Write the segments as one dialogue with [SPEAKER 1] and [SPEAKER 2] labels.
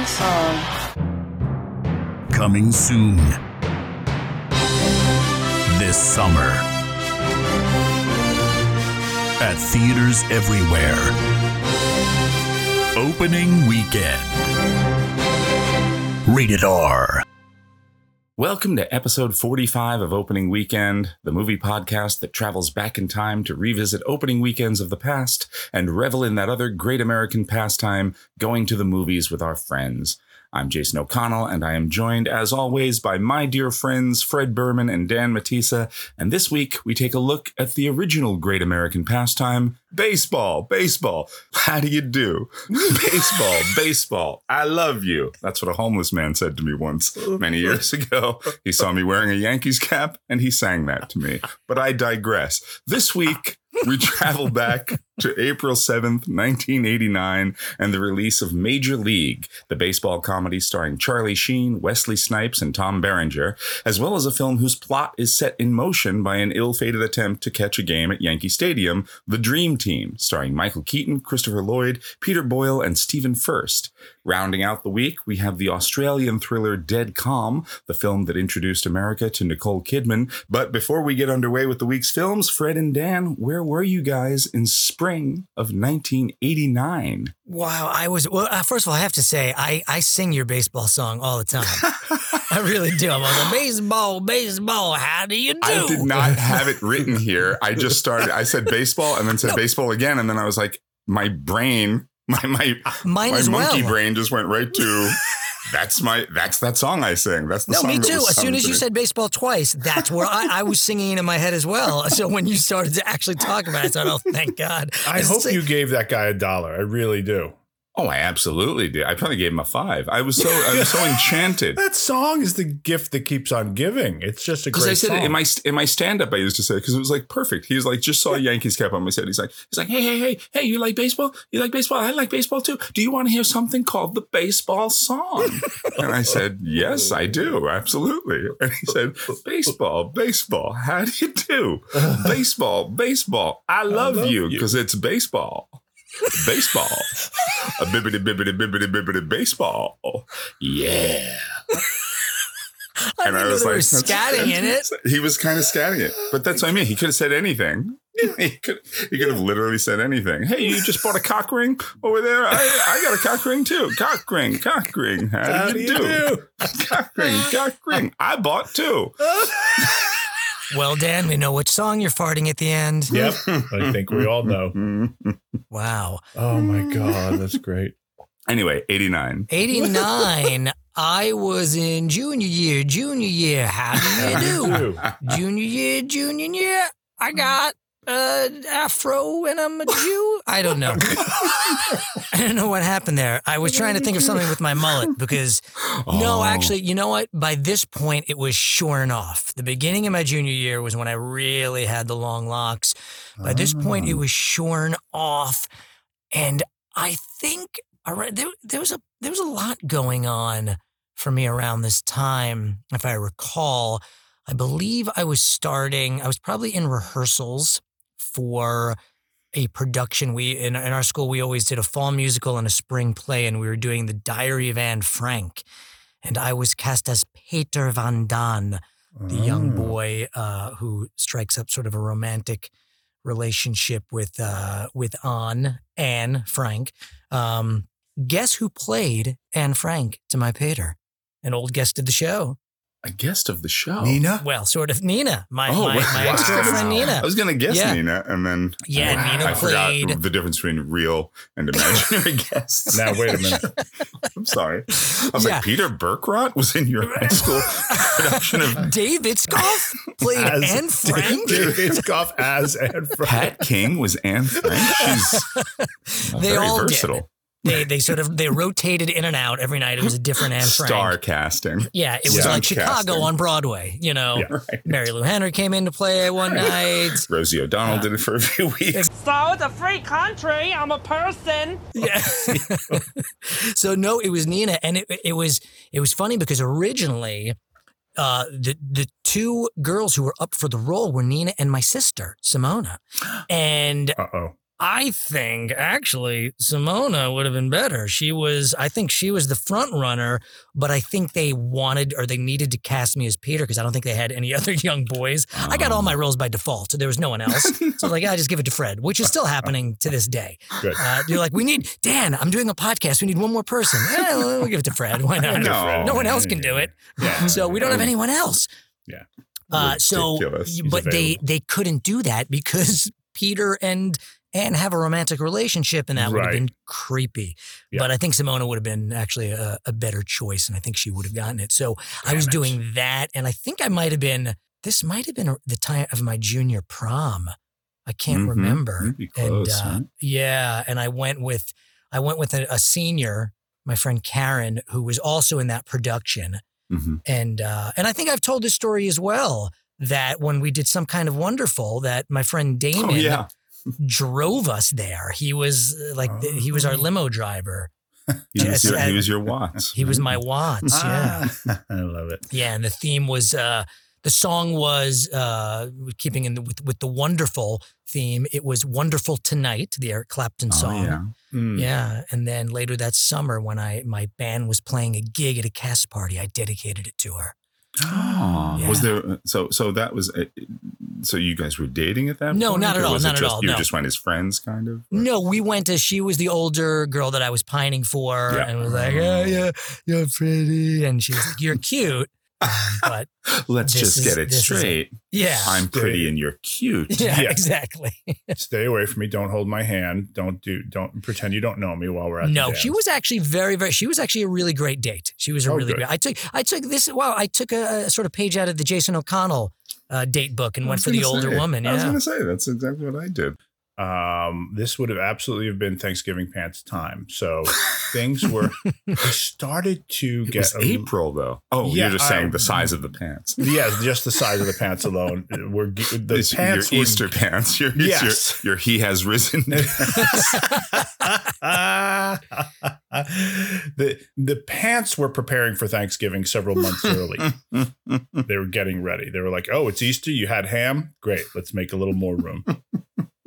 [SPEAKER 1] fucking song.
[SPEAKER 2] Coming soon. This summer. At theaters everywhere. Opening weekend. Rated R.
[SPEAKER 3] Welcome to episode 45 of Opening Weekend, the movie podcast that travels back in time to revisit opening weekends of the past and revel in that other great American pastime, going to the movies with our friends. I'm Jason O'Connell, and I am joined, as always, by my dear friends Fred Berman and Dan Matissa. And this week, we take a look at the original great American pastime baseball. Baseball. How do you do? baseball. Baseball. I love you. That's what a homeless man said to me once many years ago. He saw me wearing a Yankees cap, and he sang that to me. But I digress. This week, we travel back to April 7th, 1989, and the release of Major League, the baseball comedy starring Charlie Sheen, Wesley Snipes, and Tom Berenger, as well as a film whose plot is set in motion by an ill fated attempt to catch a game at Yankee Stadium, The Dream Team, starring Michael Keaton, Christopher Lloyd, Peter Boyle, and Stephen Furst. Rounding out the week, we have the Australian thriller Dead Calm, the film that introduced America to Nicole Kidman. But before we get underway with the week's films, Fred and Dan, where were you guys in spring of 1989?
[SPEAKER 4] Wow, I was well. Uh, first of all, I have to say, I I sing your baseball song all the time. I really do. I'm the baseball, baseball. How do you do?
[SPEAKER 3] I did not have it written here. I just started. I said baseball and then said baseball again, and then I was like, my brain, my my
[SPEAKER 4] Mine
[SPEAKER 3] my monkey
[SPEAKER 4] well.
[SPEAKER 3] brain just went right to. That's my. That's that song I sing. That's the
[SPEAKER 4] No,
[SPEAKER 3] song.
[SPEAKER 4] me too. As soon
[SPEAKER 3] sung
[SPEAKER 4] as you
[SPEAKER 3] me.
[SPEAKER 4] said baseball twice, that's where I, I was singing in my head as well. So when you started to actually talk about it, I thought, oh, thank God.
[SPEAKER 5] I
[SPEAKER 4] It's
[SPEAKER 5] hope
[SPEAKER 4] like-
[SPEAKER 5] you gave that guy a dollar. I really do.
[SPEAKER 3] Oh, I absolutely did. I probably gave him a five. I was so I was so enchanted.
[SPEAKER 5] That song is the gift that keeps on giving. It's just a
[SPEAKER 3] Because
[SPEAKER 5] great
[SPEAKER 3] I said
[SPEAKER 5] song.
[SPEAKER 3] it in my in my stand up, I used to say because it was like perfect. He was like, just saw a Yankees cap on my head. He's like, he's like, hey, hey, hey, hey, you like baseball? You like baseball? I like baseball too. Do you want to hear something called the baseball song? and I said, yes, I do, absolutely. And he said, baseball, baseball. How do you do? baseball, baseball. I love,
[SPEAKER 5] love
[SPEAKER 3] you
[SPEAKER 5] you.
[SPEAKER 3] because it's baseball. Baseball, a bibbity bibbity bibbity bibbity baseball. Yeah.
[SPEAKER 4] And I know there was scatting in it.
[SPEAKER 3] He was kind of scatting it, but that's what I mean. He could have said anything. He could. He could have literally said anything. Hey, you just bought a cock ring over there. I, I got a cock ring too. Cock ring, cock ring. How,
[SPEAKER 5] How
[SPEAKER 3] do you do? Cock ring, cock ring. I bought two.
[SPEAKER 4] Well, Dan, we know which song you're farting at the end.
[SPEAKER 5] Yep. I think we all know.
[SPEAKER 4] Wow.
[SPEAKER 5] Oh my God. That's great.
[SPEAKER 3] Anyway, eighty nine.
[SPEAKER 4] 89, I was in junior year, junior year. How do you do? junior year, junior year. I got uh afro and I'm a Jew. I don't know. I don't know what happened there. I was trying to think of something with my mullet because no,
[SPEAKER 3] Oh.
[SPEAKER 4] actually, you know what? By this point, it was shorn off. The beginning of my junior year was when I really had the long locks. By this point, it was shorn off, and I think around, there, there was a there was a lot going on for me around this time, if I recall. I believe I was starting. I was probably in rehearsals for a production. We in, in our school we always did a fall musical and a spring play, and we were doing the Diary of Anne Frank, and I was cast as Peter Van Daan, the young
[SPEAKER 5] Oh.
[SPEAKER 4] boy uh, who strikes up sort of a romantic relationship with uh, with Anne Anne Frank. Um, guess who played Anne Frank to my Peter? An old guest of the show.
[SPEAKER 3] A guest of the show.
[SPEAKER 5] Nina?
[SPEAKER 4] Well, sort of Nina, my
[SPEAKER 3] Oh,
[SPEAKER 4] my, my
[SPEAKER 3] wow.
[SPEAKER 4] ex girlfriend Nina.
[SPEAKER 3] I was gonna guess
[SPEAKER 4] Yeah.
[SPEAKER 3] Nina, and then
[SPEAKER 4] Yeah,
[SPEAKER 3] Wow.
[SPEAKER 4] Nina
[SPEAKER 3] I
[SPEAKER 4] played-
[SPEAKER 3] forgot the difference between real and imaginary guests.
[SPEAKER 5] Now, wait a minute.
[SPEAKER 3] I'm sorry. I was
[SPEAKER 4] Yeah.
[SPEAKER 3] like, Peter Berkrot was in your high school production of
[SPEAKER 4] David Scoff played
[SPEAKER 5] As
[SPEAKER 4] Anne Frank.
[SPEAKER 5] David Scoff as Anne Frank.
[SPEAKER 3] Pat King was Anne Frank. She's
[SPEAKER 4] They
[SPEAKER 3] very
[SPEAKER 4] all did.
[SPEAKER 3] Versatile.
[SPEAKER 4] They they sort of they rotated in and out every night. It was a different Anne Frank.
[SPEAKER 3] Star casting.
[SPEAKER 4] Yeah, it was
[SPEAKER 5] Yeah.
[SPEAKER 4] like Chicago
[SPEAKER 3] Casting.
[SPEAKER 4] on Broadway. You know,
[SPEAKER 5] Yeah.
[SPEAKER 3] Right.
[SPEAKER 4] Marilu Henner came in to play one night.
[SPEAKER 3] Rosie O'Donnell did it for a few weeks.
[SPEAKER 6] So it's a free country. I'm a person.
[SPEAKER 4] Yeah. so no, it was Nina, and it it was it was funny because originally. Uh, the the two girls who were up for the role were Nina and my sister Simona, and
[SPEAKER 5] Uh oh.
[SPEAKER 4] I think actually Simona would have been better. She was, I think she was the front runner, but I think they wanted or they needed to cast me as Peter because I don't think they had any other young boys. I got all my roles by default, so there was no one else. so like, I just give it to Fred, which is still happening to this day.
[SPEAKER 5] Good.
[SPEAKER 4] Uh, they're like, we need Dan. I'm doing a podcast. We need one more person. Eh, we'll give it to Fred. Why not?
[SPEAKER 3] No.
[SPEAKER 4] no one else can do it.
[SPEAKER 5] Yeah.
[SPEAKER 4] So we don't have anyone else.
[SPEAKER 5] Yeah.
[SPEAKER 4] Uh, so, but they they couldn't do that because Peter and and have a romantic relationship, and that would have
[SPEAKER 5] Right.
[SPEAKER 4] been creepy.
[SPEAKER 5] Yeah.
[SPEAKER 4] But I think Simona would have been actually a, a better choice, and I think she would have gotten it. So I was
[SPEAKER 5] it.
[SPEAKER 4] doing that, and I think I might have been. This might have been the time of my junior prom. I can't
[SPEAKER 3] Mhm.
[SPEAKER 4] remember.
[SPEAKER 3] You'd
[SPEAKER 4] and uh,
[SPEAKER 3] huh?
[SPEAKER 4] yeah, and I went with I went with a, a senior, my friend Karen, who was also in that production
[SPEAKER 3] Mhm.
[SPEAKER 4] and uh, and I think I've told this story as well. That when we did some kind of wonderful, that my friend Damon
[SPEAKER 3] Oh yeah.
[SPEAKER 4] drove us there. He was uh, like the- he was our
[SPEAKER 5] Oh.
[SPEAKER 4] limo driver.
[SPEAKER 3] He was, your, he was your Watts.
[SPEAKER 4] He was my Watts. Yeah,
[SPEAKER 5] Ah, I love it.
[SPEAKER 4] yeah. And the theme was uh, the song was uh, keeping in the, with with the wonderful theme. It was "Wonderful Tonight," the Eric Clapton
[SPEAKER 3] Oh,
[SPEAKER 4] song.
[SPEAKER 3] yeah.
[SPEAKER 5] Mm.
[SPEAKER 4] Yeah, and then later that summer, when I my band was playing a gig at a cast party, I dedicated it to her.
[SPEAKER 3] Oh,
[SPEAKER 4] Yeah.
[SPEAKER 3] was there? So, so that was. Uh, so you guys were dating at that?
[SPEAKER 4] No,
[SPEAKER 3] point,
[SPEAKER 4] not at all, not at
[SPEAKER 3] just-
[SPEAKER 4] all,
[SPEAKER 3] You
[SPEAKER 4] no.
[SPEAKER 3] just went as friends, kind of.
[SPEAKER 4] No, we went as she was the older girl that I was pining for,
[SPEAKER 5] Yeah.
[SPEAKER 4] and was like, "Oh yeah, you're pretty," and she was like, "You're cute," um, but
[SPEAKER 3] Let's just
[SPEAKER 4] is-
[SPEAKER 3] get it straight.
[SPEAKER 4] yeah,
[SPEAKER 3] I'm pretty and you're cute.
[SPEAKER 4] yeah,
[SPEAKER 5] Yeah.
[SPEAKER 4] exactly.
[SPEAKER 5] Stay away from me. Don't hold my hand. Don't do. Don't pretend you don't know me while we're at. the
[SPEAKER 4] No, she was actually very, very. She was actually a really great date. She was a
[SPEAKER 5] Oh,
[SPEAKER 4] really
[SPEAKER 5] good.
[SPEAKER 4] great. I took, I took this. Wow, I took a, a sort of page out of the Jason O'Connell uh, date book and went for the older
[SPEAKER 3] say-
[SPEAKER 4] woman.
[SPEAKER 3] I was going to say that's exactly what I did.
[SPEAKER 5] Um, this would have absolutely have been Thanksgiving pants time. So things were. Started to
[SPEAKER 3] It
[SPEAKER 5] get a-
[SPEAKER 3] April though. Oh,
[SPEAKER 5] Yeah,
[SPEAKER 3] you're just saying
[SPEAKER 5] I-
[SPEAKER 3] the size of the pants.
[SPEAKER 5] Yeah, just the size of the pants alone. We're the
[SPEAKER 3] It's
[SPEAKER 5] pants.
[SPEAKER 3] your
[SPEAKER 5] were-
[SPEAKER 3] Easter pants. Your,
[SPEAKER 5] Yes.
[SPEAKER 3] your, your he has risen.
[SPEAKER 5] the the pants were preparing for Thanksgiving several months early. they were getting ready. They were like, "Oh, it's Easter. You had ham. Great. Let's make a little more room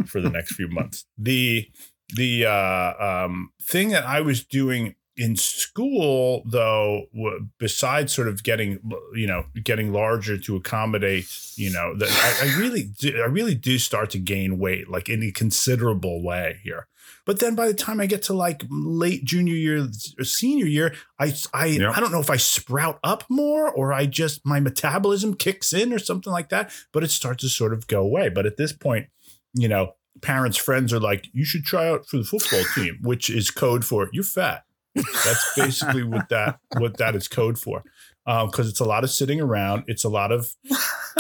[SPEAKER 5] for the next few months." The the uh, um, thing that I was doing in school, though, w- besides sort of getting you know getting larger to accommodate, you know, that I, I really do, I really do start to gain weight, like in a considerable way here. But then by the time I get to like late junior year, senior year, I I
[SPEAKER 3] Yep.
[SPEAKER 5] I don't know if I sprout up more or I just my metabolism kicks in or something like that. But it starts to sort of go away. But at this point, you know, parents, friends are like, you should try out for the football team, which is code for you're fat. That's basically what that what that is code for. Because it's a lot of sitting around, it's a lot of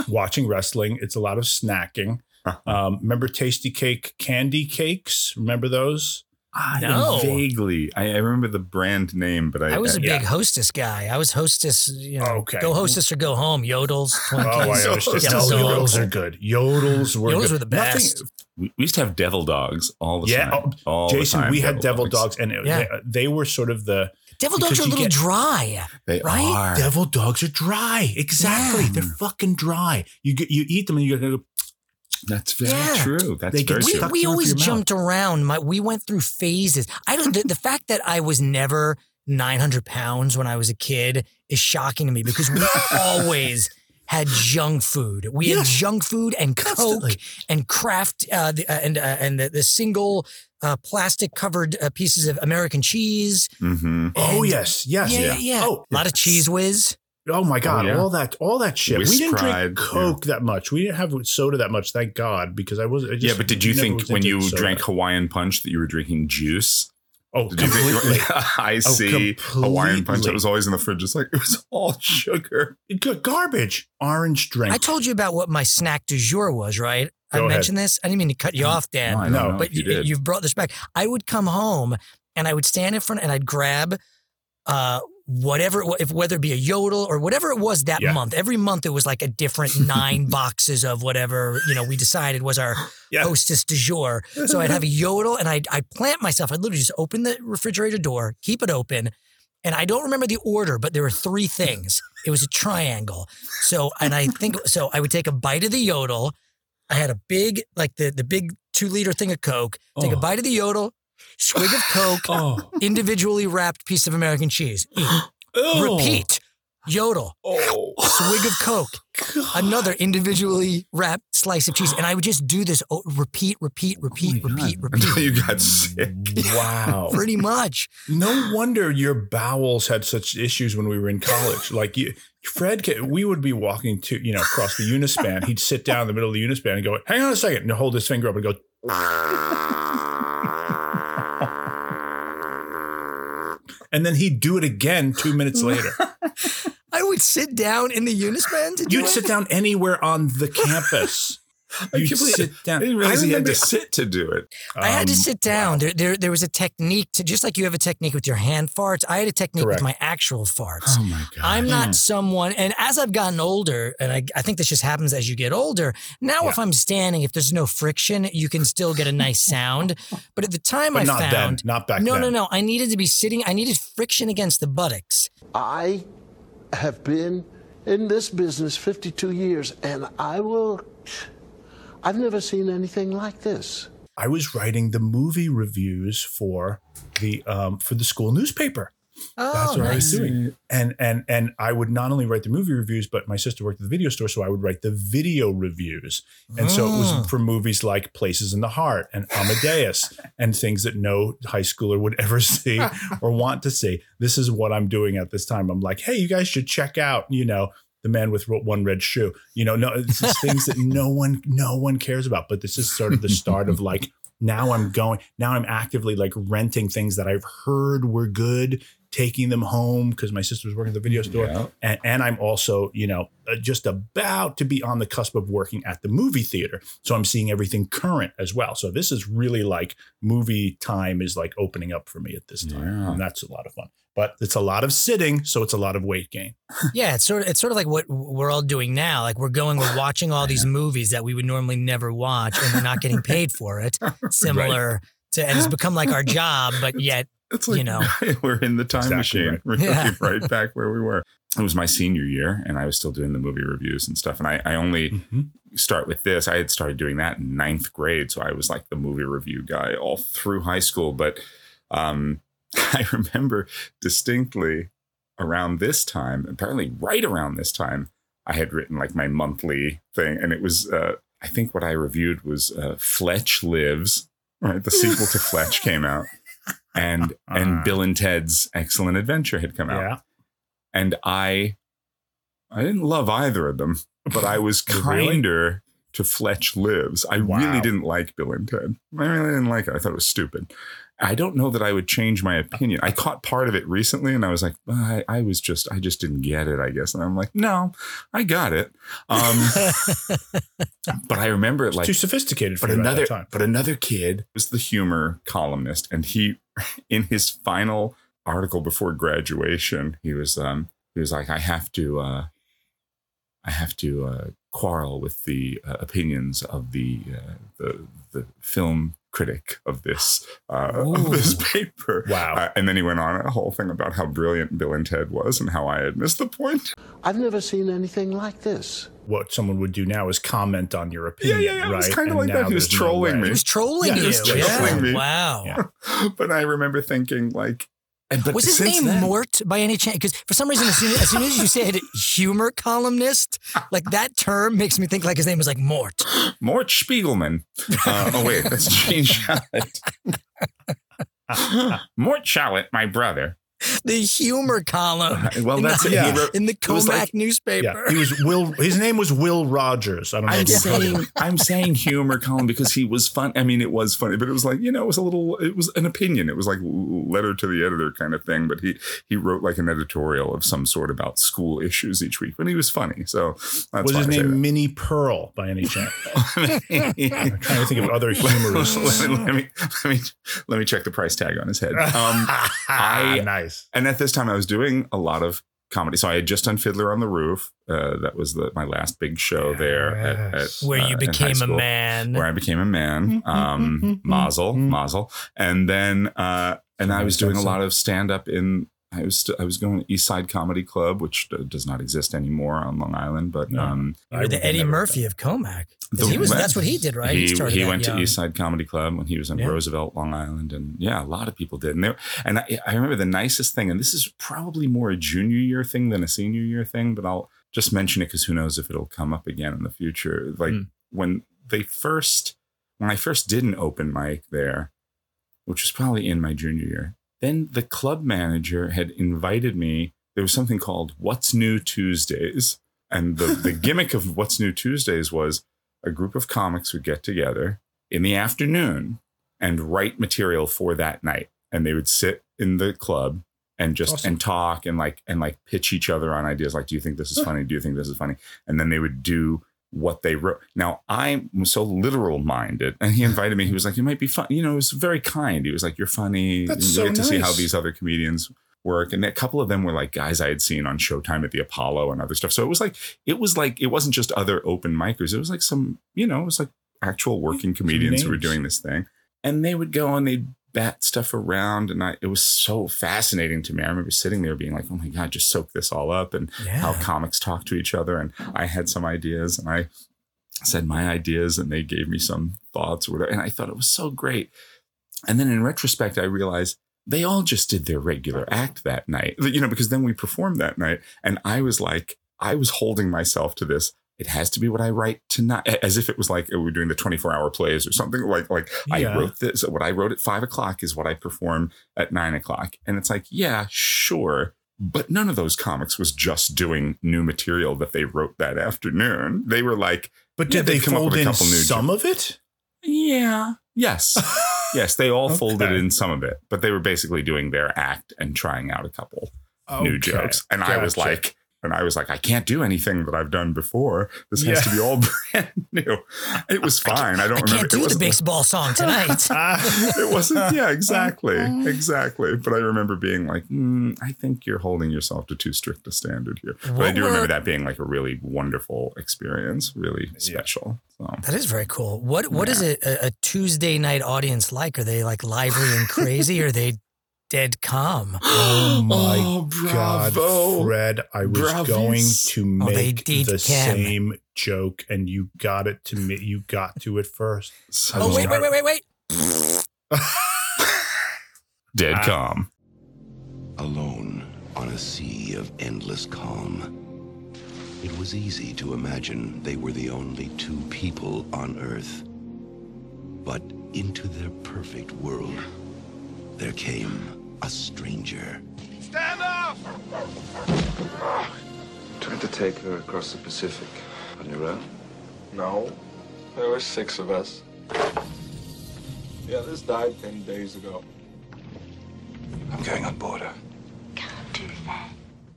[SPEAKER 5] watching wrestling, it's a lot of snacking. Um, remember Tastykake candy cakes? Remember those?
[SPEAKER 3] Ah, I
[SPEAKER 4] No.
[SPEAKER 3] vaguely. I, I remember the brand name, but I,
[SPEAKER 4] I was a
[SPEAKER 5] yeah.
[SPEAKER 4] big hostess guy. I was hostess. You know,
[SPEAKER 5] Okay.
[SPEAKER 4] go hostess or go home. Yodels, Twinkies.
[SPEAKER 5] Oh, I
[SPEAKER 3] So
[SPEAKER 5] understand.
[SPEAKER 4] Yodels.
[SPEAKER 5] No, yodels are good. Yodels were
[SPEAKER 4] Yodels
[SPEAKER 5] good.
[SPEAKER 4] were the best.
[SPEAKER 3] we we used to have devil dogs all the
[SPEAKER 5] Yeah,
[SPEAKER 3] time. Oh, all the
[SPEAKER 5] Jason,
[SPEAKER 3] time,
[SPEAKER 5] we had devil dogs, and it,
[SPEAKER 4] Yeah.
[SPEAKER 5] they, they were sort of the
[SPEAKER 4] Devil dogs are a little
[SPEAKER 5] get-
[SPEAKER 4] dry.
[SPEAKER 3] They
[SPEAKER 4] right?
[SPEAKER 3] are.
[SPEAKER 5] devil dogs are dry. Exactly,
[SPEAKER 4] Yeah.
[SPEAKER 5] they're fucking dry. You get you eat them and you gotta go.
[SPEAKER 3] That's very
[SPEAKER 4] Yeah.
[SPEAKER 3] true. That's
[SPEAKER 5] They
[SPEAKER 3] very
[SPEAKER 4] we,
[SPEAKER 3] true.
[SPEAKER 5] stuck
[SPEAKER 4] we always
[SPEAKER 5] your mouth.
[SPEAKER 4] jumped around. My, we went through phases. I don't. The, the fact that I was never 900 pounds when I was a kid is shocking to me because we always had junk food. We had junk food and
[SPEAKER 5] Constantly.
[SPEAKER 4] Coke and Kraft uh, the, uh, and uh, and the, the single uh, plastic covered uh, pieces of American cheese.
[SPEAKER 3] hmm
[SPEAKER 5] Oh yes, yes,
[SPEAKER 4] Yeah, yeah, yeah.
[SPEAKER 5] Oh,
[SPEAKER 4] a lot of Cheez Whiz.
[SPEAKER 5] Oh my god,
[SPEAKER 3] yeah.
[SPEAKER 5] all that, all that shit.
[SPEAKER 3] Whisk
[SPEAKER 5] we didn't
[SPEAKER 3] Pride,
[SPEAKER 5] drink Coke that much. We didn't have soda that much. Thank God, because I was. I just
[SPEAKER 3] Yeah, but did you think when you
[SPEAKER 5] soda.
[SPEAKER 3] drank Hawaiian Punch that you were drinking juice?
[SPEAKER 5] Oh,
[SPEAKER 3] Did you
[SPEAKER 5] completely.
[SPEAKER 3] think I see
[SPEAKER 5] completely.
[SPEAKER 3] Hawaiian Punch that was always in the fridge? It's like it was all sugar.
[SPEAKER 5] G- garbage. Orange drink.
[SPEAKER 4] I told you about what my snack du jour was, right? I
[SPEAKER 5] Go ahead.
[SPEAKER 4] mentioned this. I didn't mean to cut you off, Dan.
[SPEAKER 3] No, I
[SPEAKER 5] No,
[SPEAKER 3] know
[SPEAKER 4] but
[SPEAKER 3] you,
[SPEAKER 4] you you've brought this back. I would come home and I would stand in front and I'd grab uh, whatever, if whether it be a yodel or whatever it was that
[SPEAKER 5] Yeah.
[SPEAKER 4] month. Every month it was like a different nine boxes of whatever you know we decided was our
[SPEAKER 5] Yeah.
[SPEAKER 4] hostess du jour. So I'd have a yodel and I'd, I'd plant myself. I'd literally just open the refrigerator door, keep it open. And I don't remember the order, but there were three things. It was a triangle. So, and I think, so I would take a bite of the yodel. I had a big, like the, the big two liter thing of Coke, take a
[SPEAKER 5] Oh.
[SPEAKER 4] bite of the yodel, swig of Coke,
[SPEAKER 5] Oh.
[SPEAKER 4] individually wrapped piece of American cheese. Eat.
[SPEAKER 5] Oh.
[SPEAKER 4] Repeat. Yodel.
[SPEAKER 5] Oh.
[SPEAKER 4] Swig of Coke. Another individually wrapped slice of cheese. And I would just do this oh, repeat, repeat, oh repeat, repeat, repeat.
[SPEAKER 3] Until you got sick.
[SPEAKER 5] Wow.
[SPEAKER 4] Pretty much.
[SPEAKER 5] No wonder your bowels had such issues when we were in college. Like you, Fred, ca- we would be walking to, you know, across the Unispan. He'd sit down in the middle of the Unispan and go, hang on a second, and hold his finger up and go, and then he'd do it again two minutes later.
[SPEAKER 4] I would sit down in the do
[SPEAKER 5] You'd
[SPEAKER 4] it.
[SPEAKER 5] sit down anywhere on the campus. You'd
[SPEAKER 3] can't
[SPEAKER 5] sit
[SPEAKER 3] I
[SPEAKER 5] down.
[SPEAKER 3] didn't realize he had to sit to do it.
[SPEAKER 4] I had to
[SPEAKER 5] um,
[SPEAKER 4] sit down. There, there, there was a technique to just like you have a technique with your hand farts. I had a technique
[SPEAKER 5] Correct.
[SPEAKER 4] with my actual farts.
[SPEAKER 3] Oh my god!
[SPEAKER 4] I'm not someone, and as I've gotten older, and I, I think this just happens as you get older. Now, if I'm standing, if there's no friction, you can still get a nice sound. But at the time,
[SPEAKER 5] But
[SPEAKER 4] I
[SPEAKER 5] not then.
[SPEAKER 4] found
[SPEAKER 5] Not back
[SPEAKER 4] no,
[SPEAKER 5] then.
[SPEAKER 4] no, no. I needed to be sitting. I needed friction against the buttocks.
[SPEAKER 1] I have been in this business 52 years, and I will. I've never seen anything like this.
[SPEAKER 5] I was writing the movie reviews for the um, for the school newspaper. That's
[SPEAKER 4] Oh,
[SPEAKER 5] what I was doing. And and and I would not only write the movie reviews, but my sister worked at the video store, so I would write the video reviews. And so it was for movies like Places in the Heart and Amadeus and things that no high schooler would ever see or want to see. This is what I'm doing at this time. I'm like, hey, you guys should check out, you know, the man with one red shoe. You know, no, it's just things that no one, no one cares about. But this is sort of the start of like now I'm going, now I'm actively like renting things that I've heard were good, taking them home because my sister was working at the video store.
[SPEAKER 3] Yeah.
[SPEAKER 5] And, and I'm also, you know, uh, just about to be on the cusp of working at the movie theater. So I'm seeing everything current as well. So this is really like movie time is like opening up for me at this time.
[SPEAKER 3] Yeah.
[SPEAKER 5] And that's a lot of fun. But it's a lot of sitting, so it's a lot of weight gain.
[SPEAKER 4] Yeah, it's sort of it's sort of like what we're all doing now. Like we're going, we're watching all these movies that we would normally never watch, and we're not getting paid for it. Similar to, and it's become like our job, but yet
[SPEAKER 3] It's like
[SPEAKER 4] you know.
[SPEAKER 3] we're in the time
[SPEAKER 5] Exactly
[SPEAKER 3] machine.
[SPEAKER 5] right.
[SPEAKER 3] We're
[SPEAKER 4] Yeah.
[SPEAKER 3] right back where we were. It was my senior year, and I was still doing the movie reviews and stuff. And I, I only
[SPEAKER 5] Mm-hmm.
[SPEAKER 3] start with this. I had started doing that in ninth grade, so I was like the movie review guy all through high school. But um, I remember distinctly around this time, apparently right around this time, I had written like my monthly thing, and it was uh, I think what I reviewed was uh, Fletch Lives. Right, the sequel to Fletch came out, and and
[SPEAKER 5] Ah.
[SPEAKER 3] Bill and Ted's Excellent Adventure had come out,
[SPEAKER 5] Yeah.
[SPEAKER 3] and I I didn't love either of them, but I was
[SPEAKER 5] Really?
[SPEAKER 3] kinder to Fletch Lives. I
[SPEAKER 5] Wow.
[SPEAKER 3] really didn't like Bill and Ted. I really didn't like it. I thought it was stupid. I don't know that I would change my opinion. I caught part of it recently, and I was like, I, I was just, I just didn't get it. I guess, and I'm like, no, I got it. Um, but I remember it like
[SPEAKER 5] Too sophisticated for
[SPEAKER 3] but another
[SPEAKER 5] time.
[SPEAKER 3] but another kid was the humor columnist and he in his final article before graduation he was um he was like i have to uh i have to uh quarrel with the uh, opinions of the uh, the the film critic of this uh of this paper
[SPEAKER 5] Wow.
[SPEAKER 3] Uh, and then he went on a whole thing about how brilliant bill and ted was and how i had missed the point
[SPEAKER 1] I've never seen anything like this.
[SPEAKER 5] What someone would do now is comment on your
[SPEAKER 3] yeah
[SPEAKER 5] opinion.
[SPEAKER 3] yeah, yeah it
[SPEAKER 5] right?
[SPEAKER 3] was kind of like that
[SPEAKER 5] now
[SPEAKER 3] he was
[SPEAKER 5] there's no
[SPEAKER 3] trolling me
[SPEAKER 4] he was trolling
[SPEAKER 5] Yeah,
[SPEAKER 4] you.
[SPEAKER 5] he was
[SPEAKER 4] yeah.
[SPEAKER 3] trolling me.
[SPEAKER 4] Wow.
[SPEAKER 5] Yeah.
[SPEAKER 3] but I remember thinking like, and,
[SPEAKER 4] Was his name
[SPEAKER 3] then-
[SPEAKER 4] Mort by any chance? Because for some reason, as soon, as soon as you said humor columnist, like that term makes me think like his name was like Mort.
[SPEAKER 3] Mort Spiegelman. Uh, oh wait, that's Gene Shalit. Mort Shalit, my brother.
[SPEAKER 4] The humor column.
[SPEAKER 3] Well,
[SPEAKER 4] in
[SPEAKER 3] that's
[SPEAKER 4] the,
[SPEAKER 3] it.
[SPEAKER 5] Yeah.
[SPEAKER 4] In the Commack
[SPEAKER 3] like-
[SPEAKER 4] newspaper.
[SPEAKER 5] Yeah, he was Will. His name was Will Rogers. I don't know.
[SPEAKER 3] I'm
[SPEAKER 5] if you've heard of him.
[SPEAKER 3] saying I'm saying humor column because he was fun. I mean, it was funny, but it was like you know, it was a little. It was an opinion. It was like letter to the editor kind of thing. But he he wrote like an editorial of some sort about school issues each week. But he was funny. So that's
[SPEAKER 5] Was his
[SPEAKER 3] I
[SPEAKER 5] name Minnie Pearl by any chance? I'm trying to think of other humorists.
[SPEAKER 3] let, me, let me let me let me check the price tag on his head. Um, I-
[SPEAKER 5] nice.
[SPEAKER 3] And at this time, I was doing a lot of comedy. So I had just done Fiddler on the Roof. Uh, that was the, my last big show there at, at
[SPEAKER 4] where
[SPEAKER 3] uh,
[SPEAKER 4] you
[SPEAKER 3] in high
[SPEAKER 4] became a man.
[SPEAKER 3] Where I became a man. Um, Mazel, Mazel, and then uh, and I was doing a lot of stand up in I was st- I was going to East Side Comedy Club, which uh, does not exist anymore on Long Island, but
[SPEAKER 5] No.
[SPEAKER 3] um,
[SPEAKER 4] You
[SPEAKER 5] I
[SPEAKER 4] the Eddie
[SPEAKER 5] never-
[SPEAKER 4] Murphy of Commack. 'Cause
[SPEAKER 3] The
[SPEAKER 4] he was, that's what he did, right?
[SPEAKER 3] He,
[SPEAKER 4] started
[SPEAKER 3] he went
[SPEAKER 4] young.
[SPEAKER 3] to East Side Comedy Club when he was in
[SPEAKER 4] Yeah.
[SPEAKER 3] Roosevelt, Long Island, and yeah, a lot of people did. And there, and I, I remember the nicest thing, and this is probably more a junior year thing than a senior year thing, but I'll just mention it because who knows if it'll come up again in the future. Like
[SPEAKER 5] Mm.
[SPEAKER 3] when they first, when I first did an open mic there, which was probably in my junior year, then the club manager had invited me. There was something called What's New Tuesdays. And the, the gimmick of What's New Tuesdays was a group of comics would get together in the afternoon and write material for that night. And they would sit in the club and just
[SPEAKER 5] Awesome.
[SPEAKER 3] and talk and like and like pitch each other on ideas like do you think this is funny do you think this is funny and then they would do what they wrote. Now i'm so literal minded and he invited me. He was like you might be fun you know it was very kind. He was like you're funny.
[SPEAKER 5] That's
[SPEAKER 3] you
[SPEAKER 5] so
[SPEAKER 3] get to see how these other comedians work. And a couple of them were like guys i had seen on showtime at the apollo and other stuff. So it was like it was like it wasn't just other open micers. It was like some you know it was like actual working comedians who were doing this thing. And they would go and they'd bat stuff around and I it was so fascinating to me. I remember sitting there being like, oh my God, just soak this all up and
[SPEAKER 4] Yeah.
[SPEAKER 3] how comics talk to each other. And I had some ideas and I said my ideas and they gave me some thoughts or whatever. And I thought it was so great. And then in retrospect, I realized they all just did their regular act that night, you know, because then we performed that night. And I was like, I was holding myself to this. It has to be what I write tonight, as if it was like we were doing the 24 hour plays or something like, like I wrote this. What I wrote at five o'clock is what I perform at nine o'clock. And it's like, yeah, sure. But none of those comics was just doing new material that they wrote that afternoon. They were like,
[SPEAKER 5] But
[SPEAKER 3] Yeah,
[SPEAKER 5] did they
[SPEAKER 3] they'd come up
[SPEAKER 5] fold
[SPEAKER 3] with a
[SPEAKER 5] in
[SPEAKER 3] couple new
[SPEAKER 5] some of it?
[SPEAKER 3] yeah, yes, yes, they all folded in some of it, but they were basically doing their act and trying out a couple new jokes. And I was like, and I was like, I can't do anything that I've done before. This has to be all brand new. It was fine. I don't
[SPEAKER 4] I
[SPEAKER 3] remember.
[SPEAKER 4] can't
[SPEAKER 3] it
[SPEAKER 4] do the
[SPEAKER 3] wasn't-
[SPEAKER 4] baseball song tonight.
[SPEAKER 3] It wasn't yeah exactly exactly but i remember being like mm, i think you're holding yourself to too strict a standard here but i do
[SPEAKER 4] were-
[SPEAKER 3] remember that being like a really wonderful experience really
[SPEAKER 5] Yeah.
[SPEAKER 3] special so
[SPEAKER 4] That is very cool. What what is it a, a Tuesday night audience like? Are they like lively and crazy? or are they dead calm?
[SPEAKER 5] Oh my
[SPEAKER 3] Oh,
[SPEAKER 5] God,
[SPEAKER 3] bravo.
[SPEAKER 5] Fred, I was
[SPEAKER 3] Bravis.
[SPEAKER 5] going to
[SPEAKER 4] Oh,
[SPEAKER 5] make
[SPEAKER 4] did
[SPEAKER 5] the
[SPEAKER 4] Cam.
[SPEAKER 5] same joke, and you got it to me. You got to it first.
[SPEAKER 3] so
[SPEAKER 4] Oh wait, wait, wait, wait, wait.
[SPEAKER 3] dead
[SPEAKER 5] Ah.
[SPEAKER 3] calm
[SPEAKER 7] alone on a sea of endless calm. It was easy to imagine they were the only two people on Earth. But into their perfect world, there came a stranger. Stand up!
[SPEAKER 8] Tried to take her across the Pacific on your own? No. There were six of us. Yeah, this died ten days ago.
[SPEAKER 7] I'm going on board her.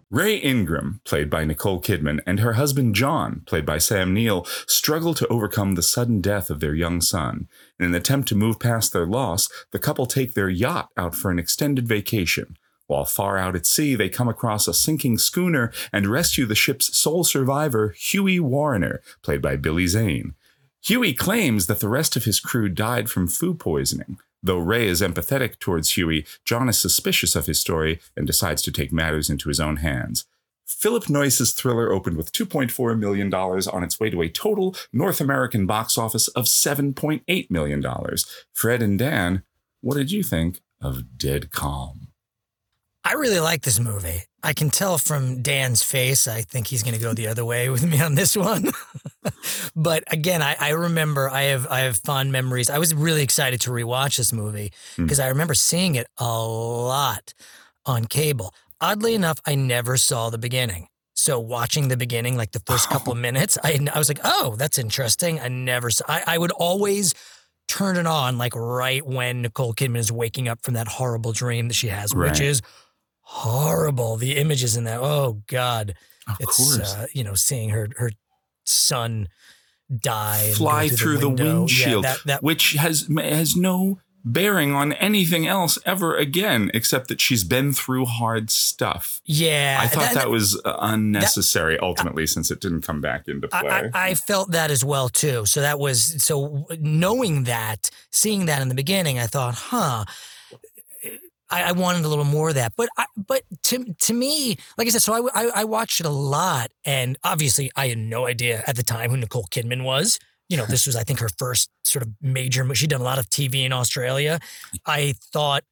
[SPEAKER 3] Rae Ingram, played by Nicole Kidman, and her husband John, played by Sam Neill, struggle to overcome the sudden death of their young son. In an attempt to move past their loss, the couple take their yacht out for an extended vacation. While far out at sea, they come across a sinking schooner and rescue the ship's sole survivor, Hughie Warriner, played by Billy Zane. Hughie claims that the rest of his crew died from food poisoning. Though Rae is empathetic towards Hughie, John is suspicious of his story and decides to take matters into his own hands. Philip Noyce's thriller opened with $2.4 million on its way to a total North American box office of $7.8 million. Fred and Dan, what did you think of Dead Calm?
[SPEAKER 4] I really like this movie. I can tell from Dan's face. I think he's going to go the other way with me on this one. but again, I, I remember I have I have fond memories. I was really excited to rewatch this movie
[SPEAKER 3] Hmm.
[SPEAKER 4] because I remember seeing it a lot on cable. Oddly enough, I never saw the beginning. So watching the beginning, like the first couple of minutes, I I was like, oh, that's interesting. I never saw. I, I would always turn it on like right when Nicole Kidman is waking up from that horrible dream that she has, which is horrible. The images in that, oh God.
[SPEAKER 3] Of
[SPEAKER 4] It's
[SPEAKER 3] course.
[SPEAKER 4] uh, you know, seeing her her son die
[SPEAKER 3] Fly through the.
[SPEAKER 4] Yeah,
[SPEAKER 3] windshield,
[SPEAKER 4] that, that,
[SPEAKER 3] which has has no bearing on anything else ever again, except that she's been through hard stuff.
[SPEAKER 4] yeah.
[SPEAKER 3] I thought that, was uh, unnecessary ultimately, since it didn't come back into
[SPEAKER 4] I,
[SPEAKER 3] play.
[SPEAKER 4] I, I felt that as well too. So that was so knowing that, seeing that in the beginning, I thought, huh. I, I wanted a little more of that. But I, but to to me, like I said, so I, I I watched it a lot, and obviously I had no idea at the time who Nicole Kidman was. You know, this was I think her first sort of major. She'd done a lot of TV in Australia. I thought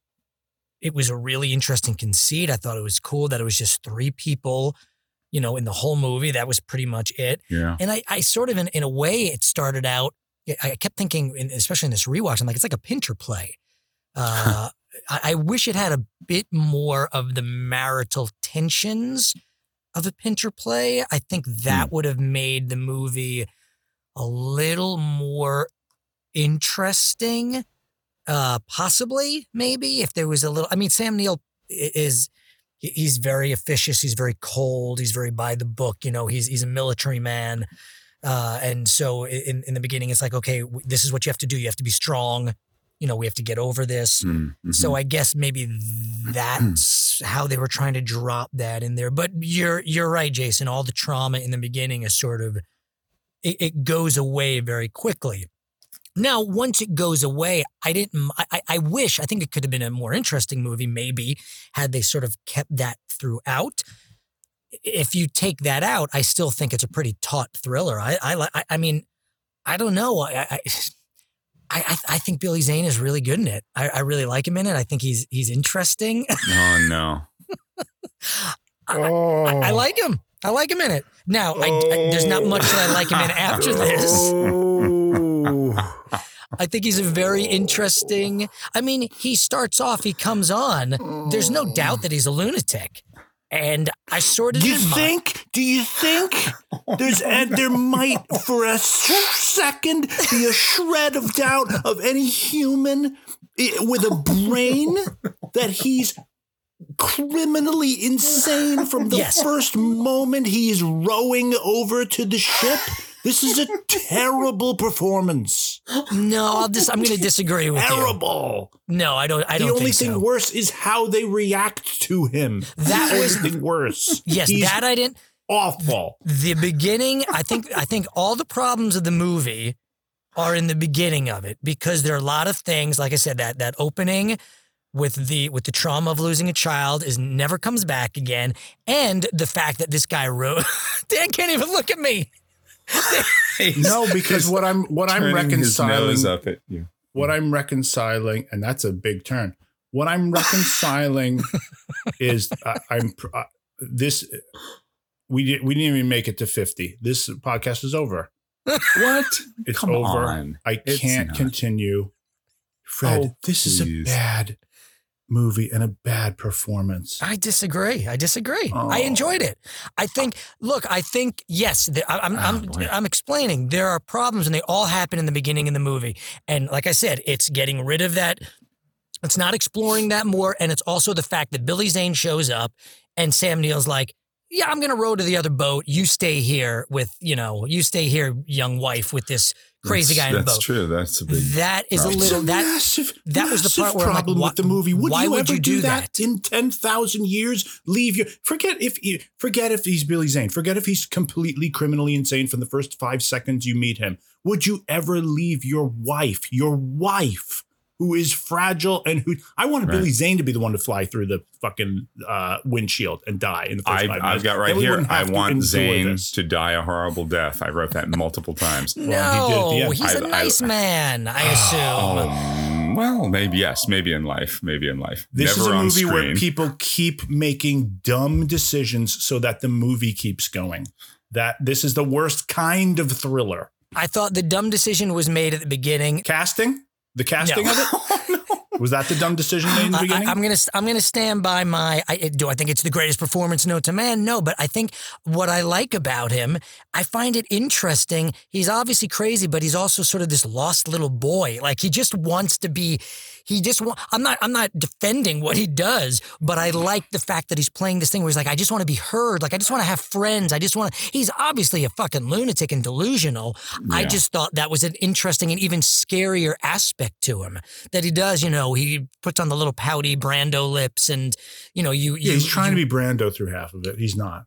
[SPEAKER 4] it was a really interesting conceit. I thought it was cool that it was just three people. You know, in the whole movie, that was pretty much it.
[SPEAKER 3] Yeah.
[SPEAKER 4] And I, I sort of, in, in a way, it started out. I kept thinking, especially in this rewatch, I'm like, it's like a Pinter play. Uh, I, I wish it had a bit more of the marital tensions of a Pinter play. I think that would have made the movie a little more interesting. Uh, possibly, maybe if there was a little. I mean, Sam Neill is he's very officious. He's very cold. He's very by the book. You know, he's he's a military man. Uh, and so in, in the beginning, it's like, okay, this is what you have to do. You have to be strong. You know, we have to get over this.
[SPEAKER 3] Mm, mhm.
[SPEAKER 4] So I guess maybe that's how they were trying to drop that in there. But you're you're right, Jason. All the trauma in the beginning is sort of it, it goes away very quickly. Now, once it goes away, I didn't. I, I- wish. I think it could have been a more interesting movie, maybe had they sort of kept that throughout. If you take that out, I still think it's a pretty taut thriller. I I I, I mean, I don't know. I, I I I I think Billy Zane is really good in it. I, I really like him in it. I think he's he's interesting.
[SPEAKER 3] oh no.
[SPEAKER 4] I,
[SPEAKER 5] Oh.
[SPEAKER 4] I, I oh. like him. I like him in it. Now, I, I- there's not much that I like him in after oh. this.
[SPEAKER 5] Oh.
[SPEAKER 4] I think he's a very interesting. I mean, he starts off, he comes on. There's no doubt that he's a lunatic, and I sort of
[SPEAKER 5] Do you think? Do you think oh there's and there might for a second be a shred of doubt of any human with a brain that he's criminally insane from the
[SPEAKER 4] Yes.
[SPEAKER 5] first moment he's rowing over to the ship? This is a terrible performance.
[SPEAKER 4] No, I'll just. I'm going to disagree with you.
[SPEAKER 5] Terrible.
[SPEAKER 4] No, I don't. I
[SPEAKER 5] the
[SPEAKER 4] don't The
[SPEAKER 5] only
[SPEAKER 4] think
[SPEAKER 5] thing
[SPEAKER 4] so.
[SPEAKER 5] worse is how they react to him.
[SPEAKER 4] That was-
[SPEAKER 5] only thing worse.
[SPEAKER 4] Yes,
[SPEAKER 5] He's
[SPEAKER 4] that I didn't.
[SPEAKER 5] awful.
[SPEAKER 4] the beginning i think i think all the problems of the movie are in the beginning of it because there are a lot of things like i said that that opening with the with the trauma of losing a child is never comes back again and the fact that this guy wrote dan can't even look at me
[SPEAKER 5] No, because what I'm what I'm reconciling
[SPEAKER 3] up at
[SPEAKER 5] what I'm reconciling, and that's a big turn. What I'm reconciling is I, I'm pr- uh, this. We did, we didn't even make it to 50. This podcast is over.
[SPEAKER 3] What?
[SPEAKER 5] It's
[SPEAKER 3] Come
[SPEAKER 5] over.
[SPEAKER 3] on.
[SPEAKER 5] I can't continue. Fred,
[SPEAKER 3] Oh,
[SPEAKER 5] this is a bad movie and a bad performance.
[SPEAKER 4] i disagree i disagree i
[SPEAKER 5] Oh.
[SPEAKER 4] enjoyed it i think look i think yes the, I, i'm
[SPEAKER 3] Oh,
[SPEAKER 4] I'm, ah,
[SPEAKER 3] boy.
[SPEAKER 4] I'm explaining there are problems and they all happen in the beginning of the movie and like i said it's getting rid of that It's not exploring that more. And it's also the fact that Billy Zane shows up and Sam Neill's like, yeah, I'm going to row to the other boat. You stay here with, you know, you stay here, young wife, with this crazy
[SPEAKER 3] That's-
[SPEAKER 4] guy in the
[SPEAKER 3] That's true. That's a big.
[SPEAKER 4] That is a little,
[SPEAKER 5] It's a
[SPEAKER 4] that,
[SPEAKER 5] massive,
[SPEAKER 4] that was the part where I'm like,
[SPEAKER 5] problem with the movie. Would
[SPEAKER 4] why
[SPEAKER 5] you
[SPEAKER 4] would
[SPEAKER 5] ever
[SPEAKER 4] you
[SPEAKER 5] do
[SPEAKER 4] do
[SPEAKER 5] that,
[SPEAKER 4] that?
[SPEAKER 5] in ten thousand years? Leave your forget if you forget if he's Billy Zane. Forget if he's completely criminally insane from the first five seconds you meet him. Would you ever leave your wife, your wife, who is fragile and who I wanted
[SPEAKER 3] Right.
[SPEAKER 5] Billy Zane to be the one to fly through the fucking uh, windshield and die in the first
[SPEAKER 3] I,
[SPEAKER 5] five
[SPEAKER 3] I've got right here.
[SPEAKER 5] wouldn't
[SPEAKER 3] I
[SPEAKER 5] have to
[SPEAKER 3] want Zane
[SPEAKER 5] this.
[SPEAKER 3] to die a horrible death. I wrote that multiple times.
[SPEAKER 4] no,
[SPEAKER 5] Well, he did at the end.
[SPEAKER 4] he's a
[SPEAKER 3] I- I-
[SPEAKER 4] nice man, I assume.
[SPEAKER 3] Um, well, maybe yes, maybe in life, maybe in life.
[SPEAKER 5] This
[SPEAKER 3] Never
[SPEAKER 5] is a
[SPEAKER 3] on
[SPEAKER 5] movie where people keep making dumb decisions so that the movie keeps going. That this is the worst kind of thriller.
[SPEAKER 4] I thought the dumb decision was made at the beginning.
[SPEAKER 5] Casting, the casting
[SPEAKER 4] No.
[SPEAKER 5] of it. Oh, Was that the dumb decision made in the beginning?
[SPEAKER 4] I, am gonna I'm gonna stand by my. I, do I think it's the greatest performance known to man? No, but I think what I like about him, I find it interesting. He's obviously crazy, but he's also sort of this lost little boy. Like he just wants to be. He just want. I'm not. I'm not defending what he does, but I like the fact that he's playing this thing where he's like, I just want to be heard. Like I just want to have friends. I just want to. He's obviously a fucking lunatic and delusional. I just thought that was an interesting and even scarier aspect to him that he does. You know, he puts on the little pouty Brando lips, and you know, you.
[SPEAKER 5] yeah,
[SPEAKER 4] you
[SPEAKER 5] he's trying
[SPEAKER 4] you-
[SPEAKER 5] to be Brando through half of it. He's not.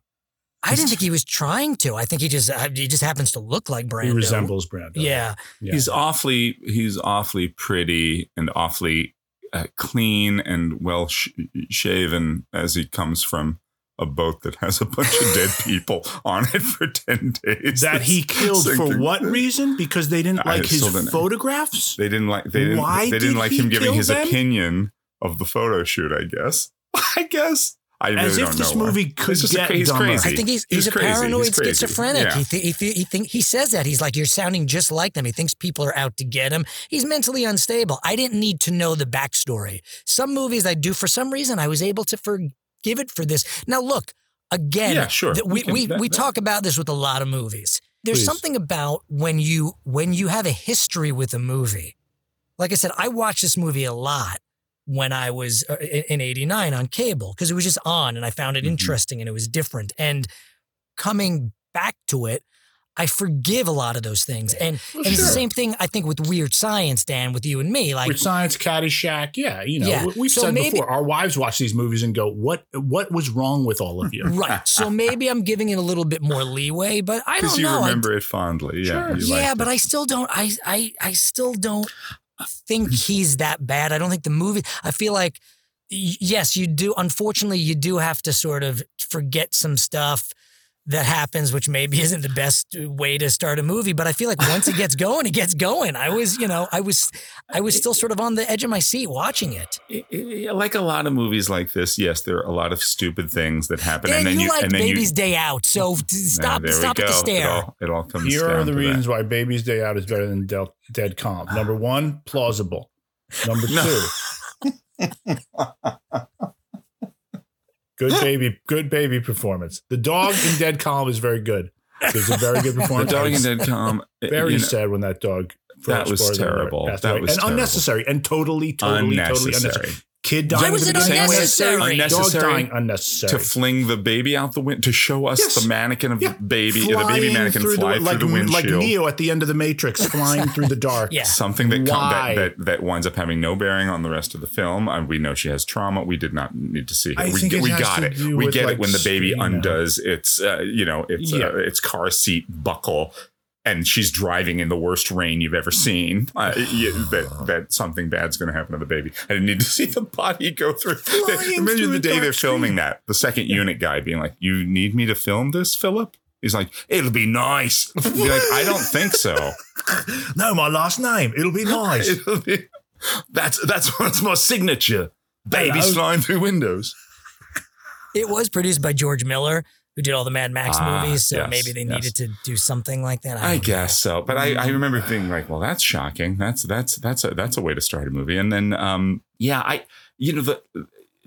[SPEAKER 4] I didn't think he was trying to. I think he just uh, he just happens to look like Brando.
[SPEAKER 5] He resembles Brando.
[SPEAKER 4] Yeah,
[SPEAKER 5] Yeah.
[SPEAKER 3] He's awfully he's awfully pretty and awfully uh, clean and well sh- shaven as he comes from a boat that has a bunch of dead people on it for 10 days.
[SPEAKER 5] that he
[SPEAKER 3] It's
[SPEAKER 5] killed for what reason? Because they didn't
[SPEAKER 3] I
[SPEAKER 5] like his
[SPEAKER 3] still didn't-
[SPEAKER 5] photographs.
[SPEAKER 3] They didn't like they didn't
[SPEAKER 5] Why
[SPEAKER 3] they didn't
[SPEAKER 5] did
[SPEAKER 3] like him giving
[SPEAKER 5] kill
[SPEAKER 3] his
[SPEAKER 5] them?
[SPEAKER 3] opinion of the photo shoot, I guess. I guess. I really
[SPEAKER 5] As if
[SPEAKER 3] don't
[SPEAKER 5] this
[SPEAKER 3] know why.
[SPEAKER 5] movie could
[SPEAKER 3] It's just a
[SPEAKER 5] get
[SPEAKER 3] cra-
[SPEAKER 5] dumber.
[SPEAKER 3] crazy.
[SPEAKER 4] I think he's
[SPEAKER 3] He's
[SPEAKER 4] he's, a
[SPEAKER 3] crazy.
[SPEAKER 4] paranoid
[SPEAKER 3] He's
[SPEAKER 4] schizophrenic.
[SPEAKER 3] Yeah.
[SPEAKER 4] He, th- he, th- he think he says that he's like you're sounding just like them. He thinks people are out to get him. He's mentally unstable. I didn't need to know the backstory. Some movies I do for some reason I was able to forgive it for this. Now look again.
[SPEAKER 3] Yeah, sure.
[SPEAKER 4] th-
[SPEAKER 3] We
[SPEAKER 4] We
[SPEAKER 3] can-
[SPEAKER 4] we,
[SPEAKER 3] that-
[SPEAKER 4] we
[SPEAKER 3] that-
[SPEAKER 4] talk about this with a lot of movies. There's
[SPEAKER 5] Please.
[SPEAKER 4] something about when you when you have a history with a movie. Like I said, I watched this movie a lot when I was uh, in in 89 on cable because it was just on and I found it
[SPEAKER 3] Mhm.
[SPEAKER 4] interesting and it was different. And coming back to it, I forgive a lot of those things. And, and it's the same thing, I think, with Weird Science, Dan, with you and me. Like,
[SPEAKER 5] Weird Science, Caddyshack, yeah, you know,
[SPEAKER 4] Yeah.
[SPEAKER 5] we- we've
[SPEAKER 4] So
[SPEAKER 5] said
[SPEAKER 4] maybe-
[SPEAKER 5] before, our wives watch these movies and go, "What? What was wrong with all of you?"
[SPEAKER 4] right. So maybe I'm giving it a little bit more leeway, but I don't
[SPEAKER 3] you
[SPEAKER 4] know. I-
[SPEAKER 3] remember it fondly. Yeah.
[SPEAKER 5] Sure.
[SPEAKER 4] yeah, but
[SPEAKER 3] it.
[SPEAKER 4] I still don't. I I I still don't think mm-hmm. he's that bad. I don't think the movie. I feel like yes, you do. Unfortunately, you do have to sort of forget some stuff that happens, which maybe isn't the best way to start a movie. But I feel like once it gets going, it gets going. I was, you know, I was, I was still sort of on the edge of my seat watching it.
[SPEAKER 3] I- I- like a lot of movies like this, yes, there are a lot of stupid things that happen,
[SPEAKER 4] Dan,
[SPEAKER 3] and then
[SPEAKER 4] you,
[SPEAKER 3] you,
[SPEAKER 4] liked
[SPEAKER 3] and then
[SPEAKER 4] Baby's
[SPEAKER 3] you
[SPEAKER 4] Day Out, so t- stop,
[SPEAKER 3] there
[SPEAKER 4] stop at the
[SPEAKER 3] go. It
[SPEAKER 4] stare.
[SPEAKER 3] all, it all comes.
[SPEAKER 5] Here are the
[SPEAKER 3] to that.
[SPEAKER 5] reasons why Baby's Day Out is better than Del- Dead Calm. Number one, plausible. Number two, good baby, good baby performance. The dog in Dead Calm is very good. There's a very good performance.
[SPEAKER 3] The
[SPEAKER 5] dog
[SPEAKER 3] in Dead Calm.
[SPEAKER 5] Very
[SPEAKER 3] you know,
[SPEAKER 5] sad when that dog.
[SPEAKER 3] That was terrible. That was
[SPEAKER 5] and
[SPEAKER 3] terrible.
[SPEAKER 5] unnecessary and totally, totally, totally
[SPEAKER 3] unnecessary.
[SPEAKER 5] Unnecessary. Kid dying.
[SPEAKER 4] Why was
[SPEAKER 5] the
[SPEAKER 4] it
[SPEAKER 5] beginning.
[SPEAKER 4] unnecessary?
[SPEAKER 5] Dog dying unnecessary.
[SPEAKER 3] to fling the baby out the window to show us
[SPEAKER 5] Yes.
[SPEAKER 3] the mannequin of
[SPEAKER 5] Yeah.
[SPEAKER 3] the baby, the baby mannequin
[SPEAKER 5] through
[SPEAKER 3] fly
[SPEAKER 5] the,
[SPEAKER 3] through
[SPEAKER 5] like,
[SPEAKER 3] the
[SPEAKER 5] like. Neo at the end of the Matrix, flying through the dark.
[SPEAKER 4] Yeah.
[SPEAKER 3] Something that, com-
[SPEAKER 5] Why?
[SPEAKER 3] that that that winds up having no bearing on the rest of the film. And we know she has trauma. We did not need to see her.
[SPEAKER 5] I
[SPEAKER 3] we
[SPEAKER 5] think it
[SPEAKER 3] we got it. We get
[SPEAKER 5] like,
[SPEAKER 3] it when the baby
[SPEAKER 5] you
[SPEAKER 3] undoes its uh, you know its
[SPEAKER 5] Yeah.
[SPEAKER 3] uh, its car seat buckle. And she's driving in the worst rain you've ever seen. Uh, yeah, that that something bad's going to happen to the baby. I didn't need to see the body go through. Imagine
[SPEAKER 5] through
[SPEAKER 3] the day they're filming that. The second unit guy being like, "You need me to film this, Philip?" He's like, "It'll be nice." Be like, I don't think so.
[SPEAKER 5] No, my last name. It'll be nice.
[SPEAKER 3] It'll be- that's that's what's my signature. Babies
[SPEAKER 5] Hello.
[SPEAKER 3] flying through windows.
[SPEAKER 4] It was produced by George Miller, who did all the Mad Max
[SPEAKER 3] Ah,
[SPEAKER 4] movies. So
[SPEAKER 3] yes,
[SPEAKER 4] maybe they
[SPEAKER 3] yes.
[SPEAKER 4] needed to do something like that.
[SPEAKER 3] I
[SPEAKER 4] don't
[SPEAKER 3] guess so, but I, I remember being like, well, that's shocking. That's that's that's a that's a way to start a movie. And then, um, yeah, I you know the,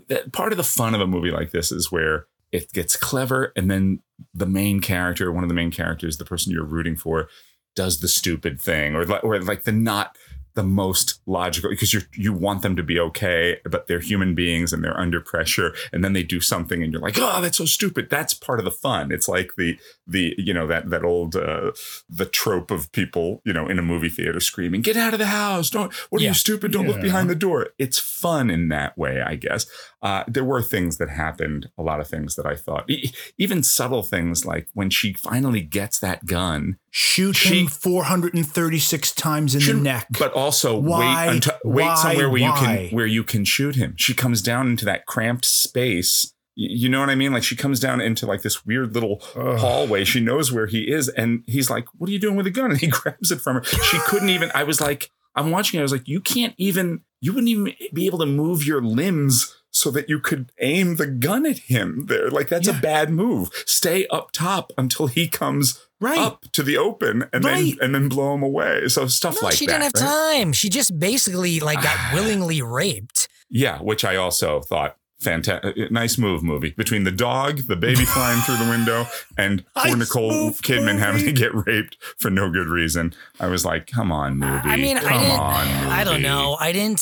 [SPEAKER 3] the part of the fun of a movie like this is where it gets clever, and then the main character, one of the main characters, the person you're rooting for, does the stupid thing, or or like the not the most logical because you you want them to be okay, but they're human beings and they're under pressure, and then they do something, and you're like, oh, that's so stupid. That's part of the fun. It's like the the you know that that old uh, the trope of people you know in a movie theater screaming, "Get out of the house! Don't what are
[SPEAKER 4] Yeah.
[SPEAKER 3] you stupid? Don't look behind the door." It's fun in that way, I guess. Uh, there were things that happened, a lot of things that I thought, e- even subtle things like when she finally gets that gun,
[SPEAKER 5] Shoot
[SPEAKER 3] She-
[SPEAKER 5] him 436 times in the neck.
[SPEAKER 3] but also
[SPEAKER 5] Why?
[SPEAKER 3] wait until wait
[SPEAKER 5] Why?
[SPEAKER 3] somewhere where you can where you can shoot him. She comes down into that cramped space. You know what I mean? Like she comes down into like this weird little
[SPEAKER 5] Ugh.
[SPEAKER 3] hallway. She knows where he is, and he's like, "What are you doing with a gun?" And he grabs it from her. She couldn't even. I was like, I'm watching. it, I was like, you can't even. You wouldn't even be able to move your limbs so that you could aim the gun at him. There, like that's a bad move. Stay up top until he comes
[SPEAKER 5] Right.
[SPEAKER 3] up to the open, and
[SPEAKER 5] Right.
[SPEAKER 3] then and then blow him away. So stuff
[SPEAKER 4] No,
[SPEAKER 3] like
[SPEAKER 4] she
[SPEAKER 3] that.
[SPEAKER 4] She didn't have
[SPEAKER 3] right?
[SPEAKER 4] time. She just basically like got willingly raped.
[SPEAKER 3] Yeah, which I also thought fantastic. Uh, uh, nice move, movie between the dog, the baby flying through the window, and poor
[SPEAKER 5] Nice
[SPEAKER 3] Nicole Kidman having to get raped for no good reason. I was like, come on, movie.
[SPEAKER 4] I mean,
[SPEAKER 3] come
[SPEAKER 4] I didn't.
[SPEAKER 3] on,
[SPEAKER 4] I don't know. I didn't.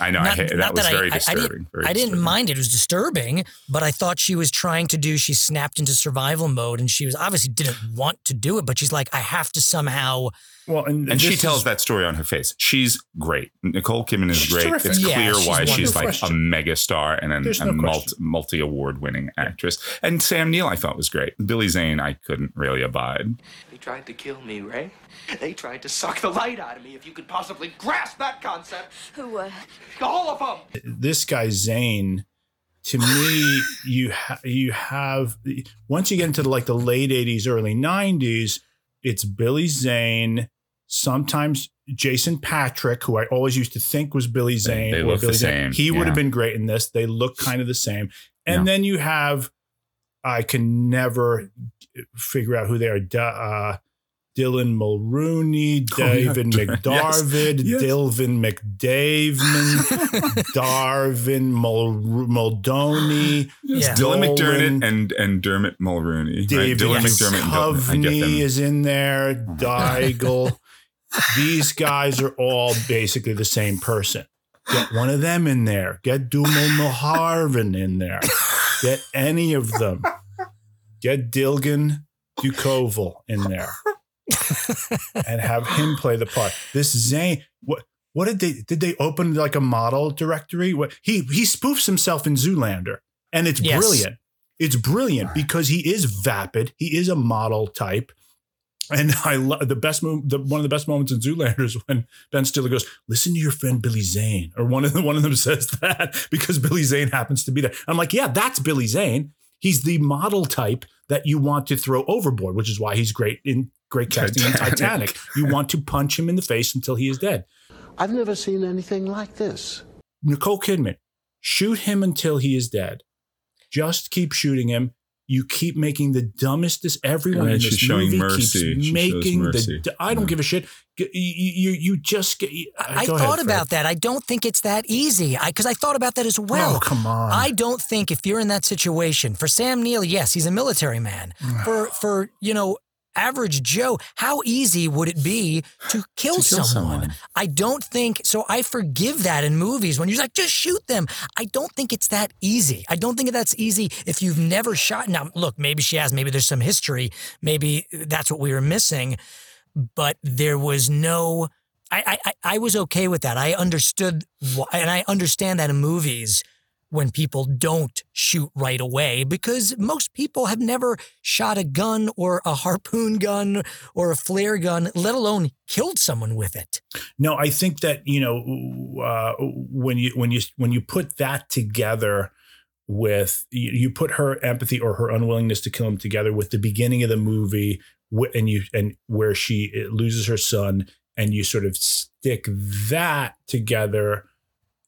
[SPEAKER 4] I
[SPEAKER 3] know. I
[SPEAKER 4] Not-
[SPEAKER 3] hate, that
[SPEAKER 4] not
[SPEAKER 3] was
[SPEAKER 4] that I-
[SPEAKER 3] very
[SPEAKER 4] I- I didn't-
[SPEAKER 3] disturbing. very
[SPEAKER 4] I didn't
[SPEAKER 3] disturbing.
[SPEAKER 4] mind it. It was disturbing, but I thought she was trying to do. She snapped into survival mode, and she was obviously didn't want to do it. But she's like, I have to somehow.
[SPEAKER 5] Well, and,
[SPEAKER 3] And she tells
[SPEAKER 5] is-
[SPEAKER 3] that story on her face. She's great. Nicole Kidman is great.
[SPEAKER 5] terrific.
[SPEAKER 3] It's
[SPEAKER 4] Yeah,
[SPEAKER 3] clear
[SPEAKER 4] she's
[SPEAKER 3] why she's
[SPEAKER 5] wonderful.
[SPEAKER 3] like a mega star and an,
[SPEAKER 5] There's
[SPEAKER 3] a
[SPEAKER 5] no
[SPEAKER 3] multi, multi award winning actress. And Sam Neill, I thought was great. Billy Zane, I couldn't really abide.
[SPEAKER 9] They tried to kill me, Rae. They tried to suck the light out of me, if you could possibly grasp that concept.
[SPEAKER 10] Who, uh, the
[SPEAKER 9] All of them!
[SPEAKER 5] this guy Zane, to me, you ha- you have once you get into the, like the late '80s, early '90s, it's Billy Zane, sometimes Jason Patric, who I always used to think was Billy Zane.
[SPEAKER 3] they
[SPEAKER 5] or
[SPEAKER 3] look the
[SPEAKER 5] Billy Zane.
[SPEAKER 3] same,
[SPEAKER 5] He would have been great in this. They look kind of the same, and
[SPEAKER 3] Yeah.
[SPEAKER 5] then you have I can never figure out who they are. Du- uh, Dylan Mulrooney,
[SPEAKER 3] Oh, yeah,
[SPEAKER 5] David
[SPEAKER 3] Dar-
[SPEAKER 5] McDarvid,
[SPEAKER 3] yes, yes.
[SPEAKER 5] Dilvin McDaveman, Darvin Mul- Muldoney,
[SPEAKER 4] Yeah.
[SPEAKER 3] Dylan McDermott and and Dermot Mulroney. right?
[SPEAKER 5] David
[SPEAKER 3] Dylan McDermott and Dylan- I get
[SPEAKER 5] Coveney is in there, Deigel. These guys are all basically the same person. Get one of them in there. Get Dumal Moharvin in there. Get any of them. Get Dilgan Dukoval in there. and have him play the part. This Zane, what what did they did they open like a model directory? What he he spoofs himself in Zoolander, and it's
[SPEAKER 4] Yes.
[SPEAKER 5] brilliant. It's brilliant because he is vapid. He is a model type. And I love the best move. The, one of the best moments in Zoolander is when Ben Stiller goes, "Listen to your friend Billy Zane," or one of the, one of them says that because Billy Zane happens to be there. I'm like, yeah, that's Billy Zane. He's the model type that you want to throw overboard, which is why he's great in great casting in
[SPEAKER 3] Titanic.
[SPEAKER 5] Titanic. You want to punch him in the face until he is dead.
[SPEAKER 1] I've never seen anything like this.
[SPEAKER 5] Nicole Kidman, shoot him until he is dead. Just keep shooting him. You keep making the dumbest. This everyone
[SPEAKER 3] And
[SPEAKER 5] in this
[SPEAKER 3] showing
[SPEAKER 5] movie
[SPEAKER 3] mercy.
[SPEAKER 5] Keeps
[SPEAKER 3] shows
[SPEAKER 5] making
[SPEAKER 3] mercy.
[SPEAKER 5] the. I don't
[SPEAKER 3] Yeah.
[SPEAKER 5] give a shit. You you, you just get.
[SPEAKER 4] I
[SPEAKER 5] go
[SPEAKER 4] thought
[SPEAKER 5] ahead, Fred.
[SPEAKER 4] about that. I don't think it's that easy. I because I thought about that as well.
[SPEAKER 5] Oh come on!
[SPEAKER 4] I don't think if you're in that situation, for Sam Neill, yes, he's a military man. For for you know average Joe, how easy would it be to kill,
[SPEAKER 3] To kill
[SPEAKER 4] someone?
[SPEAKER 3] someone.
[SPEAKER 4] I don't think so. I forgive that in movies when you're like, just shoot them. I don't think it's that easy. I don't think that's easy if you've never shot. Now, look, maybe she has. Maybe there's some history. Maybe that's what we were missing. But there was no. I I, I- I was okay with that. I understood, why, and I understand that in movies when people don't shoot right away because most people have never shot a gun or a harpoon gun or a flare gun, let alone killed someone with it.
[SPEAKER 5] No, I think that you know uh, when you when you when you put that together with you, you put her empathy or her unwillingness to kill him together with the beginning of the movie and you and where she loses her son and you sort of stick that together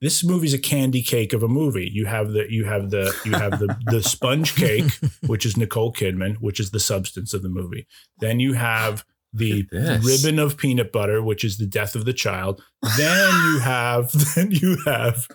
[SPEAKER 5] this movie's a candy cake of a movie. You have the you have the you have the the sponge cake which is Nicole Kidman which is the substance of the movie. Then you have the
[SPEAKER 3] Look at this.
[SPEAKER 5] ribbon of peanut butter which is the death of the child. Then you have then you have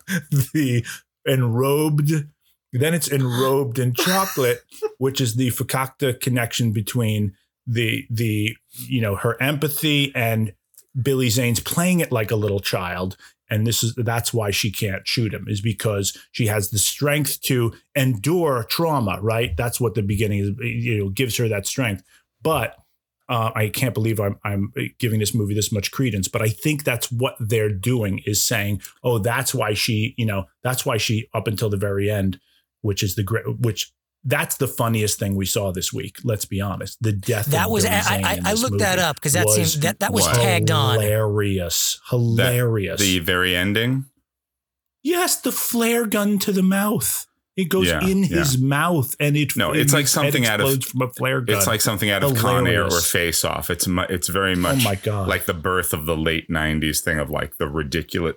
[SPEAKER 5] the enrobed then it's enrobed in chocolate which is the fakakta connection between the the you know her empathy and Billy Zane's playing it like a little child and this is that's why she can't shoot him is because she has the strength to endure trauma right? That's what the beginning is you know gives her that strength. But uh, I can't believe I'm, I'm giving this movie this much credence, but I think that's what they're doing is saying, oh, that's why she, you know, that's why she up until the very end, which is the great, which that's the funniest thing we saw this week. Let's be honest, the death.
[SPEAKER 4] That
[SPEAKER 5] of
[SPEAKER 4] was
[SPEAKER 5] Billy
[SPEAKER 4] I,
[SPEAKER 5] Zane
[SPEAKER 4] I,
[SPEAKER 5] in
[SPEAKER 4] I
[SPEAKER 5] this
[SPEAKER 4] looked that up because that
[SPEAKER 5] was
[SPEAKER 4] seemed that that was
[SPEAKER 3] What?
[SPEAKER 4] tagged on.
[SPEAKER 5] hilarious, hilarious.
[SPEAKER 3] The very ending.
[SPEAKER 5] yes, the flare gun to the mouth. It goes
[SPEAKER 3] Yeah,
[SPEAKER 5] in
[SPEAKER 3] yeah.
[SPEAKER 5] his mouth, and it
[SPEAKER 3] No, it's like something out of-
[SPEAKER 5] from a flare gun.
[SPEAKER 3] It's like something out of Con Air or Face Off. It's mu- it's very oh much
[SPEAKER 5] Oh my God.
[SPEAKER 3] like the birth of the late '90s thing of like the ridiculous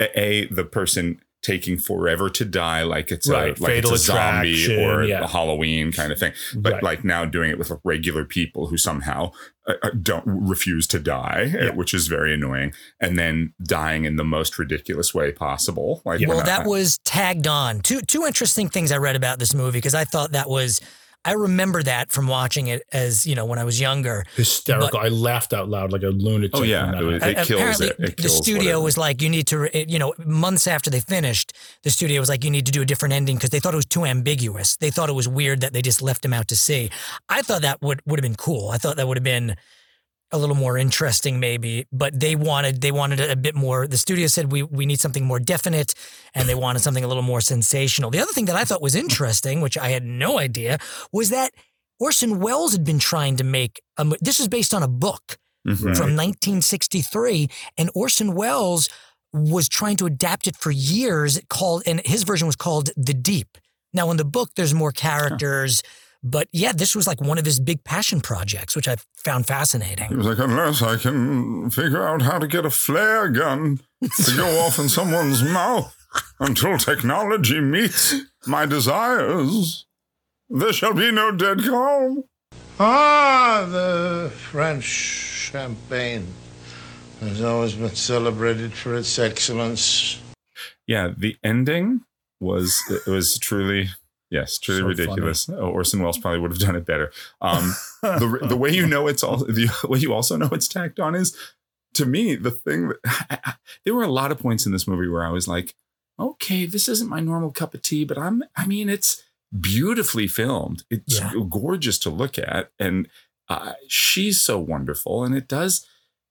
[SPEAKER 3] a, a the person taking forever to die, like it's
[SPEAKER 5] Right,
[SPEAKER 3] a like
[SPEAKER 5] Fatal
[SPEAKER 3] it's a zombie or
[SPEAKER 5] yeah.
[SPEAKER 3] the Halloween kind of thing. But
[SPEAKER 5] Right.
[SPEAKER 3] like now doing it with regular people who somehow uh, uh, don't refuse to die, uh,
[SPEAKER 5] Yeah.
[SPEAKER 3] which is very annoying, and then dying in the most ridiculous way possible. Like
[SPEAKER 5] Yeah.
[SPEAKER 4] Well,
[SPEAKER 3] when I-
[SPEAKER 4] that was tagged on. Two two interesting things I read about this movie because I thought that was I remember that from watching it as you know when I was younger.
[SPEAKER 5] hysterical. I laughed out loud like a lunatic.
[SPEAKER 3] Oh, yeah,
[SPEAKER 5] when
[SPEAKER 3] it was-
[SPEAKER 5] happened.
[SPEAKER 3] It kills
[SPEAKER 4] Apparently,
[SPEAKER 3] it. It
[SPEAKER 4] the studio
[SPEAKER 3] whatever.
[SPEAKER 4] was like, you need to, you know, months after they finished, the studio was like, you need to do a different ending because they thought it was too ambiguous. They thought it was weird that they just left him out to sea. I thought that would would have been cool. I thought that would have been a little more interesting, maybe. But they wanted they wanted a bit more. The studio said we we need something more definite, and they wanted something a little more sensational. The other thing that I thought was interesting, which I had no idea, was that Orson Welles had been trying to make a, mo- this is based on a book
[SPEAKER 3] Mhm.
[SPEAKER 4] from 1963, and Orson Welles was trying to adapt it for years. Called and his version was called The Deep. Now in the book, there's more characters, but yeah, this was like one of his big passion projects, which I found
[SPEAKER 10] He
[SPEAKER 4] fascinating.
[SPEAKER 10] was like, unless I can figure out how to get a flare gun to go off in someone's mouth until technology meets my desires, there shall be no dead calm.
[SPEAKER 11] Ah, the French champagne has always been celebrated for its excellence.
[SPEAKER 3] Yeah, the ending was it was truly yes, truly
[SPEAKER 5] So
[SPEAKER 3] ridiculous. Oh, Orson Welles probably would have done it better. Um, the the way you know it's all the way you also know it's tacked on is to me the thing that there were a lot of points in this movie where I was like, okay, this isn't my normal cup of tea, but I'm I mean it's beautifully filmed. It's
[SPEAKER 4] Yeah.
[SPEAKER 3] gorgeous to look at, and uh, she's so wonderful, and it does.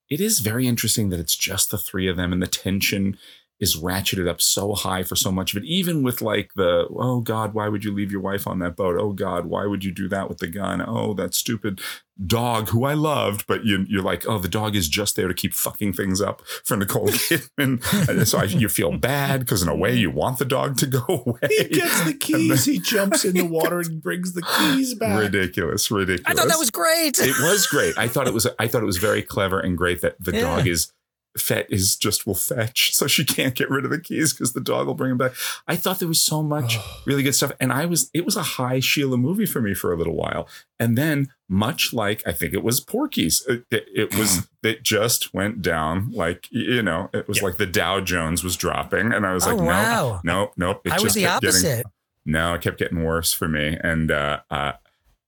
[SPEAKER 3] It is very interesting that it's just the three of them, and the tension is ratcheted up so high for so much of it. Even with like the oh God, why would you leave your wife on that boat? Oh God, why would you do that with the gun? Oh, that stupid dog who I loved, but you, you're like, oh, the dog is just there to keep fucking things up for Nicole Kidman. And so I, you feel bad because in a way you want the dog to go away.
[SPEAKER 5] He gets the keys. He jumps in the water and brings the keys back.
[SPEAKER 3] ridiculous, ridiculous.
[SPEAKER 4] I thought that was great.
[SPEAKER 3] it was great. I thought it was. I thought it was very clever and great that the
[SPEAKER 4] Yeah.
[SPEAKER 3] dog is fet is just will fetch, so she can't get rid of the keys because the dog will bring them back. I thought there was so much really good stuff, and I was. It was a high Sheila movie for me for a little while, and then much like I think it was Porky's, it, it, it was. It just went down like you know. It was like the Dow Jones was dropping, and I was
[SPEAKER 4] Oh,
[SPEAKER 3] like,
[SPEAKER 4] wow.
[SPEAKER 3] no, no, nope. It
[SPEAKER 4] I was
[SPEAKER 3] just
[SPEAKER 4] the
[SPEAKER 3] kept getting-
[SPEAKER 4] opposite.
[SPEAKER 3] no, it kept getting worse for me. And uh, uh,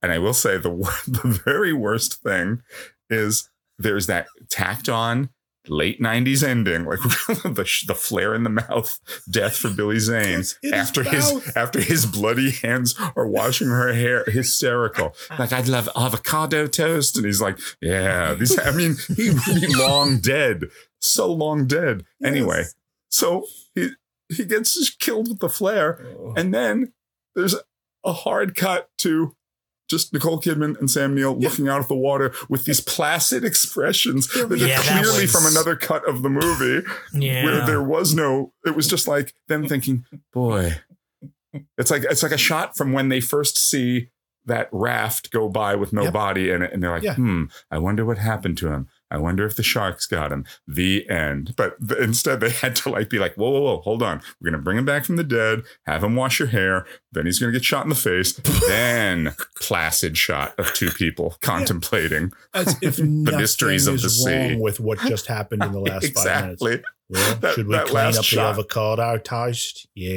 [SPEAKER 3] and I will say the the very worst thing is there's that tacked on late 90s ending like the the flare in the mouth death for Billy Zane
[SPEAKER 5] Yes,
[SPEAKER 3] after his
[SPEAKER 5] mouth.
[SPEAKER 3] after his bloody hands are washing her hair hysterical. Like I'd love avocado toast. And he's like yeah these I mean he would be long dead so long dead. Anyway so he he gets killed with the flare and then there's a hard cut to just Nicole Kidman and Sam Neill looking out of the water with these placid expressions that are
[SPEAKER 4] Yeah,
[SPEAKER 3] clearly
[SPEAKER 4] was-
[SPEAKER 3] from another cut of the movie
[SPEAKER 4] Yeah.
[SPEAKER 3] where there was no it was just like them thinking boy it's like it's like a shot from when they first see that raft go by with no
[SPEAKER 5] Yep.
[SPEAKER 3] body in it and they're like
[SPEAKER 5] Yeah.
[SPEAKER 3] hmm i wonder what happened to him i wonder if the sharks got him the end but th- instead they had to like be like whoa whoa whoa hold on we're gonna bring him back from the dead have him wash your hair then he's gonna get shot in the face then placid shot of two people contemplating
[SPEAKER 5] As if the
[SPEAKER 3] mysteries of the sea.
[SPEAKER 5] with what just happened in the last five minutes.
[SPEAKER 3] exactly
[SPEAKER 5] Well,
[SPEAKER 3] That-
[SPEAKER 5] should we
[SPEAKER 3] that
[SPEAKER 5] clean up
[SPEAKER 3] shot.
[SPEAKER 5] the avocado toast? Yeah,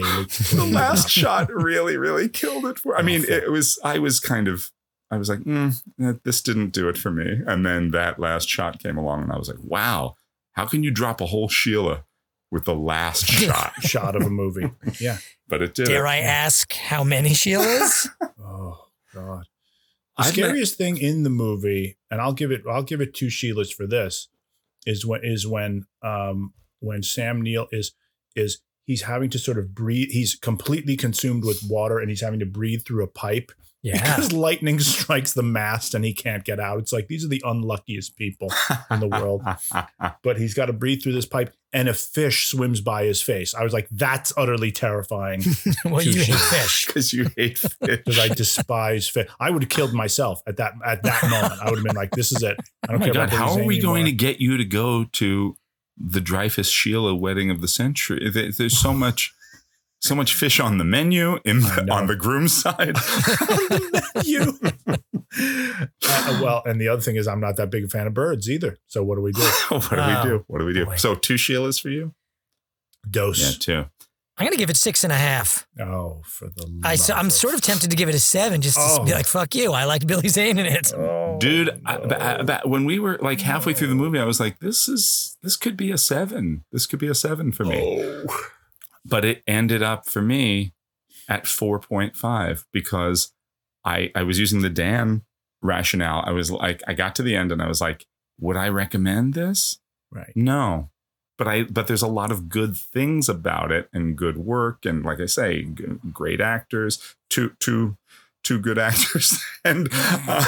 [SPEAKER 3] the last shot really, really killed it for. I oh,
[SPEAKER 5] mean,
[SPEAKER 3] it was. I was kind of. I was like, mm, eh, this didn't do it for me. And then that last shot came along, and I was like, wow, how can you drop a whole Sheila with the last shot?
[SPEAKER 5] shot of a movie. Yeah.
[SPEAKER 3] But it did.
[SPEAKER 4] Dare
[SPEAKER 3] it.
[SPEAKER 4] I ask how many Sheilas?
[SPEAKER 5] Oh God. The
[SPEAKER 3] I've met-
[SPEAKER 5] scariest thing in the movie, and I'll give it I'll give it two Sheilas for this, is when is when um when Sam Neill is is he's having to sort of breathe he's completely consumed with water and he's having to breathe through a pipe
[SPEAKER 4] Yeah.
[SPEAKER 5] because lightning strikes the mast and he can't get out. It's like these are the unluckiest people in the world. but he's got to breathe through this pipe and a fish swims by his face. I was like, that's utterly terrifying
[SPEAKER 4] well, you hate fish.
[SPEAKER 3] because you hate fish.
[SPEAKER 5] because I despise fish. I would have killed myself at that at that moment. I would have been like, "This is it." I
[SPEAKER 3] Oh
[SPEAKER 5] don't
[SPEAKER 3] my
[SPEAKER 5] care
[SPEAKER 3] God,
[SPEAKER 5] about
[SPEAKER 3] how are
[SPEAKER 5] Zane
[SPEAKER 3] we going to get you to go to the Dreyfus Sheila wedding of the century? There's so much, so much fish on the menu in the, on the groom's side.
[SPEAKER 5] you? Uh, well, and the other thing is, I'm not that big a fan of birds either. So what do we do?
[SPEAKER 3] what do
[SPEAKER 4] Wow.
[SPEAKER 3] we do? What do we do?
[SPEAKER 4] Boy.
[SPEAKER 3] So two Sheilas for you? Dose. Yeah,
[SPEAKER 5] Dose.
[SPEAKER 3] two.
[SPEAKER 4] I'm gonna give it six and a half.
[SPEAKER 5] Oh, for the
[SPEAKER 4] I, so I'm
[SPEAKER 5] love
[SPEAKER 4] sort of tempted to give it a seven, just to
[SPEAKER 5] Oh.
[SPEAKER 4] be like, "Fuck you." I liked Billy Zane in it.
[SPEAKER 5] Oh,
[SPEAKER 3] Dude, I,
[SPEAKER 5] no.
[SPEAKER 3] ba- ba- when we were like halfway through the movie, I was like, "This is this could be a seven. This could be a seven for me."
[SPEAKER 5] Oh.
[SPEAKER 3] But it ended up for me at four point five because I I was using the Dan rationale. I was like, I got to the end and I was like, "Would I recommend this?"
[SPEAKER 5] right.
[SPEAKER 3] No. But I but there's a lot of good things about it and good work and like I say, g- great actors, two two two good actors, and uh,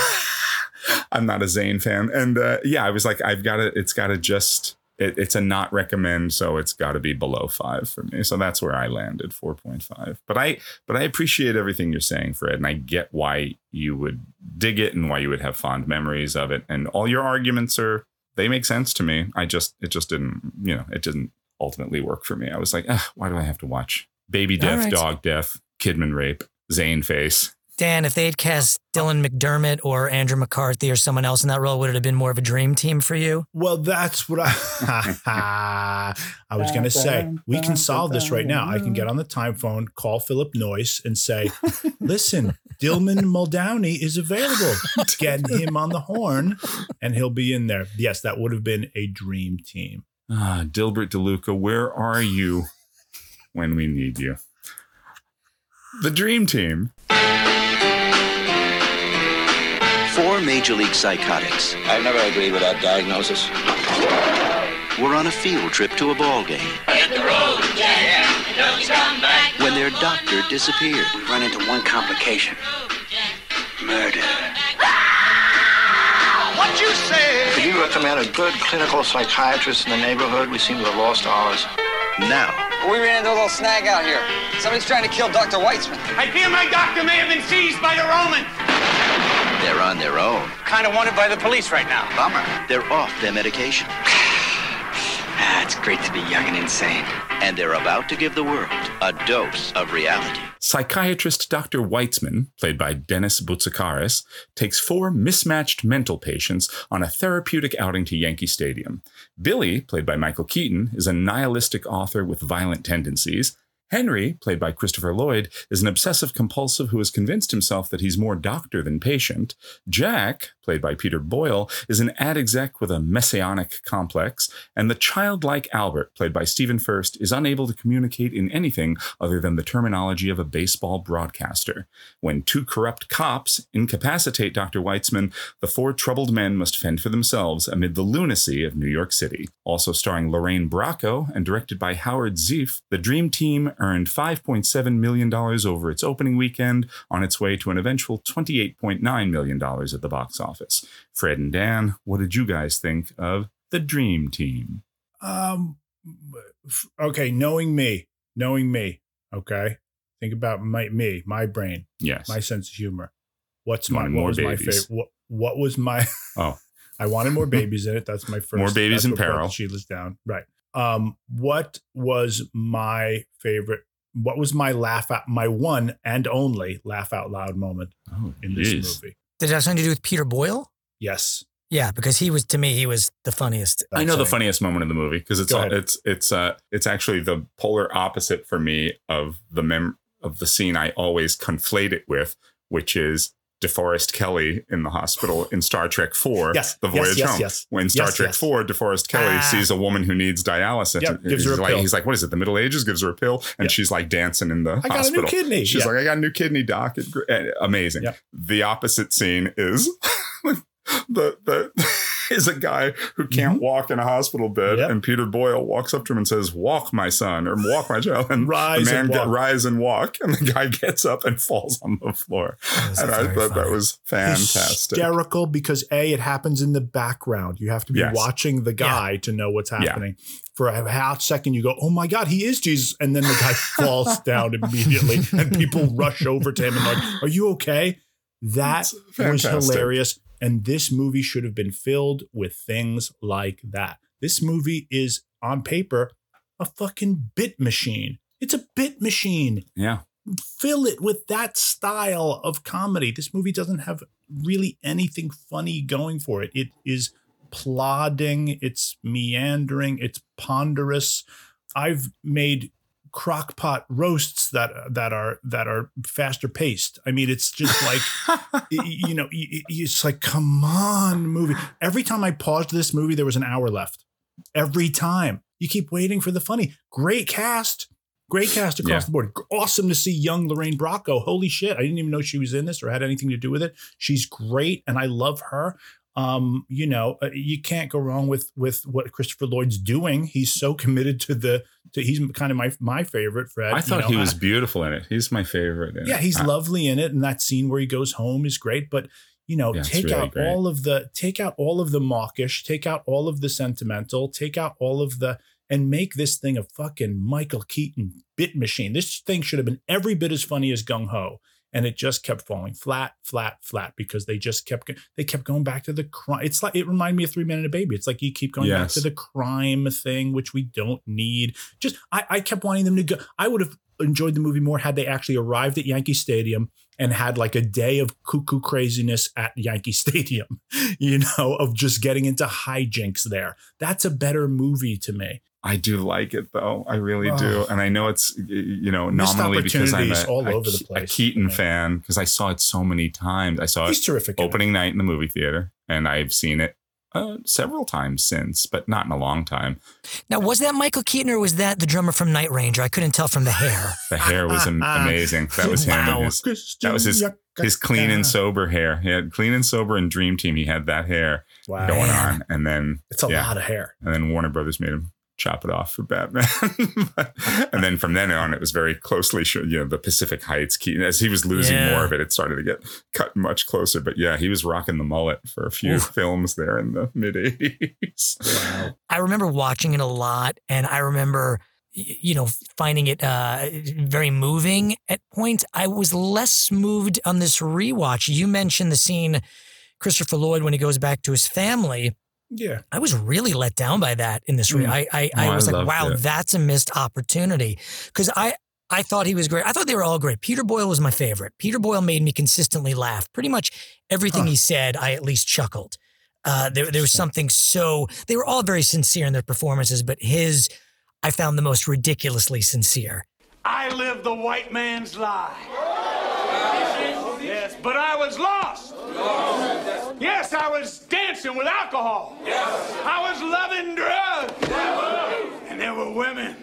[SPEAKER 3] I'm not a Zane fan. And uh, yeah, I was like, I've got to. It's got to just. It, it's a not recommend, so it's got to be below five for me. So that's where I landed, four point five. But I, but I appreciate everything you're saying, Fred, and I get why you would dig it and why you would have fond memories of it, and all your arguments are they make sense to me. I just, it just didn't, you know, it didn't ultimately work for me. I was like, why do I have to watch baby death,
[SPEAKER 4] right.
[SPEAKER 3] dog death, Kidman rape, Zane face?
[SPEAKER 4] Dan, if they had cast Dylan McDermott or Andrew McCarthy or someone else in that role, would it have been more of a dream team for you?
[SPEAKER 5] Well, that's what I I was going to say. We can solve this right now. I can get on the time phone, call Philip Noyce, and say, "Listen, Dillman Muldowney is available. Get him on the horn, and he'll be in there." Yes, that would have been a dream team.
[SPEAKER 3] Ah, Dilbert DeLuca, where are you when we need you? The dream team.
[SPEAKER 12] Major league psychotics.
[SPEAKER 13] I've never agreed with that diagnosis.
[SPEAKER 12] Were on a field trip to a ball game
[SPEAKER 13] Hit the road, Jack. Don't come back.
[SPEAKER 12] when their doctor disappeared.
[SPEAKER 9] We run into one complication. Murder. Ah!
[SPEAKER 13] What you say?
[SPEAKER 11] Could you recommend a good clinical psychiatrist in the neighborhood? We seem to have lost ours.
[SPEAKER 12] Now,
[SPEAKER 14] We ran into a little snag out here. Somebody's trying to kill Dr. Weitzman.
[SPEAKER 6] I fear my doctor may have been seized by the Romans.
[SPEAKER 12] They're on their own.
[SPEAKER 9] Kind of wanted by the police right now.
[SPEAKER 12] Bummer. They're off their medication.
[SPEAKER 9] Ah, it's great to be young and insane.
[SPEAKER 12] And they're about to give the world a dose of reality.
[SPEAKER 3] Psychiatrist Dr. Weitzman, played by Dennis Boutsikaris, takes four mismatched mental patients on a therapeutic outing to Yankee Stadium. Billy, played by Michael Keaton, is a nihilistic author with violent tendencies. Henry, played by Christopher Lloyd, is an obsessive compulsive who has convinced himself that he's more doctor than patient. Jack, played by Peter Boyle, is an ad exec with a messianic complex. And the childlike Albert, played by Stephen Furst, is unable to communicate in anything other than the terminology of a baseball broadcaster. When two corrupt cops incapacitate Dr. Weitzman, the four troubled men must fend for themselves amid the lunacy of New York City. Also starring Lorraine Bracco and directed by Howard Zieff, the Dream Team earned $5.7 million over its opening weekend on its way to an eventual $28.9 million at the box office. Fred and Dan, what did you guys think of the Dream Team?
[SPEAKER 5] Um, okay, knowing me, knowing me. Okay, think about my me, my brain,
[SPEAKER 3] Yes.
[SPEAKER 5] my sense of humor. What's my what
[SPEAKER 3] more
[SPEAKER 5] was my
[SPEAKER 3] babies.
[SPEAKER 5] favorite? What what was my?
[SPEAKER 3] Oh.
[SPEAKER 5] I wanted more babies in it. That's my first.
[SPEAKER 3] More babies in peril.
[SPEAKER 5] the Sheila's down. Right. Um, what was my favorite? What was my laugh out? My one and only laugh out loud moment
[SPEAKER 3] Oh,
[SPEAKER 5] in this
[SPEAKER 3] jeez.
[SPEAKER 5] movie.
[SPEAKER 4] Did it have something to do with Peter Boyle?
[SPEAKER 5] Yes.
[SPEAKER 4] Yeah, because he was to me he was the funniest.
[SPEAKER 3] I know the funniest moment in the movie because it's all, it's it's uh it's actually the polar opposite for me of the mem of the scene I always conflate it with, which is DeForest Kelley in the hospital in Star Trek Four,
[SPEAKER 5] Yes,
[SPEAKER 3] The Voyage
[SPEAKER 5] yes,
[SPEAKER 3] Home.
[SPEAKER 5] yes.
[SPEAKER 3] When Star Trek
[SPEAKER 5] yes.
[SPEAKER 3] Four, DeForest Kelley
[SPEAKER 4] Ah.
[SPEAKER 3] sees a woman who needs dialysis.
[SPEAKER 5] Yep, gives her
[SPEAKER 3] he's
[SPEAKER 5] a
[SPEAKER 3] like,
[SPEAKER 5] pill.
[SPEAKER 3] He's like, "What is it? The Middle Ages?" Gives her a pill, and
[SPEAKER 5] Yep.
[SPEAKER 3] she's like dancing in the
[SPEAKER 5] I got a new kidney.
[SPEAKER 3] She's
[SPEAKER 5] Yeah.
[SPEAKER 3] like, "I got a new kidney, doc." Amazing.
[SPEAKER 5] Yep.
[SPEAKER 3] The opposite scene is the the is a guy who can't walk in a hospital bed,
[SPEAKER 5] Mm-hmm. Yep.
[SPEAKER 3] and Peter Boyle walks up to him and says, "Walk, my son," or "Walk, my child," and
[SPEAKER 5] Rise
[SPEAKER 3] the man
[SPEAKER 5] and
[SPEAKER 3] get rise and walk, and the guy gets up and falls on the floor, and I thought that was fantastic.
[SPEAKER 5] hysterical because a it happens in the background. You have to be
[SPEAKER 3] Yes.
[SPEAKER 5] watching the guy to know what's
[SPEAKER 3] Yeah.
[SPEAKER 5] happening. For a half second, you go, "Oh my god, he is Jesus!" and then the guy falls down immediately, and people rush over to him and like, "Are you okay?" That was hilarious, and this movie should have been filled with things like that. This movie is on paper a fucking bit machine. It's a bit machine
[SPEAKER 3] Yeah,
[SPEAKER 5] fill it with that style of comedy. This movie doesn't have really anything funny going for it. It is plodding, it's meandering, it's ponderous. I've made crockpot roasts that that are that are faster paced. I mean, it's just like y- you know, y- y- it's like come on, movie. Every time I paused this movie, there was an hour left. Every time you keep waiting for the funny. Great cast. Great cast across
[SPEAKER 3] Yeah.
[SPEAKER 5] the board. Awesome to see young Lorraine Bracco. Holy shit. I didn't even know she was in this or had anything to do with it. She's great and I love her. Um, you know, uh, you can't go wrong with with what Christopher Lloyd's doing. He's so committed to the to he's kind of my my favorite Fred.
[SPEAKER 3] I
[SPEAKER 5] you
[SPEAKER 3] thought
[SPEAKER 5] know.
[SPEAKER 3] he was
[SPEAKER 5] I-
[SPEAKER 3] beautiful in it. He's my favorite.
[SPEAKER 5] yeah,
[SPEAKER 3] it.
[SPEAKER 5] he's
[SPEAKER 3] I-
[SPEAKER 5] lovely in it, and that scene where he goes home is great. But you know,
[SPEAKER 3] Yeah,
[SPEAKER 5] take
[SPEAKER 3] really
[SPEAKER 5] out
[SPEAKER 3] great.
[SPEAKER 5] all of the take out all of the mawkish, take out all of the sentimental, take out all of the and make this thing a fucking Michael Keaton bit machine. This thing should have been every bit as funny as Gung Ho. And it just kept falling flat, flat, flat because they just kept they kept going back to the crime. It's like it reminded me of Three Men and a Baby. It's like you keep going back to the crime thing, which we don't need. Just I, I kept wanting them to go. I would have enjoyed the movie more had they actually arrived at Yankee Stadium and had like a day of cuckoo craziness at Yankee Stadium, you know, of just getting into hijinks there. That's a better movie to me.
[SPEAKER 3] I do like it though. I really do,
[SPEAKER 5] Oh.
[SPEAKER 3] and I know it's you know
[SPEAKER 5] Missed
[SPEAKER 3] nominally because I'm a,
[SPEAKER 5] all
[SPEAKER 3] a
[SPEAKER 5] over the
[SPEAKER 3] Ke- a
[SPEAKER 5] place.
[SPEAKER 3] Keaton fan because I saw it so many times. I saw
[SPEAKER 5] He's
[SPEAKER 3] it
[SPEAKER 5] terrific. in it.
[SPEAKER 3] opening night in the movie theater, and I've seen it uh, several times since, but not in a long time.
[SPEAKER 4] Now, was that Michael Keaton or was that the drummer from Night Ranger? I couldn't tell from the hair.
[SPEAKER 3] The hair was am- amazing. That was him.
[SPEAKER 4] Wow.
[SPEAKER 3] His, that was his his clean and sober hair. He had clean and sober and Dream Team. He had that hair
[SPEAKER 5] Wow.
[SPEAKER 3] going on, and then
[SPEAKER 5] It's a
[SPEAKER 3] yeah.
[SPEAKER 5] lot of hair.
[SPEAKER 3] And then Warner Brothers made him chop it off for Batman. But- and then from then on, it was very closely, sh- you know, the Pacific Heights. Keaton, as he was losing
[SPEAKER 4] Yeah.
[SPEAKER 3] more of it, it started to get cut much closer. But yeah, he was rocking the mullet for a few
[SPEAKER 4] Oof.
[SPEAKER 3] films there in the mid 80s.
[SPEAKER 4] I remember watching it a lot, and I remember, you know, finding it uh, very moving at points. I was less moved on this rewatch. You mentioned the scene, Christopher Lloyd, when he goes back to his family.
[SPEAKER 5] Yeah.
[SPEAKER 4] I was really let down by that in this. Re-
[SPEAKER 5] Mm.
[SPEAKER 4] I I,
[SPEAKER 3] Oh,
[SPEAKER 4] I
[SPEAKER 3] I
[SPEAKER 4] was like, wow,
[SPEAKER 3] it.
[SPEAKER 4] that's a missed opportunity because I. I thought he was great. I thought they were all great. Peter Boyle was my favorite. Peter Boyle made me consistently laugh. Pretty much everything
[SPEAKER 5] Huh.
[SPEAKER 4] he said, I at least chuckled. Uh, there, there was something so. They were all very sincere in their performances, but his, I found the most ridiculously sincere.
[SPEAKER 6] I live the white man's lie. Yes, but I was lost. Yes, I was dancing with alcohol. Yes. I was loving drugs. And there were women.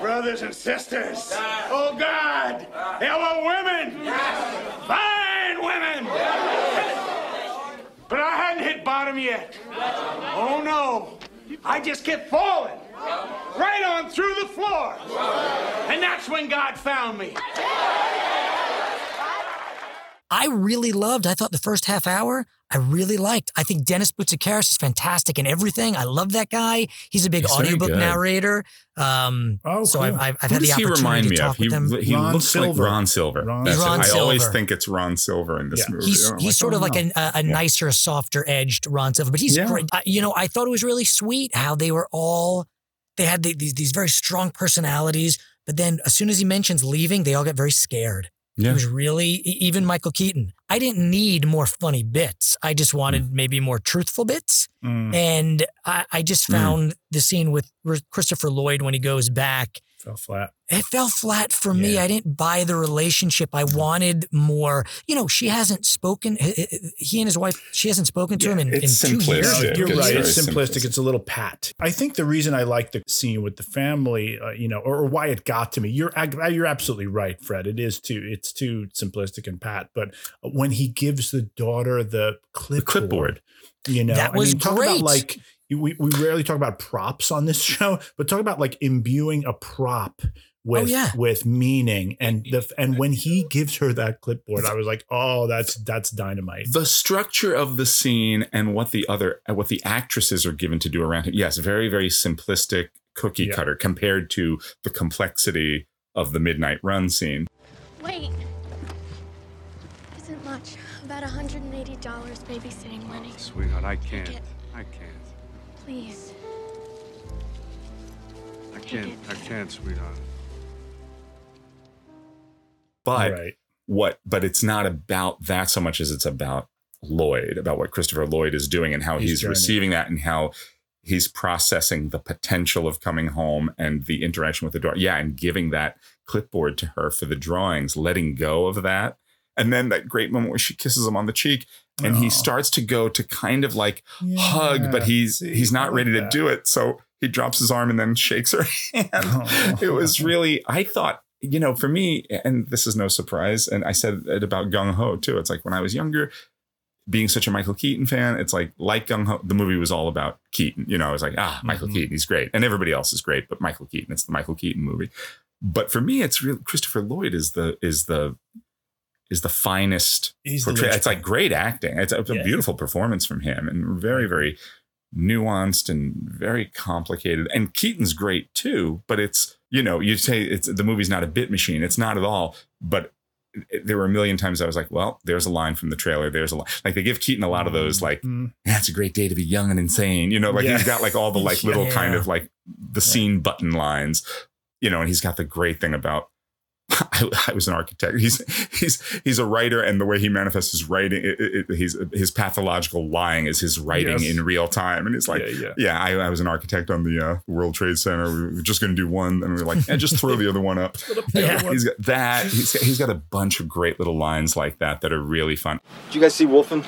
[SPEAKER 6] Brothers and sisters. Oh, God. There were women. Fine women. But I hadn't hit bottom yet. Oh, no. I just kept falling. Right on through the floor. And that's when God found me.
[SPEAKER 4] I really loved. I thought the first half hour I really liked. I think Dennis Boutsikaris is fantastic in everything. I love that guy. He's a big
[SPEAKER 3] He's
[SPEAKER 4] audiobook narrator. Um,
[SPEAKER 5] Oh,
[SPEAKER 4] so
[SPEAKER 5] cool.
[SPEAKER 4] I've, I've, I've had the
[SPEAKER 3] does he
[SPEAKER 4] opportunity
[SPEAKER 3] remind
[SPEAKER 4] to
[SPEAKER 3] me
[SPEAKER 4] talk
[SPEAKER 3] of? He,
[SPEAKER 4] with him.
[SPEAKER 3] he
[SPEAKER 5] Ron
[SPEAKER 3] looks
[SPEAKER 5] Silver.
[SPEAKER 3] like Ron Silver.
[SPEAKER 5] Ron
[SPEAKER 3] That's it.
[SPEAKER 4] Ron
[SPEAKER 3] I always think it's Ron Silver in this
[SPEAKER 5] Yeah.
[SPEAKER 3] movie.
[SPEAKER 4] He's
[SPEAKER 3] I'm
[SPEAKER 4] he's
[SPEAKER 3] like,
[SPEAKER 4] sort
[SPEAKER 3] oh,
[SPEAKER 4] of like
[SPEAKER 3] no.
[SPEAKER 4] a, a nicer, softer edged Ron Silver, but he's
[SPEAKER 3] Yeah.
[SPEAKER 4] great. I, you know, I thought it was really sweet how they were all they had the, these these very strong personalities, but then as soon as he mentions leaving, they all get very scared. It
[SPEAKER 3] Yeah.
[SPEAKER 4] was really even Michael Keaton. I didn't need more funny bits. I just wanted maybe more truthful bits.
[SPEAKER 5] Mm,
[SPEAKER 4] And I, I just
[SPEAKER 3] Mm.
[SPEAKER 4] found the scene with Christopher Lloyd when he goes back
[SPEAKER 5] fell flat.
[SPEAKER 4] it fell flat for me. I didn't buy the relationship. I wanted more. You know, she hasn't spoken. He and his wife, she hasn't spoken to him in, in two years.
[SPEAKER 3] simplistic.
[SPEAKER 5] You're
[SPEAKER 3] It's
[SPEAKER 5] right.
[SPEAKER 3] very
[SPEAKER 5] It's simplistic.
[SPEAKER 3] simplistic.
[SPEAKER 5] It's a little pat. I think the reason I like the scene with the family, uh, you know, or, or why it got to me, you're you're absolutely right, Fred. It is too. It's too simplistic and pat. But when he gives the daughter the clipboard,
[SPEAKER 3] clipboard.
[SPEAKER 5] you know,
[SPEAKER 4] That was
[SPEAKER 5] I mean, talk
[SPEAKER 4] great.
[SPEAKER 5] about like we we rarely talk about props on this show, but talk about like imbuing a prop. Oh, with,
[SPEAKER 4] Oh, yeah.
[SPEAKER 5] with meaning and the and when he gives her that clipboard, I was like, oh, that's that's dynamite.
[SPEAKER 3] the structure of the scene and what the other what the actresses are given to do around him yes very very simplistic cookie
[SPEAKER 5] Yeah.
[SPEAKER 3] cutter compared to the complexity of the midnight run scene
[SPEAKER 15] Wait. Isn't much. About $180 babysitting money.
[SPEAKER 8] Sweetheart, I can't.
[SPEAKER 15] it.
[SPEAKER 8] I can't.
[SPEAKER 15] Please.
[SPEAKER 8] I can't. I can't, sweetheart.
[SPEAKER 3] but
[SPEAKER 5] right.
[SPEAKER 3] what but it's not about that so much as it's about lloyd about what christopher lloyd is doing and how
[SPEAKER 5] His
[SPEAKER 3] he's receiving that and how he's processing the potential of coming home and the interaction with the daughter yeah and giving that clipboard to her for the drawings letting go of that and then that great moment where she kisses him on the cheek and
[SPEAKER 5] Aw.
[SPEAKER 3] he starts to go to kind of like hug but he's he's not
[SPEAKER 5] like
[SPEAKER 3] ready to do it so he drops his arm and then shakes her hand it was really i thought you know for me and this is no surprise and i said it about gung ho too it's like when i was younger being such a Michael Keaton fan, it's like like Gung Ho. The movie was all about Keaton. You know, I was like, ah, Michael
[SPEAKER 5] Mhm.
[SPEAKER 3] Keaton, he's great, and everybody else is great, but Michael Keaton, it's the Michael Keaton movie. But for me, it's real. Christopher Lloyd is the is the is the finest.
[SPEAKER 5] He's the
[SPEAKER 3] it's like great acting. It's a, it's a
[SPEAKER 5] Yeah.
[SPEAKER 3] beautiful performance from him, and very very nuanced and very complicated. And Keaton's great too, but it's you know you say it's the movie's not a bit machine. It's not at all. But there were a million times I was like, well, there's a line from the trailer. There's a line. Like they give Keaton a lot of those like,
[SPEAKER 5] Mm.
[SPEAKER 3] yeah, it's a great day to be young and insane. You know, like
[SPEAKER 5] Yeah.
[SPEAKER 3] he's got like all the like little kind
[SPEAKER 4] Yeah.
[SPEAKER 3] of like the scene button lines. You know, and he's got the great thing about. I, I was an architect. He's he's he's a writer, and the way he manifests his writing, it, it, it- he's his pathological lying is his writing
[SPEAKER 5] Yes.
[SPEAKER 3] in real time. And it's like,
[SPEAKER 5] Yeah,
[SPEAKER 3] yeah,
[SPEAKER 5] yeah.
[SPEAKER 3] I, I was an architect on the uh, World Trade Center. We were just going to do one, and we are like, yeah, just throw the other one up.
[SPEAKER 4] Yeah.
[SPEAKER 3] He's got that. He's got, he's got a bunch of great little lines like that that are really fun.
[SPEAKER 16] Did you guys see Wolfen?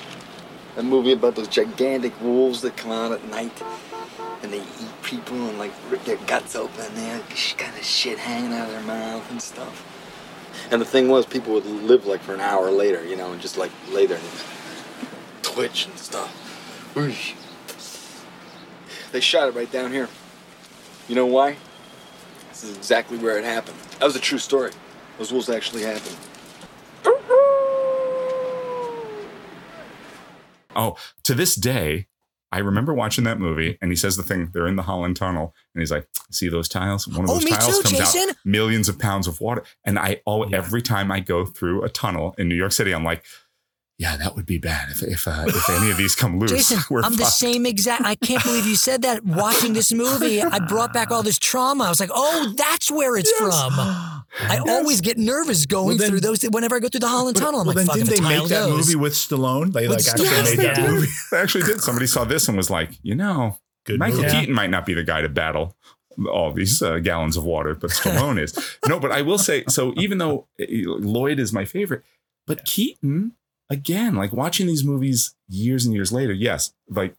[SPEAKER 16] That movie about those gigantic wolves that come out at night and they eat people and like rip their guts open and they have kind of shit hanging out of their mouth and stuff. And the thing was, people would live like for an hour later, you know, and just like lay there and twitch and stuff. They shot it right down here. You know why? This is exactly where it happened. That was a true story. Those wolves actually happened.
[SPEAKER 3] Oh, to this day, I remember watching that movie, and he says the thing. They're in the Holland Tunnel, and he's like, "See those tiles? One of
[SPEAKER 4] Oh,
[SPEAKER 3] those
[SPEAKER 4] me
[SPEAKER 3] tiles
[SPEAKER 4] too,
[SPEAKER 3] comes
[SPEAKER 4] Jason.
[SPEAKER 3] out millions of pounds of water." And I, oh, every time I go through a tunnel in New York City, I'm like, "Yeah, that would be bad if if uh, if any of these come loose."
[SPEAKER 4] Jason,
[SPEAKER 3] we're
[SPEAKER 4] I'm the same exact. I can't believe you said that. Watching this movie, I brought back all this trauma. I was like, "Oh, that's where it's from." I always get nervous going
[SPEAKER 5] Well, then-
[SPEAKER 4] through those. Whenever I go through the Holland Tunnel, I'm
[SPEAKER 5] well,
[SPEAKER 4] like,
[SPEAKER 5] then
[SPEAKER 4] "Fuck,
[SPEAKER 5] didn't
[SPEAKER 4] if
[SPEAKER 5] they
[SPEAKER 4] tile
[SPEAKER 5] make that
[SPEAKER 4] goes."
[SPEAKER 5] movie with Stallone? They like
[SPEAKER 4] With
[SPEAKER 5] actually
[SPEAKER 4] Stallone,
[SPEAKER 5] made that
[SPEAKER 4] yeah.
[SPEAKER 5] movie.
[SPEAKER 3] They actually did. Somebody saw this and was like, you know,
[SPEAKER 5] Good
[SPEAKER 3] Michael
[SPEAKER 5] movie.
[SPEAKER 3] Keaton might not be the guy to battle all these uh, gallons of water, but Stallone is. No, but I will say, so even though uh, Lloyd is my favorite, but Keaton, again, like watching these movies years and years later, yes, like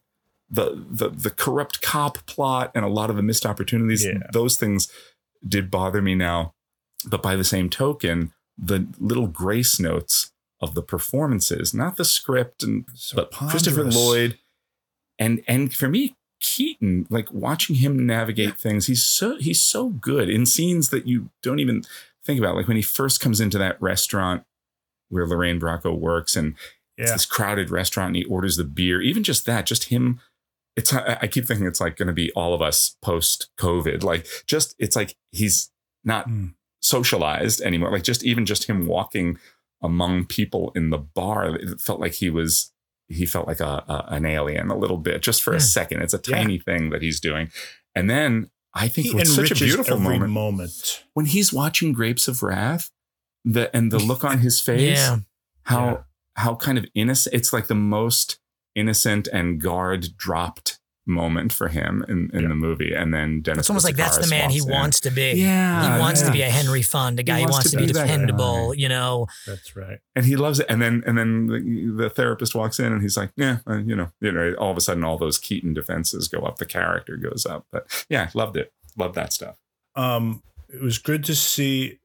[SPEAKER 3] the the the corrupt cop plot and a lot of the missed opportunities,
[SPEAKER 5] Yeah.
[SPEAKER 3] those things did bother me now. But by the same token, the little grace notes of the performances, not the script, and
[SPEAKER 5] So
[SPEAKER 3] but Christopher. Lloyd, and and for me, Keaton, like watching him navigate things, he's so he's so good in scenes that you don't even think about. Like when he first comes into that restaurant where Lorraine Bracco works, and it's this crowded restaurant, and he orders the beer. Even just that, just him. It's I I keep thinking it's like going to be all of us post COVID. Like just it's like he's not
[SPEAKER 5] Mm.
[SPEAKER 3] socialized anymore. Like just even just him walking among people in the bar, it felt like he was he felt like a, a an alien a little bit just for a
[SPEAKER 4] Hmm.
[SPEAKER 3] second. It's a
[SPEAKER 5] Yeah.
[SPEAKER 3] tiny thing that he's doing, and then I think
[SPEAKER 5] He
[SPEAKER 3] what's such a beautiful
[SPEAKER 5] every
[SPEAKER 3] moment
[SPEAKER 5] moment.
[SPEAKER 3] when he's watching Grapes of Wrath, the and the look on his face,
[SPEAKER 4] Yeah.
[SPEAKER 3] how
[SPEAKER 5] Yeah.
[SPEAKER 3] how kind of innocent. It's like the most innocent and guard dropped moment for him in, in
[SPEAKER 5] Yeah.
[SPEAKER 3] the movie. And then Dennis.
[SPEAKER 4] It's almost like that's the man he
[SPEAKER 3] in.
[SPEAKER 4] wants to be.
[SPEAKER 3] Yeah,
[SPEAKER 4] he wants
[SPEAKER 3] yeah.
[SPEAKER 4] to be a Henry Fonda guy. He, wants, to be,
[SPEAKER 3] that guy.
[SPEAKER 4] dependable. You know,
[SPEAKER 5] That's right.
[SPEAKER 3] and he loves it. And then and then the, the therapist walks in and he's like, yeah, uh, you know, you know, all of a sudden all those Keaton defenses go up, the character goes up. But yeah, loved it, loved that stuff.
[SPEAKER 5] Um, it was good to see.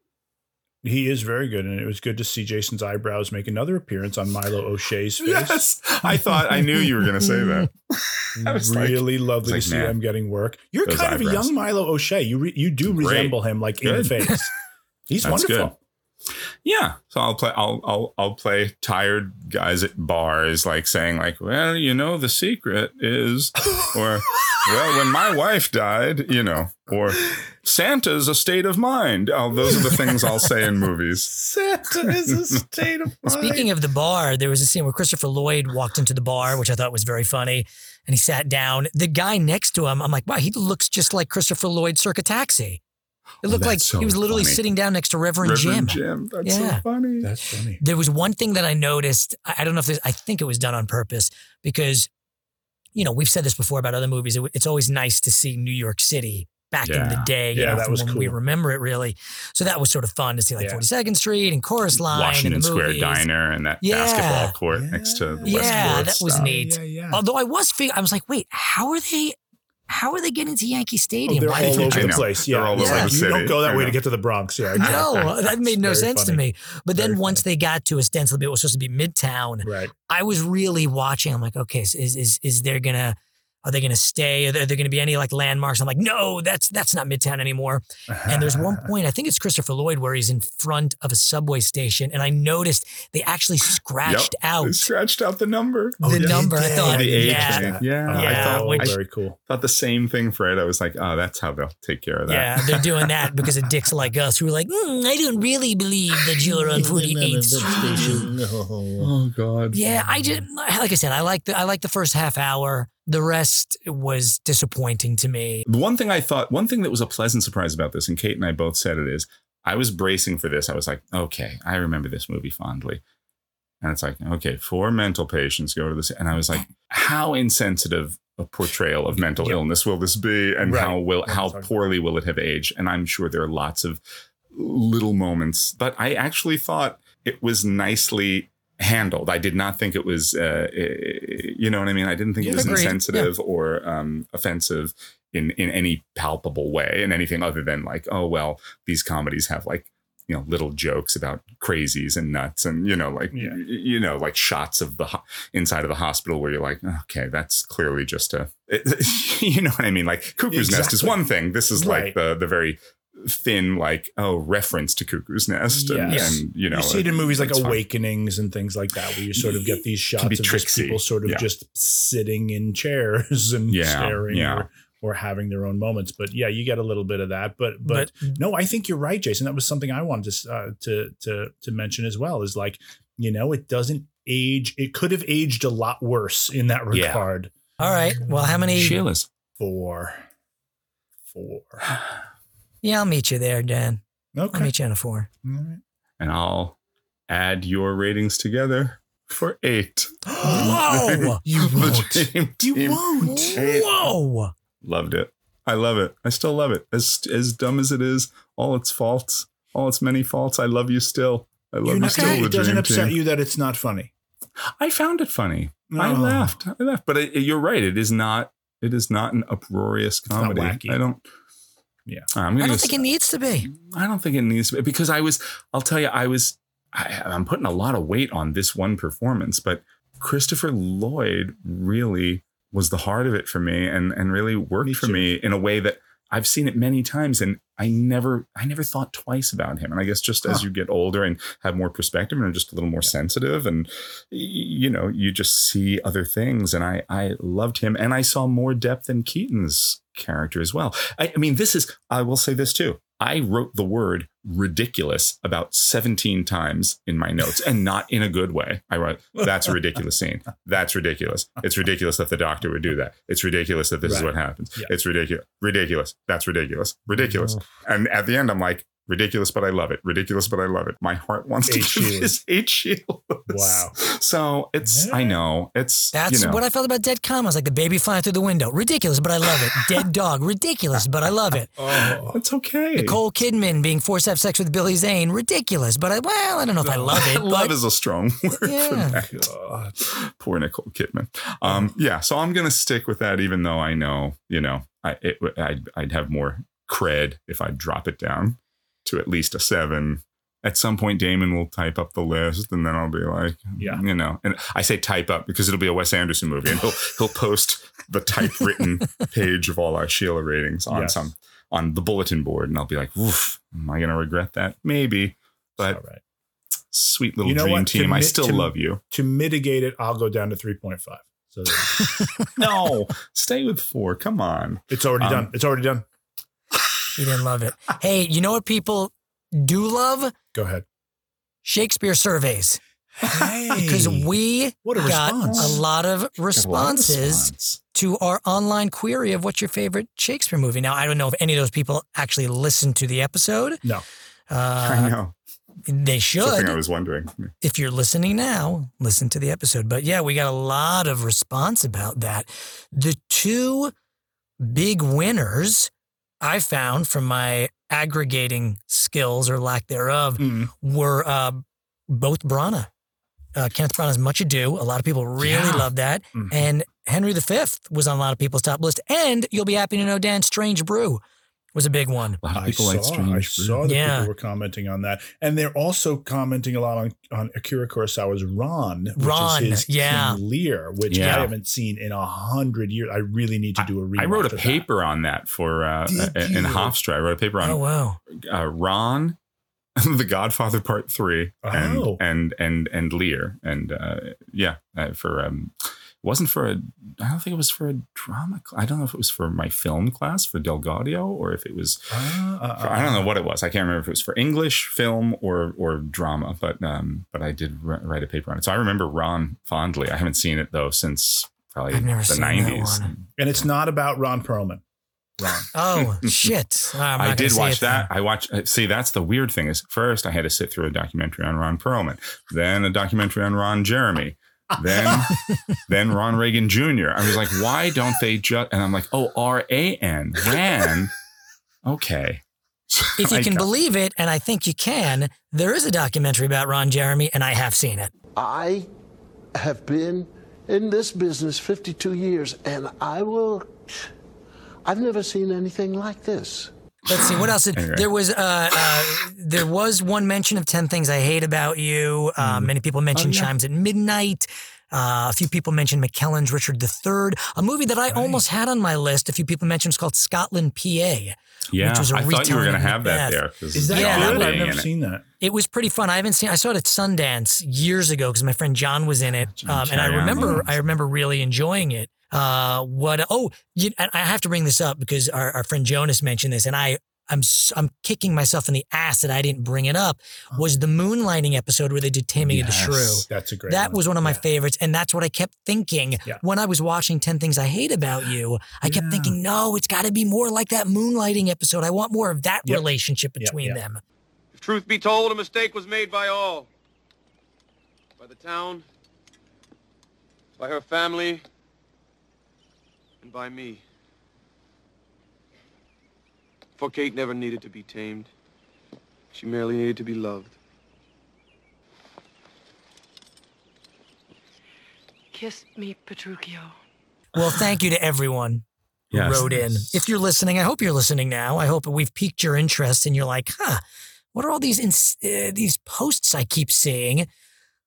[SPEAKER 5] He is very good, and it was good to see Jason's eyebrows make another appearance on Milo O'Shea's face.
[SPEAKER 3] Yes, I thought I knew you were going to say that. I was like-
[SPEAKER 5] really lovely
[SPEAKER 3] I was
[SPEAKER 5] to see
[SPEAKER 3] man,
[SPEAKER 5] him getting work. You're
[SPEAKER 3] those
[SPEAKER 5] kind of a young Milo O'Shea. You re, you do
[SPEAKER 3] Great.
[SPEAKER 5] resemble him like in face. He's
[SPEAKER 3] That's
[SPEAKER 5] wonderful.
[SPEAKER 3] Yeah, so I'll play. I'll I'll I'll play tired guys at bars, like saying like, well, you know, the secret is, or well, when my wife died, you know, or Santa's a state of mind. Oh, those are the things I'll say in movies.
[SPEAKER 5] Santa is a state of mind.
[SPEAKER 4] Speaking of the bar, there was a scene where Christopher Lloyd walked into the bar, which I thought was very funny, and he sat down. The guy next to him, I'm like, wow, he looks just like Christopher Lloyd circa taxi. It
[SPEAKER 3] Oh,
[SPEAKER 4] looked like
[SPEAKER 3] so
[SPEAKER 4] he was literally
[SPEAKER 3] funny.
[SPEAKER 4] sitting down next to Reverend,
[SPEAKER 3] Reverend
[SPEAKER 4] Jim.
[SPEAKER 3] Jim, that's
[SPEAKER 4] Yeah.
[SPEAKER 3] so funny.
[SPEAKER 5] That's funny.
[SPEAKER 4] There was one thing that I noticed. I I don't know if this, I think it was done on purpose because, you know, we've said this before about other movies. It- it's always nice to see New York City back in the day. you
[SPEAKER 5] Yeah,
[SPEAKER 4] know,
[SPEAKER 5] that
[SPEAKER 4] from
[SPEAKER 5] was
[SPEAKER 4] when We remember it really. So that was sort of fun to see like
[SPEAKER 5] Yeah.
[SPEAKER 4] 42nd Street and Chorus Line.
[SPEAKER 3] Washington
[SPEAKER 4] and
[SPEAKER 3] Square. Diner and that
[SPEAKER 4] Yeah.
[SPEAKER 3] basketball court next to the West
[SPEAKER 4] Yeah,
[SPEAKER 3] Court
[SPEAKER 4] that was
[SPEAKER 3] stuff.
[SPEAKER 4] neat.
[SPEAKER 5] Yeah, yeah.
[SPEAKER 4] Although I was, fig- I was like, wait, how are they? How are they getting to Yankee
[SPEAKER 5] Oh,
[SPEAKER 4] Stadium?
[SPEAKER 5] they're
[SPEAKER 4] Why
[SPEAKER 5] all
[SPEAKER 4] did they
[SPEAKER 5] over the place. Yeah,
[SPEAKER 10] They're all
[SPEAKER 5] It's
[SPEAKER 10] over
[SPEAKER 5] like,
[SPEAKER 10] the
[SPEAKER 5] you don't go that way to get to the Bronx. Yeah,
[SPEAKER 4] No, that made no
[SPEAKER 5] Very
[SPEAKER 4] sense to me. But then
[SPEAKER 5] Very
[SPEAKER 4] once they got to ostensibly it was supposed to be Midtown,
[SPEAKER 5] right.
[SPEAKER 4] I was really watching. I'm like, okay, so is is is there gonna are they gonna stay? Are there, there gonna be any like landmarks? I'm like, no, that's that's not Midtown anymore. And there's one point, I think it's Christopher Lloyd, where he's in front of a subway station, and I noticed they actually scratched out
[SPEAKER 10] They scratched out the number.
[SPEAKER 4] the number. I thought,
[SPEAKER 10] the age
[SPEAKER 4] yeah,
[SPEAKER 10] thing. Yeah,
[SPEAKER 5] Oh,
[SPEAKER 10] I thought,
[SPEAKER 4] which-
[SPEAKER 10] I
[SPEAKER 5] very cool.
[SPEAKER 10] thought the same thing Fred. I was like, oh, that's how they'll take care of that.
[SPEAKER 4] yeah, they're doing that because of dicks like us who are like, "Mm, I don't really believe that you're on 48th Street.
[SPEAKER 10] Oh God.
[SPEAKER 4] Yeah, I just like I said, I like the I like the first half hour. The rest was disappointing to me.
[SPEAKER 3] The one thing I thought, one thing that was a pleasant surprise about this, and Kate and I both said it is, I was bracing for this. I was like, okay, I remember this movie fondly. And it's like, okay, four mental patients go to this. And I was like, how insensitive a portrayal of mental illness will this be? And
[SPEAKER 5] Right.
[SPEAKER 3] how will, how poorly will it have aged? And I'm sure there are lots of little moments, but I actually thought it was nicely handled. I did not think it was, uh, you know what I mean? I didn't think it was
[SPEAKER 4] Agreed.
[SPEAKER 3] insensitive or um, offensive in in any palpable way, and anything other than like, oh well, these comedies have like you know little jokes about crazies and nuts, and you know like
[SPEAKER 5] Yeah.
[SPEAKER 3] you know like shots of the ho- inside of the hospital where you're like, okay, that's clearly just a, you know what I mean? Like Cuckoo's Nest is one thing. This is
[SPEAKER 5] Right.
[SPEAKER 3] like the the very thin like oh reference to Cuckoo's Nest, and,
[SPEAKER 5] Yes.
[SPEAKER 3] and you know
[SPEAKER 5] you see it in movies like
[SPEAKER 3] it's fine.
[SPEAKER 5] Awakenings and things like that, where you sort of get these shots of just
[SPEAKER 3] tricksy.
[SPEAKER 5] people sort of
[SPEAKER 3] Yeah.
[SPEAKER 5] just sitting in chairs and
[SPEAKER 3] Yeah,
[SPEAKER 5] staring
[SPEAKER 3] yeah.
[SPEAKER 5] or, or having their own moments. But yeah, you get a little bit of that. But but, no, I think you're right, Jason. That was something I wanted to uh, to to to mention as well. Is like you know, it doesn't age. It could have aged a lot worse in that
[SPEAKER 3] Yeah.
[SPEAKER 5] regard.
[SPEAKER 4] All right. Well, how many?
[SPEAKER 3] Sheila's.
[SPEAKER 5] Four, four.
[SPEAKER 4] Yeah, I'll meet you there, Dan. I'll meet you on a four.
[SPEAKER 3] and I'll add your ratings together for eight.
[SPEAKER 4] Whoa!
[SPEAKER 5] You
[SPEAKER 3] The
[SPEAKER 5] won't.
[SPEAKER 3] dream
[SPEAKER 5] You
[SPEAKER 3] team.
[SPEAKER 5] won't.
[SPEAKER 3] Eight.
[SPEAKER 4] Whoa!
[SPEAKER 3] Loved it. I love it. I still love it. As as dumb as it is, all its faults, all its many faults, I love you still. I love
[SPEAKER 5] You're
[SPEAKER 3] you
[SPEAKER 5] not,
[SPEAKER 3] still. The
[SPEAKER 5] it doesn't upset
[SPEAKER 3] team.
[SPEAKER 5] you that it's not funny.
[SPEAKER 3] I found it funny. I
[SPEAKER 5] Oh.
[SPEAKER 3] laughed. I laughed. But it, you're right. It is not. It is not an uproarious
[SPEAKER 5] not
[SPEAKER 3] comedy.
[SPEAKER 5] wacky.
[SPEAKER 3] I don't.
[SPEAKER 5] Yeah.
[SPEAKER 3] Um, I'm gonna.
[SPEAKER 4] I don't
[SPEAKER 3] s-
[SPEAKER 4] think it needs to be.
[SPEAKER 3] I don't think it needs to be because I was. I'll tell you, I was. I, I'm putting a lot of weight on this one performance, but Christopher Lloyd really was the heart of it for me, and and really worked
[SPEAKER 5] Me
[SPEAKER 3] for
[SPEAKER 5] too.
[SPEAKER 3] me in a way that I've seen it many times, and I never, I never thought twice about him. And I guess just as you get older and have more perspective and are just a little more sensitive, and you know, you just see other things. And I, I loved him, and I saw more depth in Keaton's character as well. I, I mean, this is, I will say this too. I wrote the word ridiculous about 17 times in my notes and not in a good way. I wrote, that's a ridiculous scene. That's ridiculous. It's ridiculous that the doctor would do that. It's ridiculous that this is what happens.
[SPEAKER 5] Yeah.
[SPEAKER 3] It's ridiculous. Ridiculous. That's ridiculous. Ridiculous. And at the end, I'm like, ridiculous, but I love it. Ridiculous, but I love it. My heart wants to
[SPEAKER 5] Eight
[SPEAKER 3] give
[SPEAKER 5] shields.
[SPEAKER 3] this eight shields.
[SPEAKER 5] Wow.
[SPEAKER 3] So it's, I know, it's,
[SPEAKER 4] That's
[SPEAKER 3] you know,
[SPEAKER 4] what I felt about Dead Commas, like the baby flying through the window. Ridiculous, but I love it. Dead dog. Ridiculous, but I love it.
[SPEAKER 5] Oh,
[SPEAKER 3] it's okay.
[SPEAKER 4] Nicole Kidman being forced to have sex with Billy Zane. Ridiculous, but I, well, I don't know if I love it.
[SPEAKER 3] love
[SPEAKER 4] but
[SPEAKER 3] is a strong word for
[SPEAKER 4] Yeah.
[SPEAKER 3] that.
[SPEAKER 5] God.
[SPEAKER 3] Poor Nicole Kidman. Um, yeah, so I'm gonna stick with that, even though I know, you know, I it, I'd, I'd have more cred if I drop it down to at least a seven. At some point, Damon will type up the list, and then I'll be like,
[SPEAKER 5] Yeah.
[SPEAKER 3] you know, and I say type up because it'll be a Wes Anderson movie, and he'll he'll post the typewritten page of all our Sheila ratings on
[SPEAKER 5] Yes.
[SPEAKER 3] some on the bulletin board, and I'll be like, Oof, am I gonna regret that? Maybe, but
[SPEAKER 5] right.
[SPEAKER 3] sweet little
[SPEAKER 5] You know
[SPEAKER 3] dream
[SPEAKER 5] what? To
[SPEAKER 3] team. I still
[SPEAKER 5] to-
[SPEAKER 3] love you.
[SPEAKER 5] To mitigate it, I'll go down to 3.5. So there you go.
[SPEAKER 3] No, stay with four. Come on.
[SPEAKER 5] it's already
[SPEAKER 3] Um,
[SPEAKER 5] done. It's already done.
[SPEAKER 4] He didn't love it. Hey, you know what people do love?
[SPEAKER 5] Go ahead.
[SPEAKER 4] Shakespeare surveys.
[SPEAKER 5] Hey,
[SPEAKER 4] Because we
[SPEAKER 5] what a
[SPEAKER 4] got
[SPEAKER 5] response.
[SPEAKER 4] a lot of
[SPEAKER 3] Got a lot of
[SPEAKER 4] responses
[SPEAKER 3] response.
[SPEAKER 4] to our online query of what's your favorite Shakespeare movie. Now, I don't know if any of those people actually listened to the episode.
[SPEAKER 5] No.
[SPEAKER 4] Uh,
[SPEAKER 3] I know.
[SPEAKER 4] They should.
[SPEAKER 3] Something
[SPEAKER 4] should.
[SPEAKER 3] I was wondering.
[SPEAKER 4] if you're listening now, listen to the episode. But yeah, we got a lot of response about that. The two big winners I found from my aggregating skills or lack thereof
[SPEAKER 5] Mm.
[SPEAKER 4] were uh, both Branagh. Uh, Kenneth Branagh's Much Ado. A lot of people really
[SPEAKER 3] Yeah.
[SPEAKER 4] love that.
[SPEAKER 5] Mhm.
[SPEAKER 4] And Henry V was on a lot of people's top list. And you'll be happy to know, Dan, Strange Brew was a big one.
[SPEAKER 3] A lot of
[SPEAKER 5] I
[SPEAKER 3] people
[SPEAKER 5] saw,
[SPEAKER 3] like Strange
[SPEAKER 5] I
[SPEAKER 3] Brew.
[SPEAKER 5] saw that
[SPEAKER 4] Yeah.
[SPEAKER 5] people were commenting on that, and they're also commenting a lot on, on Akira Kurosawa's Ran, which
[SPEAKER 4] Ran,
[SPEAKER 5] is his
[SPEAKER 4] yeah.
[SPEAKER 5] King Lear, which
[SPEAKER 3] Yeah.
[SPEAKER 5] I haven't seen in a hundred years. I really need to do a read.
[SPEAKER 3] I wrote a
[SPEAKER 5] of that.
[SPEAKER 3] paper on that for uh, in? Hofstra. I wrote a paper on
[SPEAKER 4] Oh, wow.
[SPEAKER 3] uh, Ran, The Godfather Part Three, and
[SPEAKER 5] Oh.
[SPEAKER 3] and and and Lear, and uh, yeah, uh, for um, it wasn't for a. I don't think it was for a drama. Cl- I don't know if it was for my film class for Del Gaudio or if it was.
[SPEAKER 5] Ah, ah,
[SPEAKER 3] For, I don't know what it was. I can't remember if it was for English, film, or or drama. But um, but I did wri- write a paper on it. So I remember Ran fondly. I haven't seen it though since probably
[SPEAKER 4] I've never
[SPEAKER 3] the
[SPEAKER 4] seen that
[SPEAKER 3] nineties.
[SPEAKER 4] one.
[SPEAKER 5] and it's not about Ron Perlman. Ron.
[SPEAKER 4] Oh, shit. I'm
[SPEAKER 3] I did watch
[SPEAKER 4] it then.
[SPEAKER 3] that. I watched. uh, See, that's the weird thing is first I had to sit through a documentary on Ron Perlman, then a documentary on Ron Jeremy, then then Ron Reagan Jr. I was like, why don't they just? And I'm like, oh, R A N Ran. Okay.
[SPEAKER 4] If you can believe it, and I think you can, there is a documentary about Ron Jeremy, and I have seen it.
[SPEAKER 1] I have been in this business 52 years, and I will. I've never seen anything like this.
[SPEAKER 4] Let's see what else. Did,
[SPEAKER 1] Anyway.
[SPEAKER 4] There was uh, uh, there was one mention of ten things I hate about you. Uh, Many people mentioned
[SPEAKER 3] Oh, yeah.
[SPEAKER 4] Chimes at Midnight. Uh, a few people mentioned McKellen's Richard III, a movie that I almost had on my list. A few people mentioned it's called Scotland, PA.
[SPEAKER 3] Yeah,
[SPEAKER 4] which was a
[SPEAKER 3] I thought you were going to have that
[SPEAKER 4] Macbeth.
[SPEAKER 3] there. 'cause
[SPEAKER 5] Is that
[SPEAKER 4] Yeah,
[SPEAKER 5] good? I've
[SPEAKER 3] being
[SPEAKER 5] never seen that.
[SPEAKER 4] It was pretty fun. I haven't seen. I saw it at Sundance years ago because my friend John was in it, um, and I remember. I remember really enjoying it. Uh, what? Oh, you, and I have to bring this up because our, our friend Jonas mentioned this, and I. I'm s- I'm kicking myself in the ass that I didn't bring it up. Was the moonlighting episode where they did Taming of the Shrew?
[SPEAKER 5] That's a great.
[SPEAKER 4] That
[SPEAKER 5] one.
[SPEAKER 4] was one of my favorites, and that's what I kept thinking
[SPEAKER 5] Yeah.
[SPEAKER 4] when I was watching Ten Things I Hate About You. I kept thinking, no, it's got to be more like that moonlighting episode. I want more of that
[SPEAKER 5] Yep.
[SPEAKER 4] relationship
[SPEAKER 5] Yep,
[SPEAKER 4] between
[SPEAKER 5] yep.
[SPEAKER 4] them.
[SPEAKER 17] If truth be told, a mistake was made by all. By the town, by her family, and by me. For Kate never needed to be tamed. She merely needed to be loved.
[SPEAKER 18] Kiss me, Petruchio.
[SPEAKER 4] Well, thank you to everyone who
[SPEAKER 3] Yes.
[SPEAKER 4] wrote in. If you're listening, I hope you're listening now. I hope we've piqued your interest and you're like, huh, what are all these ins- uh, these posts I keep seeing?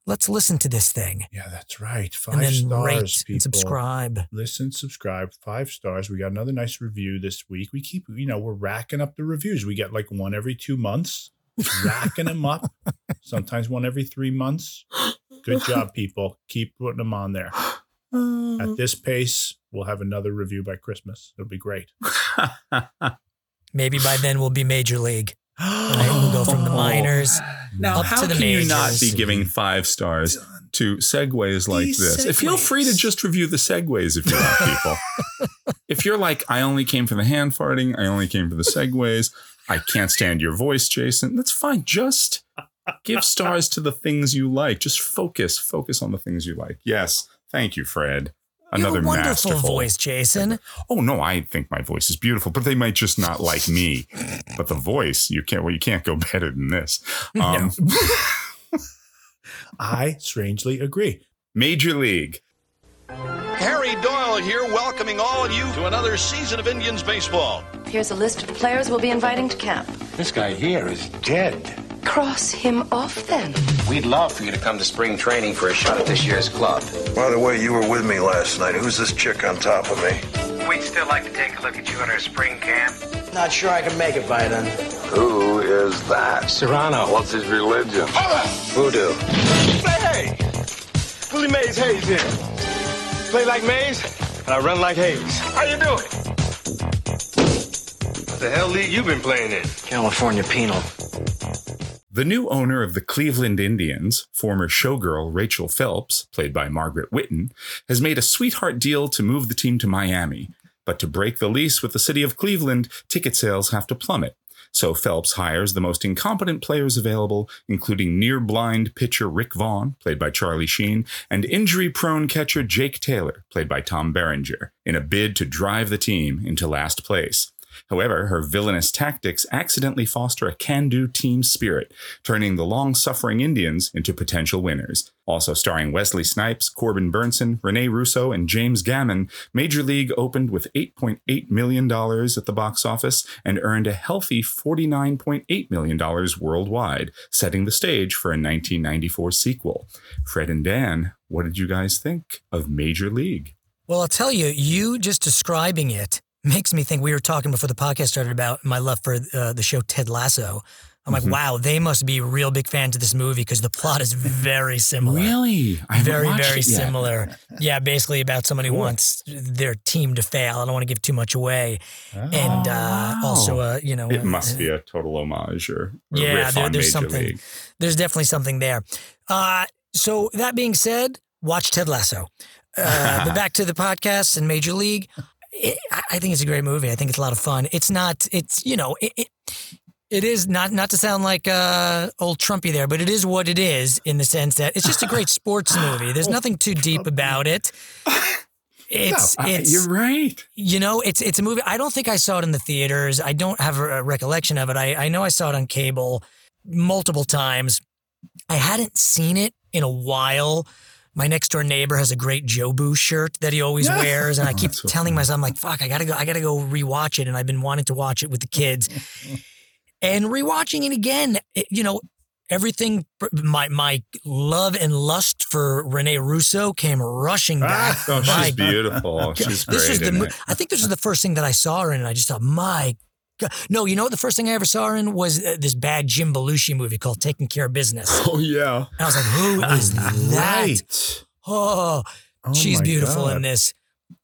[SPEAKER 4] Let's listen to this thing.
[SPEAKER 5] Yeah, that's right. Five
[SPEAKER 4] And then
[SPEAKER 5] stars.
[SPEAKER 4] rate
[SPEAKER 5] people.
[SPEAKER 4] and subscribe.
[SPEAKER 5] Listen, subscribe. Five stars. We got another nice review this week. We keep, you know, we're racking up the reviews. We get like one every two months, racking them up. Sometimes one every three months. Good job, people. Keep putting them on there. At this pace, we'll have another review by Christmas. It'll be great.
[SPEAKER 4] Maybe by then we'll be major league. Right? We'll go from the oh. minors
[SPEAKER 3] Now,
[SPEAKER 4] up
[SPEAKER 3] how
[SPEAKER 4] to the
[SPEAKER 3] can
[SPEAKER 4] majors.
[SPEAKER 3] you not be giving five stars to segues like
[SPEAKER 5] These
[SPEAKER 3] this? Feel free to just review the segues if you want, people. if you're like, I only came for the hand farting, I only came for the segues, I can't stand your voice, Jason. That's fine. Just give stars to the things you like. Just focus, focus on the things you like. Yes, thank you, Fred.
[SPEAKER 4] You have
[SPEAKER 3] Another
[SPEAKER 4] a wonderful
[SPEAKER 3] masterful
[SPEAKER 4] voice, Jason.
[SPEAKER 3] Oh no, I think my voice is beautiful, but they might just not like me. But the voice, you can't. Well, you can't go better than this. Um,
[SPEAKER 5] I strangely agree.
[SPEAKER 3] Major League.
[SPEAKER 19] Harry Doyle here, welcoming all of you to another season of Indians baseball.
[SPEAKER 18] Here's a list of players we'll be inviting to camp.
[SPEAKER 19] This guy here is dead.
[SPEAKER 18] Cross him off then.
[SPEAKER 12] We'd love for you to come to spring training for a shot at this year's club.
[SPEAKER 20] By the way, you were with me last night. Who's this chick on top of me?
[SPEAKER 21] We'd still like to take a look at you at our spring camp.
[SPEAKER 22] Not sure I can make it by then.
[SPEAKER 20] Who is that?
[SPEAKER 12] Serrano.
[SPEAKER 20] What's his religion?
[SPEAKER 12] Voodoo.
[SPEAKER 19] Say Hey! Willie Mays Hayes here. Play like Mays, and I run like Hayes. How you doing? What the hell league you been playing in?
[SPEAKER 22] California Penal.
[SPEAKER 3] The new owner of the Cleveland Indians, former showgirl Rachel Phelps, played by Margaret Whitton, has made a sweetheart deal to move the team to Miami. But to break the lease with the city of Cleveland, ticket sales have to plummet. So Phelps hires the most incompetent players available, including near blind pitcher Rick Vaughn, played by Charlie Sheen, and injury prone catcher Jake Taylor, played by Tom Berenger, in a bid to drive the team into last place. However, her villainous tactics accidentally foster a can do team spirit, turning the long suffering Indians into potential winners. Also starring Wesley Snipes, Corbin Bernsen, Rene Russo, and James Gammon, Major League opened with $8.8 million at the box office and earned a healthy $49.8 million worldwide, setting the stage for a 1994 sequel. Fred and Dan, what did you guys think of Major League?
[SPEAKER 4] Well, I'll tell you, you just describing it makes me think we were talking before the podcast started about my love for uh, the show Ted Lasso. I'm like,
[SPEAKER 3] Mhm.
[SPEAKER 4] wow, they must be real big fans of this movie because the plot is very similar.
[SPEAKER 3] Really? I
[SPEAKER 4] very, very similar. Yeah, basically about somebody who wants their team to fail. I don't want to give too much away. And uh, also, uh, you know,
[SPEAKER 3] Oh, it must be a total homage or, or
[SPEAKER 4] yeah, there, there's
[SPEAKER 3] Major
[SPEAKER 4] something.
[SPEAKER 3] League.
[SPEAKER 4] There's definitely something there. Uh, so that being said, watch Ted Lasso. Uh, but back to the podcast and Major League. It, I think it's a great movie. I think it's a lot of fun. It's not. It's you know. It, it, it is not not to sound like uh, old Trumpy there, but it is what it is in the sense that it's just a great sports movie. There's nothing too deep about it. It's
[SPEAKER 3] No, I-
[SPEAKER 4] it's
[SPEAKER 3] you're right.
[SPEAKER 4] You know, it's it's a movie. I don't think I saw it in the theaters. I don't have a, a recollection of it. I, I know I saw it on cable multiple times. I hadn't seen it in a while. My next door neighbor has a great Jobu shirt that he always
[SPEAKER 3] Yeah.
[SPEAKER 4] wears, and I
[SPEAKER 3] Oh,
[SPEAKER 4] keep
[SPEAKER 3] that's so
[SPEAKER 4] telling myself, I'm like, "Fuck, I gotta go, I gotta go rewatch it." And I've been wanting to watch it with the kids, and rewatching it again. it- you know, everything. My my love and lust for Rene Russo came rushing ah, back.
[SPEAKER 3] Oh,
[SPEAKER 4] My
[SPEAKER 3] she's beautiful. She's great.
[SPEAKER 4] this was the.
[SPEAKER 3] in
[SPEAKER 4] mo-
[SPEAKER 3] it.
[SPEAKER 4] I think this is the first thing that I saw her in, and I just thought, my God. No, you know what? The first thing I ever saw her in was uh, this bad Jim Belushi movie called Taking Care of Business.
[SPEAKER 3] Oh yeah.
[SPEAKER 4] And I was like, who is that?
[SPEAKER 5] Right.
[SPEAKER 4] Oh,
[SPEAKER 5] Oh,
[SPEAKER 4] she's beautiful
[SPEAKER 5] God.
[SPEAKER 4] in this.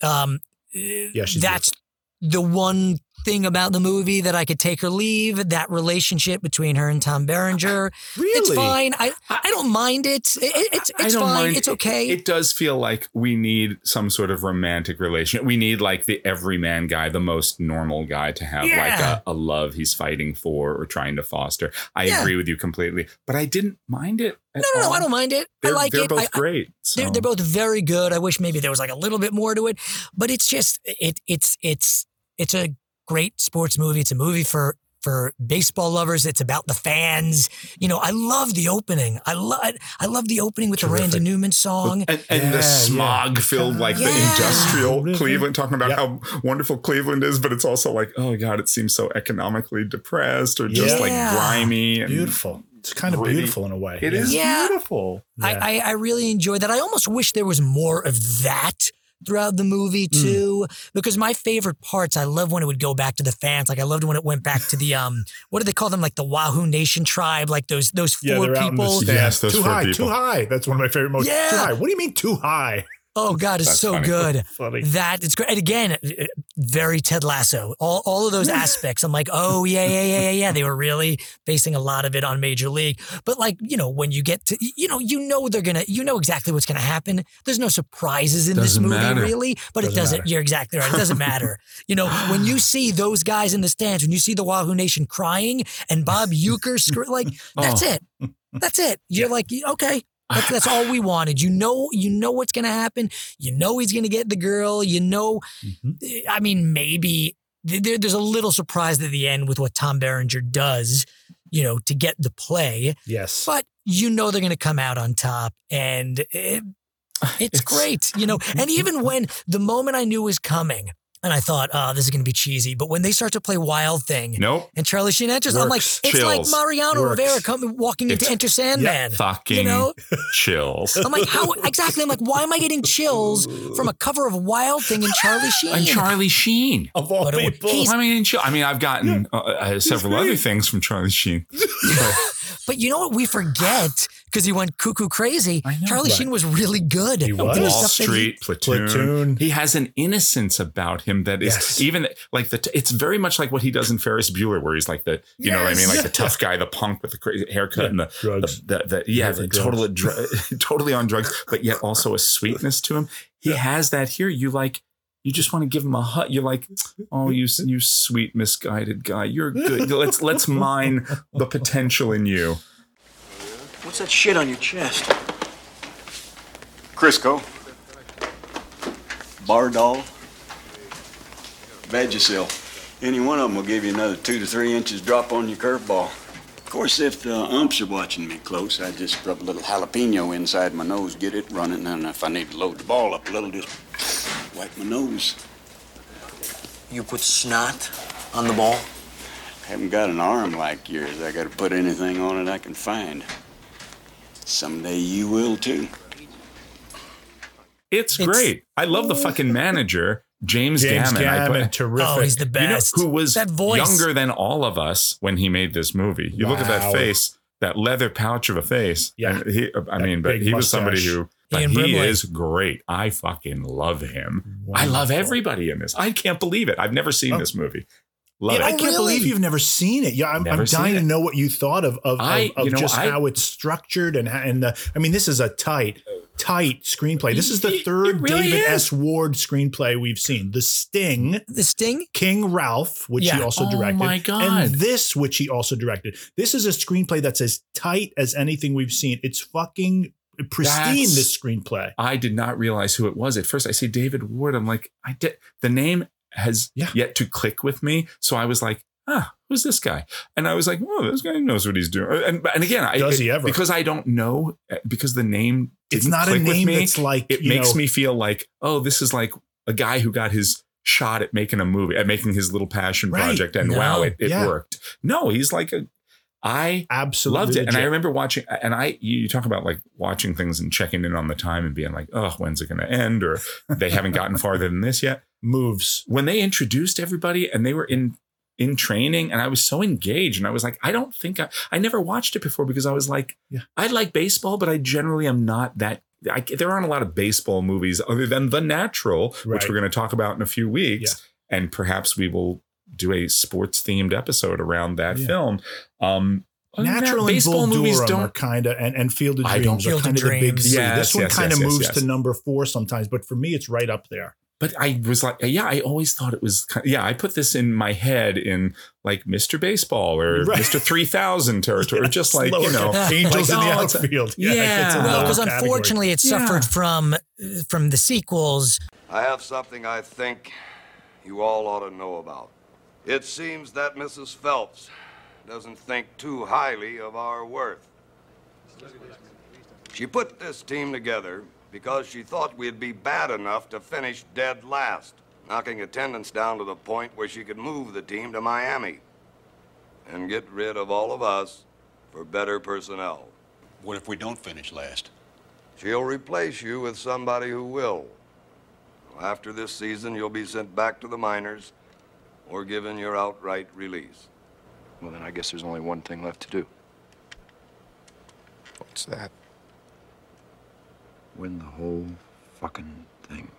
[SPEAKER 4] Um,
[SPEAKER 5] Yeah, she's
[SPEAKER 4] that's the one thing about the movie that I could take or leave. That relationship between her and Tom Berenger.
[SPEAKER 5] Really?
[SPEAKER 4] It's fine. I I don't mind it. It- it- it's
[SPEAKER 3] I
[SPEAKER 4] it's fine.
[SPEAKER 3] mind.
[SPEAKER 4] It's okay.
[SPEAKER 3] It, it does feel like we need some sort of romantic relationship. We need like the everyman guy, the most normal guy to have like a, a love he's fighting for or trying to foster. I
[SPEAKER 4] Yeah.
[SPEAKER 3] agree with you completely, but I didn't mind it.
[SPEAKER 4] No, no, no. I don't mind it. I
[SPEAKER 3] They're,
[SPEAKER 4] like
[SPEAKER 3] they're
[SPEAKER 4] it.
[SPEAKER 3] both
[SPEAKER 4] I- I-
[SPEAKER 3] great.
[SPEAKER 4] They're, they're both very good. I wish maybe there was like a little bit more to it, but it's just it it's it's it's a great sports movie. It's a movie for for baseball lovers. It's about the fans. You know, I love the opening. I love I love the opening with the Randy Newman song.
[SPEAKER 3] and, and
[SPEAKER 5] Yeah,
[SPEAKER 3] the
[SPEAKER 5] yeah.
[SPEAKER 3] smog filled like the industrial Cleveland talking about
[SPEAKER 5] Yep.
[SPEAKER 3] how wonderful Cleveland is, but it's also like, oh god, it seems so economically depressed or just like grimy and
[SPEAKER 5] Beautiful. It's kind of
[SPEAKER 3] Really-
[SPEAKER 5] beautiful in a way.
[SPEAKER 3] It is
[SPEAKER 4] Yeah.
[SPEAKER 3] beautiful.
[SPEAKER 4] I, I I really enjoy that. I almost wish there was more of that throughout the movie too because my favorite parts i love when it would go back to the fans like i loved when it went back to the um what do they call them like the wahoo nation tribe like those those
[SPEAKER 5] Yeah,
[SPEAKER 4] four
[SPEAKER 5] they're out in the
[SPEAKER 4] people
[SPEAKER 5] stands.
[SPEAKER 3] Yes, those
[SPEAKER 5] too
[SPEAKER 3] four
[SPEAKER 5] high,
[SPEAKER 3] people.
[SPEAKER 5] too high. That's one of my favorite moments.
[SPEAKER 4] Yeah.
[SPEAKER 5] Too high. What do you mean too high?
[SPEAKER 4] Oh God, it's
[SPEAKER 3] That's
[SPEAKER 4] so
[SPEAKER 3] funny.
[SPEAKER 4] good.
[SPEAKER 5] Funny.
[SPEAKER 4] That it's great. And again, uh, very Ted Lasso. All all of those aspects. I'm like, oh yeah, yeah, yeah, yeah, yeah. They were really basing a lot of it on Major League. But like, you know, when you get to, you know, you know they're gonna, you know exactly what's gonna happen. There's no surprises in
[SPEAKER 3] Doesn't
[SPEAKER 4] this movie,
[SPEAKER 3] matter.
[SPEAKER 4] really. But
[SPEAKER 5] Doesn't
[SPEAKER 4] it doesn't.
[SPEAKER 5] matter.
[SPEAKER 4] You're exactly right. It doesn't matter. You know, when you see those guys in the stands, when you see the Wahoo Nation crying and Bob Uecker, like that's
[SPEAKER 3] Oh.
[SPEAKER 4] it. That's it. You're like, okay. That's, that's all we wanted. You know, you know what's going to happen. You know he's going to get the girl. You know, mm-hmm. I mean, maybe there, there's a little surprise at the end with what Tom Berenger does, you know, to get the play.
[SPEAKER 5] Yes.
[SPEAKER 4] But you know they're going to come out on top, and it, it's great, you know. And even when the moment I knew was coming, and I thought, oh, this is going to be cheesy, but when they start to play Wild Thing,
[SPEAKER 3] Nope.
[SPEAKER 4] and Charlie Sheen enters, I'm like,
[SPEAKER 3] Works.
[SPEAKER 4] it's like Mariano
[SPEAKER 5] Works.
[SPEAKER 4] Rivera coming walking into
[SPEAKER 3] It's-
[SPEAKER 4] Enter Sandman.
[SPEAKER 3] Fucking
[SPEAKER 4] You know,
[SPEAKER 3] chills.
[SPEAKER 4] I'm like, how exactly? I'm like, why am I getting chills from a cover of Wild Thing and Charlie Sheen?
[SPEAKER 3] And Charlie Sheen.
[SPEAKER 5] Of all
[SPEAKER 4] But
[SPEAKER 5] people.
[SPEAKER 4] he's-
[SPEAKER 3] I mean, I mean, I've gotten uh, uh, several other things from Charlie Sheen.
[SPEAKER 4] But you know what we forget because he went cuckoo crazy. Charlie Sheen was really good.
[SPEAKER 5] He was.
[SPEAKER 3] Wall
[SPEAKER 4] stuff that he-
[SPEAKER 3] Street, Platoon.
[SPEAKER 5] Platoon.
[SPEAKER 3] He has an innocence about him that is
[SPEAKER 5] Yes.
[SPEAKER 3] even like the. It's very much like what he does in Ferris Bueller, where he's like the, you know what I mean, like the tough guy, the punk with the crazy haircut and the
[SPEAKER 5] Drugs.
[SPEAKER 3] the, the, the yeah, the
[SPEAKER 5] drugs.
[SPEAKER 3] total dr- totally on drugs, but yet also a sweetness to him. He has that here. You like. You just want to give him a hug. You're like, oh, you you sweet misguided guy. You're good. Let's let's mine the potential in you.
[SPEAKER 22] What's that shit on your chest?
[SPEAKER 19] Crisco. Bardol. Vagisil.
[SPEAKER 23] Any one of them will give you another two to three inches drop on your curveball. Of course, if the umps are watching me close, I just rub a little jalapeno inside my nose, get it running, and if I need to load the ball up a little, just wipe my nose.
[SPEAKER 22] You put snot on the ball?
[SPEAKER 23] I haven't got an arm like yours. I gotta put anything on it I can find. Someday you will too.
[SPEAKER 3] It's, great. I love the fucking manager, James,
[SPEAKER 5] James
[SPEAKER 3] Gammon. I
[SPEAKER 5] Gammon, terrific.
[SPEAKER 4] Oh, he's the best.
[SPEAKER 3] You know, who was
[SPEAKER 4] That voice.
[SPEAKER 3] younger than all of us when he made this movie. You look at that face, that leather pouch of a face.
[SPEAKER 5] Yeah.
[SPEAKER 3] and he, uh, I mean, but
[SPEAKER 5] big
[SPEAKER 3] he was somebody who. But
[SPEAKER 4] Ian
[SPEAKER 3] he
[SPEAKER 4] Brimley.
[SPEAKER 3] is great. I fucking love him. I love everybody in this. I can't believe it. I've never seen
[SPEAKER 5] Oh.
[SPEAKER 3] this movie. Love
[SPEAKER 5] Yeah, I can't believe you've never seen it. Yeah, I'm, I'm dying to know what you thought of of,
[SPEAKER 3] I-
[SPEAKER 5] of, of
[SPEAKER 3] you know,
[SPEAKER 5] just
[SPEAKER 3] I-
[SPEAKER 5] how it's structured and how- and the, I mean, this is a tight, tight screenplay. This is the third
[SPEAKER 4] really
[SPEAKER 5] David
[SPEAKER 4] is.
[SPEAKER 5] S. Ward screenplay we've seen. The Sting,
[SPEAKER 4] The Sting?
[SPEAKER 5] King Ralph, which he
[SPEAKER 4] Yeah.
[SPEAKER 5] also
[SPEAKER 3] Oh
[SPEAKER 5] directed,
[SPEAKER 3] my God.
[SPEAKER 5] and this, which he also directed. This is a screenplay that's as tight as anything we've seen. It's fucking pristine.
[SPEAKER 3] That's-
[SPEAKER 5] this screenplay.
[SPEAKER 3] I did not realize who it was at first. I see David Ward. I'm like, I did. The name has
[SPEAKER 5] Yeah.
[SPEAKER 3] yet to click with me. So I was like, ah, who's this guy? And I was like, oh, this guy knows what he's doing. And and again, I,
[SPEAKER 5] Does he ever?
[SPEAKER 3] Because I don't know uh, because the name
[SPEAKER 5] It's
[SPEAKER 3] didn't
[SPEAKER 5] a name
[SPEAKER 3] me,
[SPEAKER 5] that's like
[SPEAKER 3] it makes
[SPEAKER 5] know,
[SPEAKER 3] me feel like oh, this is like a guy who got his shot at making a movie, at making his little passion
[SPEAKER 5] Right.
[SPEAKER 3] project, and
[SPEAKER 4] No.
[SPEAKER 3] wow, it, it
[SPEAKER 5] Yeah.
[SPEAKER 3] worked. No, he's like a. I
[SPEAKER 5] absolutely
[SPEAKER 3] loved it, and I remember watching. And I, you talk about like watching things and checking in on the time and being like, "Oh, when's it going to end?" Or they haven't gotten farther than this yet.
[SPEAKER 5] moves.
[SPEAKER 3] When they introduced everybody and they were in in training, and I was so engaged, and I was like, I don't think I, I never watched it before because I was like,
[SPEAKER 5] Yeah.
[SPEAKER 3] I like baseball, but I generally am not that. I, there aren't a lot of baseball movies other than The Natural, which we're going to talk about in a few weeks, and perhaps we will do a sports themed episode around that
[SPEAKER 5] Yeah.
[SPEAKER 3] film. Um, other
[SPEAKER 5] Natural and
[SPEAKER 3] baseball
[SPEAKER 5] Bull
[SPEAKER 3] movies
[SPEAKER 5] Durham
[SPEAKER 3] don't.
[SPEAKER 5] kind of and, and Field of Dreams are kind of the big
[SPEAKER 4] Dreams.
[SPEAKER 5] three.
[SPEAKER 3] Yes,
[SPEAKER 5] this one
[SPEAKER 3] yes,
[SPEAKER 5] kind of
[SPEAKER 3] yes, yes,
[SPEAKER 5] moves
[SPEAKER 3] yes.
[SPEAKER 5] to number four sometimes, but for me, it's right up there.
[SPEAKER 3] But I was like, yeah, I always thought it was. Kind yeah, I put this in my head in like Mr. Baseball or
[SPEAKER 5] Right.
[SPEAKER 3] Mr. Three Thousand territory, or just like you know,
[SPEAKER 5] Angels
[SPEAKER 3] like,
[SPEAKER 5] in the
[SPEAKER 3] oh, a-
[SPEAKER 5] outfield.
[SPEAKER 3] Yeah,
[SPEAKER 5] it's a
[SPEAKER 4] Well, because unfortunately it
[SPEAKER 3] Yeah.
[SPEAKER 4] suffered from from the sequels.
[SPEAKER 8] I have something I think you all ought to know about. It seems that Mrs. Phelps doesn't think too highly of our worth. She put this team together because she thought we'd be bad enough to finish dead last, knocking attendance down to the point where she could move the team to Miami and get rid of all of us for better personnel.
[SPEAKER 23] What if we don't finish last?
[SPEAKER 8] She'll replace you with somebody who will. After this season, you'll be sent back to the minors or given your outright release.
[SPEAKER 11] Well, then I guess there's only one thing left to do.
[SPEAKER 20] What's that?
[SPEAKER 11] Win the whole fucking thing.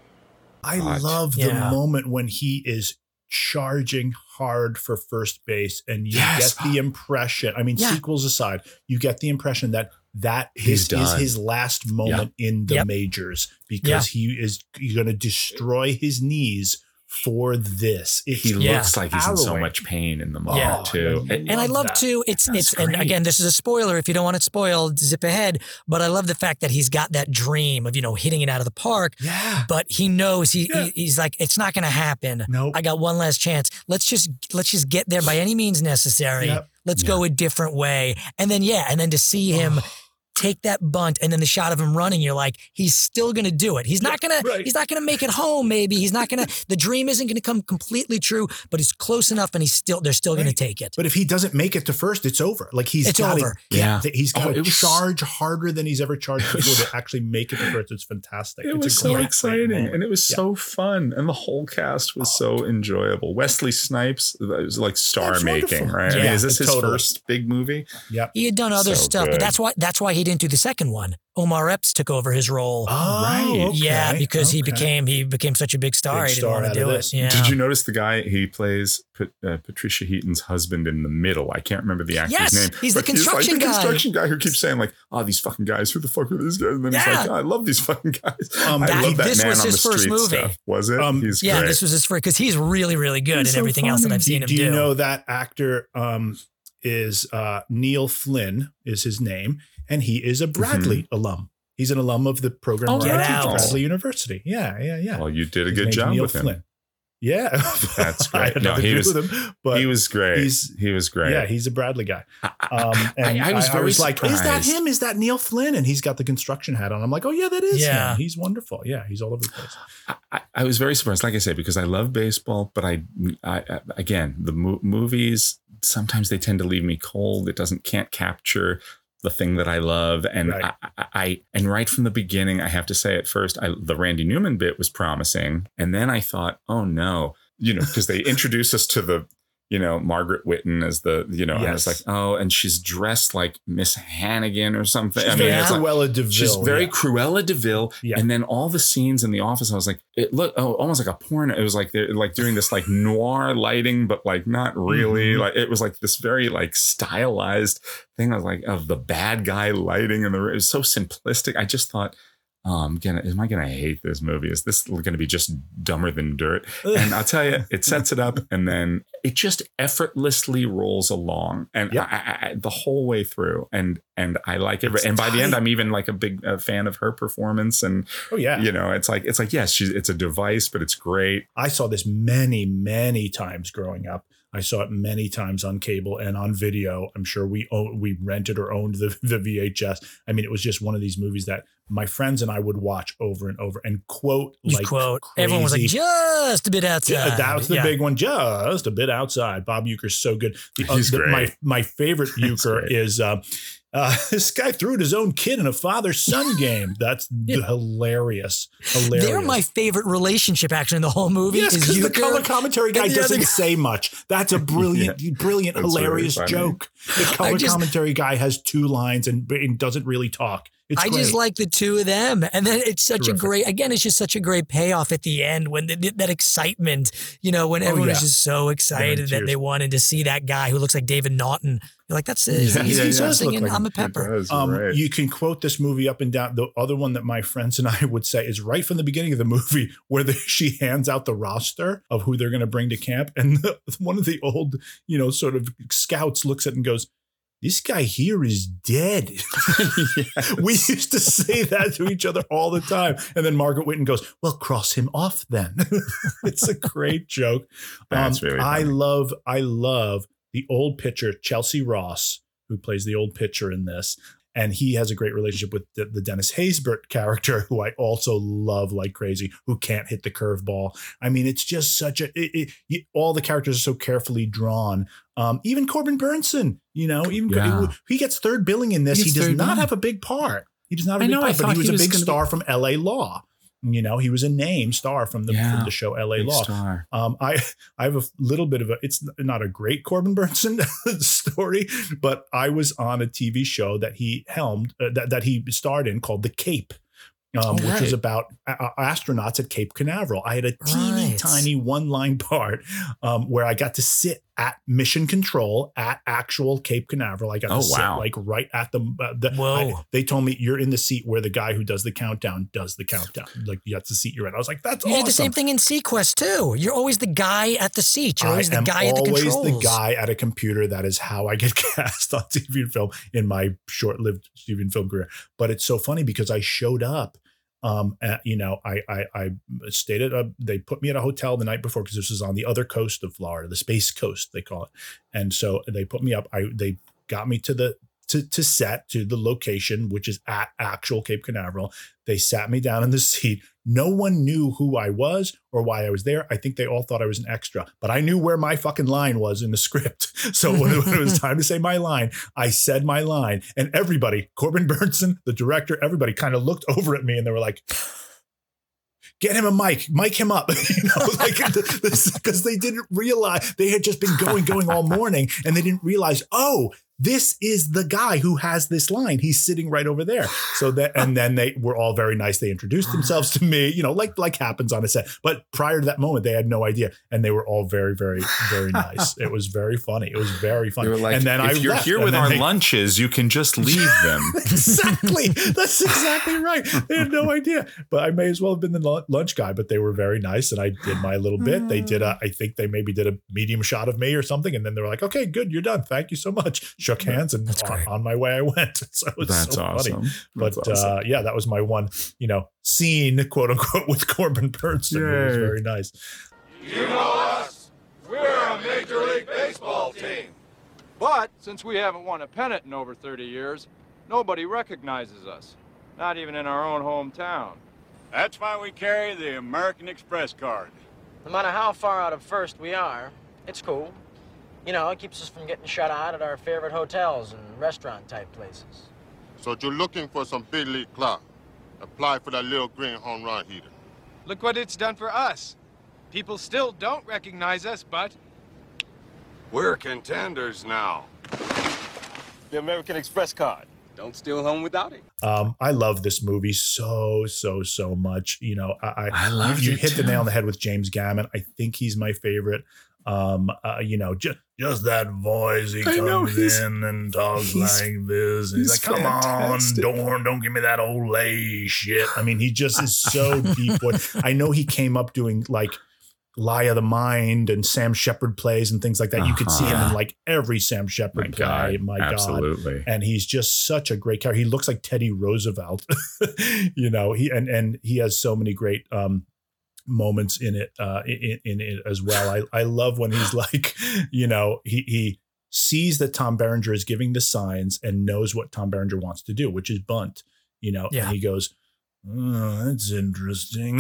[SPEAKER 5] I
[SPEAKER 3] God.
[SPEAKER 5] love the
[SPEAKER 4] Yeah.
[SPEAKER 5] moment when he is charging hard for first base, and you
[SPEAKER 3] Yes.
[SPEAKER 5] get the impression. I mean,
[SPEAKER 4] Yeah.
[SPEAKER 5] sequels aside, you get the impression that that
[SPEAKER 3] He's
[SPEAKER 5] this is his last moment in the
[SPEAKER 4] Yep.
[SPEAKER 5] majors because he is going to destroy his knees for this. It's
[SPEAKER 3] he
[SPEAKER 4] Yeah.
[SPEAKER 3] looks like he's in so
[SPEAKER 5] harrowing.
[SPEAKER 3] much pain in the moment
[SPEAKER 4] Yeah.
[SPEAKER 3] too.
[SPEAKER 5] I
[SPEAKER 3] And-
[SPEAKER 4] And I
[SPEAKER 5] Love
[SPEAKER 4] love
[SPEAKER 5] that.
[SPEAKER 4] too. It's
[SPEAKER 3] That's
[SPEAKER 4] it's and again, this is a spoiler. If you don't want it spoiled, zip ahead. But I love the fact that he's got that dream of you know hitting it out of the park.
[SPEAKER 5] Yeah.
[SPEAKER 4] But he knows he,
[SPEAKER 5] Yeah.
[SPEAKER 4] he he's like it's not going to happen.
[SPEAKER 5] Nope.
[SPEAKER 4] I got one last chance. Let's just let's just get there by any means necessary.
[SPEAKER 5] Yep.
[SPEAKER 4] Let's go a different way. And then yeah, and then to see him. Take that bunt, and then the shot of him running. You're like, he's still gonna do it. He's not gonna.
[SPEAKER 5] right.
[SPEAKER 4] He's not gonna make it home. Maybe he's not gonna. The dream isn't gonna come completely true, but he's close enough, and he's still. They're still gonna take it.
[SPEAKER 5] But if he doesn't make it to first, it's over. Like he's
[SPEAKER 4] It's
[SPEAKER 5] got
[SPEAKER 4] over.
[SPEAKER 3] Yeah.
[SPEAKER 5] get, he's got
[SPEAKER 3] Oh,
[SPEAKER 5] to
[SPEAKER 3] it was-
[SPEAKER 5] charge harder than he's ever charged before to actually make it to first. It's fantastic.
[SPEAKER 3] It
[SPEAKER 5] it's
[SPEAKER 3] was so
[SPEAKER 5] great, great
[SPEAKER 3] exciting
[SPEAKER 5] moment.
[SPEAKER 3] and it was
[SPEAKER 5] Yeah.
[SPEAKER 3] so fun and the whole cast was so oh, enjoyable. Wesley Snipes it was like star
[SPEAKER 5] That's
[SPEAKER 3] making,
[SPEAKER 5] wonderful.
[SPEAKER 3] right? I mean, is this his
[SPEAKER 5] totally.
[SPEAKER 3] first big movie?
[SPEAKER 5] Yep.
[SPEAKER 4] He had done other
[SPEAKER 3] So
[SPEAKER 4] stuff,
[SPEAKER 3] good.
[SPEAKER 4] but that's why that's why he didn't do the second one. Omar Epps took over his role.
[SPEAKER 5] Oh,
[SPEAKER 3] right.
[SPEAKER 5] okay,
[SPEAKER 4] yeah, because he became he became such a big star.
[SPEAKER 5] Big
[SPEAKER 4] he didn't
[SPEAKER 5] star
[SPEAKER 4] want to
[SPEAKER 5] of
[SPEAKER 4] do
[SPEAKER 5] this.
[SPEAKER 4] it. Yeah.
[SPEAKER 3] Did you notice the guy he plays Pat, uh, Patricia Heaton's husband in the middle? I can't remember the actor's
[SPEAKER 4] Yes,
[SPEAKER 3] name.
[SPEAKER 4] he's the
[SPEAKER 3] but
[SPEAKER 4] construction
[SPEAKER 3] like the
[SPEAKER 4] guy.
[SPEAKER 3] construction guy who keeps saying like, "Oh, these fucking guys. Who the fuck are these guys?" And then he's
[SPEAKER 4] Yeah.
[SPEAKER 3] like, oh, "I love these fucking guys."
[SPEAKER 5] Um,
[SPEAKER 3] I
[SPEAKER 4] that-
[SPEAKER 3] love that
[SPEAKER 4] this
[SPEAKER 3] man
[SPEAKER 4] was
[SPEAKER 3] on
[SPEAKER 4] his
[SPEAKER 3] the
[SPEAKER 4] first movie.
[SPEAKER 3] stuff. Was it?
[SPEAKER 5] Um,
[SPEAKER 3] he's
[SPEAKER 4] yeah,
[SPEAKER 3] great.
[SPEAKER 4] this was his first because he's really really good in
[SPEAKER 3] so
[SPEAKER 4] everything else that. I've seen
[SPEAKER 5] do,
[SPEAKER 4] him
[SPEAKER 5] do
[SPEAKER 4] do.
[SPEAKER 5] you know that actor um, is uh, Neil Flynn is his name, and he is a Bradley alum. He's an alum of the program
[SPEAKER 3] Oh,
[SPEAKER 5] where I
[SPEAKER 4] get
[SPEAKER 5] teach,
[SPEAKER 4] out.
[SPEAKER 5] Bradley University. Yeah, yeah, yeah.
[SPEAKER 3] well, you did a
[SPEAKER 5] His
[SPEAKER 3] good job
[SPEAKER 5] Neil
[SPEAKER 3] with him.
[SPEAKER 5] Flynn. Yeah,
[SPEAKER 3] That's
[SPEAKER 5] I
[SPEAKER 3] great.
[SPEAKER 5] had
[SPEAKER 3] No, he was
[SPEAKER 5] him, but
[SPEAKER 3] he was great.
[SPEAKER 5] he's-
[SPEAKER 3] he was great.
[SPEAKER 5] Yeah, he's a Bradley guy. Um, and
[SPEAKER 3] I- I was very
[SPEAKER 5] like, is that him? Is that Neil Flynn? And he's got the construction hat on. I'm like, oh yeah, that is
[SPEAKER 3] Yeah.
[SPEAKER 5] him. He's wonderful. Yeah, he's all over the place.
[SPEAKER 3] I, I was very surprised, like I say, because I love baseball, but I, I, I again, the mo- movies sometimes they tend to leave me cold. It doesn't can't capture the thing that I love, and
[SPEAKER 5] Right.
[SPEAKER 3] I, I, I, and right from the beginning, I have to say, at first, I, the Randy Newman bit was promising, and then I thought, oh no, you know, because they introduce us to the. You know, Margaret Whitton as the, you know, and it's like, oh, and she's dressed like Miss Hannigan or something.
[SPEAKER 5] She's very
[SPEAKER 3] it's like-
[SPEAKER 5] Cruella de
[SPEAKER 3] She's very
[SPEAKER 5] yeah.
[SPEAKER 3] Cruella de Vil.
[SPEAKER 5] Yeah.
[SPEAKER 3] And then all the scenes in the office, I was like, it looked oh, almost like a porn. It was like they're like doing this like noir lighting, but like not really.
[SPEAKER 5] Mhm.
[SPEAKER 3] Like it was like this very like stylized thing. I was like of the bad guy lighting and the it was so simplistic. I just thought, oh, I'm gonna am I gonna hate this movie? Is this gonna be just dumber than dirt? And I'll tell you, it sets it up and then it just effortlessly rolls along and I, I, I, the whole way through. And and I like it.
[SPEAKER 5] It's
[SPEAKER 3] and by the end. I'm even like a big uh, fan of her performance. And
[SPEAKER 5] Oh yeah,
[SPEAKER 3] you know, it's like it's like yes, she's it's a device, but it's great.
[SPEAKER 5] I saw this many, many times growing up. I saw it many times on cable and on video. I'm sure we own, we rented or owned the, the VHS. I mean, it was just one of these movies that my friends and I would watch over and over and quote
[SPEAKER 4] You
[SPEAKER 5] like
[SPEAKER 4] quote. Everyone was like, just a bit outside.
[SPEAKER 5] Yeah, that was the
[SPEAKER 4] Yeah.
[SPEAKER 5] big one. Just a bit outside. Bob Uecker's so good. The,
[SPEAKER 3] He's
[SPEAKER 5] the-
[SPEAKER 3] great.
[SPEAKER 5] My my favorite Uecker is uh, uh, this guy threw at his own kid in a father son game. That's hilarious. Hilarious.
[SPEAKER 4] They're my favorite relationship actually in the whole movie.
[SPEAKER 5] Yes,
[SPEAKER 4] is
[SPEAKER 5] because the color commentary guy
[SPEAKER 4] and the other
[SPEAKER 5] doesn't
[SPEAKER 4] guy.
[SPEAKER 5] say much. That's a brilliant, brilliant,
[SPEAKER 3] That's
[SPEAKER 5] hilarious
[SPEAKER 3] funny.
[SPEAKER 5] joke. The color
[SPEAKER 4] just-
[SPEAKER 5] commentary guy has two lines and, and doesn't really talk. It's
[SPEAKER 4] I
[SPEAKER 5] great.
[SPEAKER 4] just like the two of them, and then it's such
[SPEAKER 5] Terrific.
[SPEAKER 4] a great. Again, it's just such a great payoff at the end when the, that excitement. You know, when everyone is
[SPEAKER 5] Oh, yeah.
[SPEAKER 4] just so excited that they wanted to see that guy who looks like David Naughton. You're like, that's it.
[SPEAKER 3] Yeah,
[SPEAKER 4] he's,
[SPEAKER 3] yeah,
[SPEAKER 4] he's
[SPEAKER 3] yeah.
[SPEAKER 4] just singing
[SPEAKER 3] like
[SPEAKER 4] "I'm a Pepper."
[SPEAKER 3] does,
[SPEAKER 5] Um,
[SPEAKER 3] right.
[SPEAKER 5] You can quote this movie up and down. The other one that my friends and I would say is right from the beginning of the movie, where the, she hands out the roster of who they're going to bring to camp, and the, one of the old, you know, sort of scouts looks at it and goes, "This guy here is dead." we used to say that to each other all the time, and then Margaret Whitton goes, "Well, cross him off then." it's a great joke.
[SPEAKER 3] That's
[SPEAKER 5] Um,
[SPEAKER 3] really
[SPEAKER 5] I love, I love the old pitcher Chelsea Ross, who plays the old pitcher in this, and he has a great relationship with the, the Dennis Haysbert character, who I also love like crazy, who can't hit the curveball. I mean, it's just such a. It, it, all the characters are so carefully drawn. Um, even Corbin Bernsen, you know, even
[SPEAKER 3] Yeah.
[SPEAKER 5] he gets third billing in this.
[SPEAKER 3] He
[SPEAKER 5] He, does not
[SPEAKER 3] billing.
[SPEAKER 5] have a big part. He does not have a
[SPEAKER 3] I
[SPEAKER 5] big
[SPEAKER 3] know, I
[SPEAKER 5] part, but
[SPEAKER 3] thought
[SPEAKER 5] he was
[SPEAKER 3] he
[SPEAKER 5] a big
[SPEAKER 3] gonna be-
[SPEAKER 5] star from L.A. Law. You know, he was a name star from the
[SPEAKER 3] Yeah.
[SPEAKER 5] from the show L.A. Law. Um, I I have a little bit of a. It's not a great Corbin Bernsen story, but I was on a TV show that he helmed uh, that that he starred in called The Cape. Um,
[SPEAKER 3] Oh,
[SPEAKER 5] which was
[SPEAKER 3] right.
[SPEAKER 5] about a- a- astronauts at Cape Canaveral. I had a teeny
[SPEAKER 4] Right.
[SPEAKER 5] tiny one line part um, where I got to sit at mission control at actual Cape Canaveral. I got
[SPEAKER 3] Oh,
[SPEAKER 5] to sit
[SPEAKER 3] wow.
[SPEAKER 5] like right at the. Uh, the
[SPEAKER 4] Whoa.
[SPEAKER 5] I- they told me you're in the seat where the guy who does the countdown does the countdown. Like that's the seat you're in. I was like, that's
[SPEAKER 4] You
[SPEAKER 5] awesome.
[SPEAKER 4] did the same thing in seaQuest too. You're always the guy at the seat. You're always
[SPEAKER 5] I
[SPEAKER 4] the guy at the
[SPEAKER 5] always
[SPEAKER 4] controls.
[SPEAKER 5] the guy at a computer. That is how I get cast on TV and film in my short-lived TV and film career. But it's so funny because I showed up. Um, you know, I I, I stayed at a. They put me at a hotel the night before because this was on the other coast of Florida, the Space Coast they call it. And so they put me up. I they got me to the to, to set to the location, which is at actual Cape Canaveral. They sat me down in the seat. No one knew who I was or why I was there. I think they all thought I was an extra, but I knew where my fucking line was in the script. So when it, was time to say my line, I said my line, and everybody, Corbin Bernsen, the director, everybody kind of looked over at me and they were like, get him a mic, mic him up, you know, like because they didn't realize they had just been going, going all morning, and they didn't realize, oh, this is the guy who has this line. He's sitting right over there. So that, and then they were all very nice. They introduced themselves to me, you know, like like happens on a set. But prior to that moment, they had no idea, and they were all very, very, very nice. It was very funny. It was very funny.
[SPEAKER 3] They were like,
[SPEAKER 5] and then
[SPEAKER 3] if
[SPEAKER 5] I
[SPEAKER 3] you're
[SPEAKER 5] left,
[SPEAKER 3] here
[SPEAKER 5] and
[SPEAKER 3] with our
[SPEAKER 5] they-
[SPEAKER 3] lunches, you can just leave them.
[SPEAKER 5] exactly. That's exactly right. They had no idea, but I may as well have been the lunch guy. But they were very nice, and I did my little bit. They did a, mm. I think they maybe did a medium shot of me or something, and then they were like, "Okay, good, you're done. Thank you so much." Shook hands, and on, on my way I went. So it was
[SPEAKER 3] That's
[SPEAKER 5] so
[SPEAKER 3] awesome.
[SPEAKER 5] funny. But
[SPEAKER 3] That's awesome.
[SPEAKER 5] uh, yeah, that was my one, you know, scene, quote unquote, with Corbin Bernsen. It was very nice.
[SPEAKER 24] You know us. We're a Major League Baseball team.
[SPEAKER 25] But since we haven't won a pennant in over 30 years, nobody recognizes us. Not even in our own hometown.
[SPEAKER 23] That's why we carry the American Express card.
[SPEAKER 26] No matter how far out of first we are, it's cool. You know, it keeps us from getting shut out at our favorite hotels and restaurant type places.
[SPEAKER 24] So you're looking for some big league clout. Apply for that little green home run heater.
[SPEAKER 25] Look what it's done for us. People still don't recognize us, but
[SPEAKER 8] We're contenders now.
[SPEAKER 21] The American Express card. Don't steal home without it.
[SPEAKER 5] Um, I love this movie so so so much. You know, I, I,
[SPEAKER 3] I loved
[SPEAKER 5] you, you
[SPEAKER 3] it
[SPEAKER 5] hit the nail on the head with James Gammon. I think he's my favorite. Um, uh, you know, just just that voice. He
[SPEAKER 3] I
[SPEAKER 5] comes
[SPEAKER 3] he's-
[SPEAKER 5] in and talks like this. And he's,
[SPEAKER 3] he's
[SPEAKER 5] like, "Come
[SPEAKER 3] fantastic.
[SPEAKER 5] on, Dorn, don't give me that old lay shit." I mean, he just is so deep. I know, he came up doing like. Lie of the Mind and Sam Shepard plays and things like that. You could see him in
[SPEAKER 3] Uh-huh.
[SPEAKER 5] like every Sam Shepard
[SPEAKER 3] My
[SPEAKER 5] play.
[SPEAKER 3] God,
[SPEAKER 5] My God
[SPEAKER 3] absolutely.
[SPEAKER 5] and he's just such a great character. He looks like Teddy Roosevelt, you know. He and and he has so many great um, moments in it uh, in, in it as well. I I love when he's like, you know, he he sees that Tom Berenger is giving the signs and knows what Tom Berenger wants to do, which is bunt, you know,
[SPEAKER 4] Yeah.
[SPEAKER 5] and he goes. Oh, that's interesting.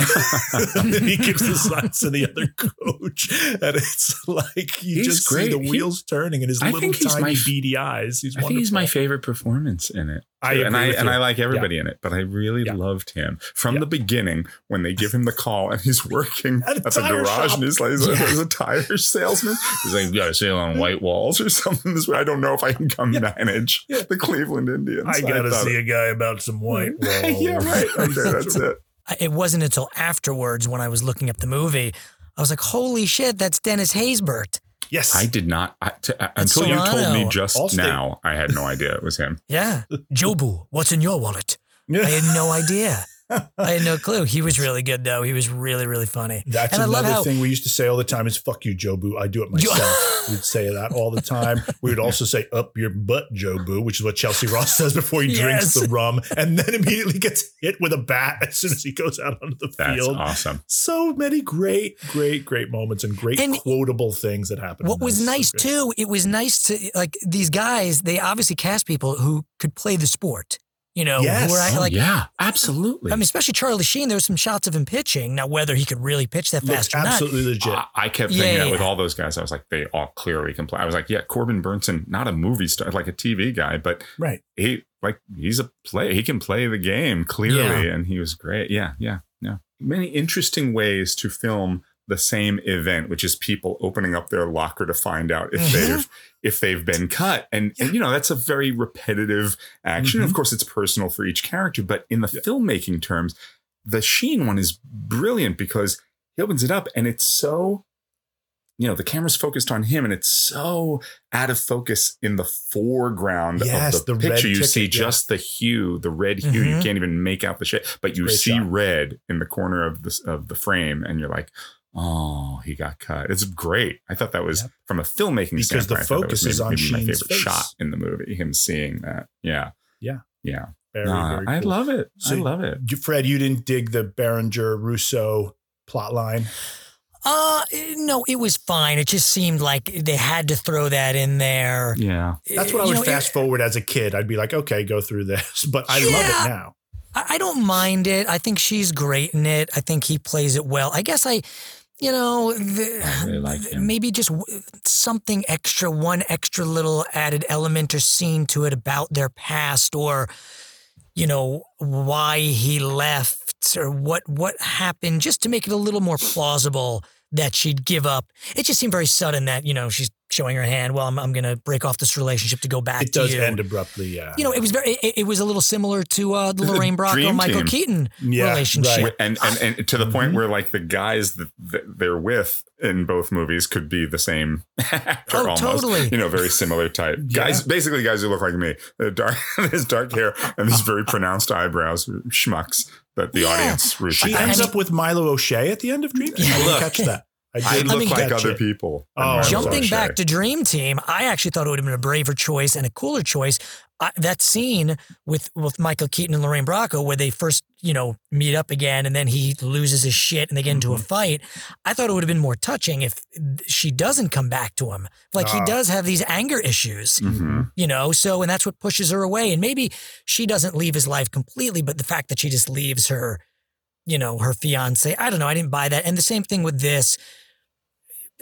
[SPEAKER 5] and then he gives the signs to the other coach, and it's like you
[SPEAKER 3] He's
[SPEAKER 5] just
[SPEAKER 3] great.
[SPEAKER 5] see the
[SPEAKER 3] He-
[SPEAKER 5] wheels turning and his
[SPEAKER 3] I
[SPEAKER 5] little
[SPEAKER 3] think he's
[SPEAKER 5] tiny
[SPEAKER 3] my
[SPEAKER 5] beady eyes. He's
[SPEAKER 3] I think he's my favorite performance in it.
[SPEAKER 5] I
[SPEAKER 3] and I and
[SPEAKER 5] you.
[SPEAKER 3] I like
[SPEAKER 5] Yeah.
[SPEAKER 3] everybody in it, but I really loved him from the beginning when they give him the call and he's working
[SPEAKER 5] At
[SPEAKER 3] at,
[SPEAKER 5] a
[SPEAKER 3] the garage
[SPEAKER 5] shop.
[SPEAKER 3] and he's like, he's,
[SPEAKER 5] Yeah.
[SPEAKER 3] a tire salesman. He's like, you got to sail on white walls or something. This way, I don't know if I can come manage the Cleveland Indians.
[SPEAKER 5] I gotta
[SPEAKER 3] thought
[SPEAKER 5] see a guy about some white walls.
[SPEAKER 3] yeah, right. Okay, that's it.
[SPEAKER 4] It wasn't until afterwards when I was looking up the movie, I was like, holy shit, that's Dennis Haysbert.
[SPEAKER 5] Yes.
[SPEAKER 3] I did not I, t- uh,
[SPEAKER 4] It's
[SPEAKER 3] until you told me just
[SPEAKER 5] Allstate.
[SPEAKER 3] now. I had no idea it was him.
[SPEAKER 4] Yeah. Jobu, what's in your wallet? I had no idea. I had no clue. He was really good though. He was really, really funny.
[SPEAKER 5] That's
[SPEAKER 4] and I love
[SPEAKER 5] another
[SPEAKER 4] how
[SPEAKER 5] thing we used to say all the time is "fuck you, Jobu." I do it myself. We'd say that all the time. We would also say "up your butt, Jobu," which is what Chelsea Ross says before he drinks the rum, and then immediately gets hit with a bat as soon as he goes out onto the
[SPEAKER 3] That's
[SPEAKER 5] field.
[SPEAKER 3] awesome.
[SPEAKER 5] So many great, great, great moments and great
[SPEAKER 4] And
[SPEAKER 5] quotable things that happened.
[SPEAKER 4] What was
[SPEAKER 5] this.
[SPEAKER 4] nice too, it was nice to like these guys, they obviously cast people who could play the sport. You know,
[SPEAKER 5] Yes.
[SPEAKER 4] who are
[SPEAKER 3] Oh, yeah, absolutely.
[SPEAKER 4] I mean, especially Charlie Sheen, there were some shots of him pitching. Now, whether he could really pitch that
[SPEAKER 5] Looked
[SPEAKER 4] fast or not.
[SPEAKER 5] absolutely legit.
[SPEAKER 3] I, I kept
[SPEAKER 4] Yeah,
[SPEAKER 3] thinking
[SPEAKER 4] yeah,
[SPEAKER 3] that with all those guys. I was like, they all clearly can play. I was like, yeah, Corbin Bernsen, not a movie star, like a TV guy, but
[SPEAKER 5] right.
[SPEAKER 3] he like he's a play. He can play the game clearly, and he was great. Yeah, yeah, yeah. Many interesting ways to film the same event, which is people opening up their locker to find out if
[SPEAKER 4] Mhm.
[SPEAKER 3] they've if they've been cut, and, and you know that's a very repetitive action.
[SPEAKER 5] Mhm.
[SPEAKER 3] Of course, it's personal for each character, but in the filmmaking terms, the Sheen one is brilliant because he opens it up and it's so you know the camera's focused on him and it's so out of focus in the foreground
[SPEAKER 5] Yes,
[SPEAKER 3] of the,
[SPEAKER 5] the
[SPEAKER 3] picture you
[SPEAKER 5] ticket,
[SPEAKER 3] see
[SPEAKER 5] yeah.
[SPEAKER 3] just the hue the red hue you
[SPEAKER 4] Mhm.
[SPEAKER 3] can't even make out the shape but you
[SPEAKER 5] Great
[SPEAKER 3] see
[SPEAKER 5] shot.
[SPEAKER 3] red in the corner of the of the frame and you're like oh he got cut it's great i thought that was
[SPEAKER 5] Yep.
[SPEAKER 3] from a filmmaking
[SPEAKER 5] Because the
[SPEAKER 3] standpoint, I thought
[SPEAKER 5] focus
[SPEAKER 3] was
[SPEAKER 5] is
[SPEAKER 3] maybe,
[SPEAKER 5] on
[SPEAKER 3] maybe my
[SPEAKER 5] Sheen's
[SPEAKER 3] favorite
[SPEAKER 5] face.
[SPEAKER 3] shot in the movie him seeing that yeah
[SPEAKER 5] Yeah.
[SPEAKER 3] yeah
[SPEAKER 5] Very,
[SPEAKER 3] No,
[SPEAKER 5] very
[SPEAKER 3] i
[SPEAKER 5] cool.
[SPEAKER 3] love it
[SPEAKER 5] So
[SPEAKER 3] i love it
[SPEAKER 5] You, Fred, you didn't dig the Berenger Russo plot line.
[SPEAKER 4] Uh, no, it was fine. It just seemed like they had to throw that in there.
[SPEAKER 3] yeah
[SPEAKER 5] That's what I
[SPEAKER 4] You
[SPEAKER 5] would
[SPEAKER 4] know,
[SPEAKER 5] fast forward as a kid. I'd be like, okay, go through this. But I love it now.
[SPEAKER 4] I, I don't mind it. I think she's great in it. I think he plays it well. I guess I, you know, the,
[SPEAKER 3] really like
[SPEAKER 4] maybe just w- something extra, one extra little added element or scene to it about their past or, you know, why he left or what what happened, just to make it a little more plausible that she'd give up. It just seemed very sudden that you know she's showing her hand. Well, I'm I'm going to break off this relationship to go back.
[SPEAKER 5] It
[SPEAKER 4] to
[SPEAKER 5] does
[SPEAKER 4] you.
[SPEAKER 5] end abruptly, yeah.
[SPEAKER 4] You know, it was very. It, it was a little similar to uh, the Lorraine Bracco Michael
[SPEAKER 3] Team.
[SPEAKER 4] Keaton
[SPEAKER 5] Yeah,
[SPEAKER 4] relationship.
[SPEAKER 5] right.
[SPEAKER 3] and and, and to the point where like the guys that, that they're with in both movies could be the same actor
[SPEAKER 4] Oh,
[SPEAKER 3] almost.
[SPEAKER 4] totally.
[SPEAKER 3] You know, very similar type guys. Basically, guys who look like me. They're dark, his dark hair and these very pronounced eyebrows, schmucks that the
[SPEAKER 4] Yeah.
[SPEAKER 3] audience roots
[SPEAKER 5] She
[SPEAKER 3] against.
[SPEAKER 5] ends up with Milo O'Shea at the end of Dream Team. I didn't
[SPEAKER 3] Look.
[SPEAKER 5] catch that. I
[SPEAKER 3] I
[SPEAKER 5] did
[SPEAKER 3] look
[SPEAKER 4] mean,
[SPEAKER 3] like
[SPEAKER 5] catch
[SPEAKER 3] other people.
[SPEAKER 5] Oh,
[SPEAKER 4] Jumping back to Dream Team, I actually thought it would have been a braver choice and a cooler choice. I, that scene with with Michael Keaton and Lorraine Bracco, where they first you know meet up again, and then he loses his shit and they get into
[SPEAKER 5] Mm-hmm.
[SPEAKER 4] a fight. I thought it would have been more touching if she doesn't come back to him. Like he
[SPEAKER 5] Ah.
[SPEAKER 4] does have these anger issues,
[SPEAKER 3] Mhm.
[SPEAKER 4] you know. So and that's what pushes her away. And maybe she doesn't leave his life completely, but the fact that she just leaves her, you know, her fiance. I don't know. I didn't buy that. And the same thing with this.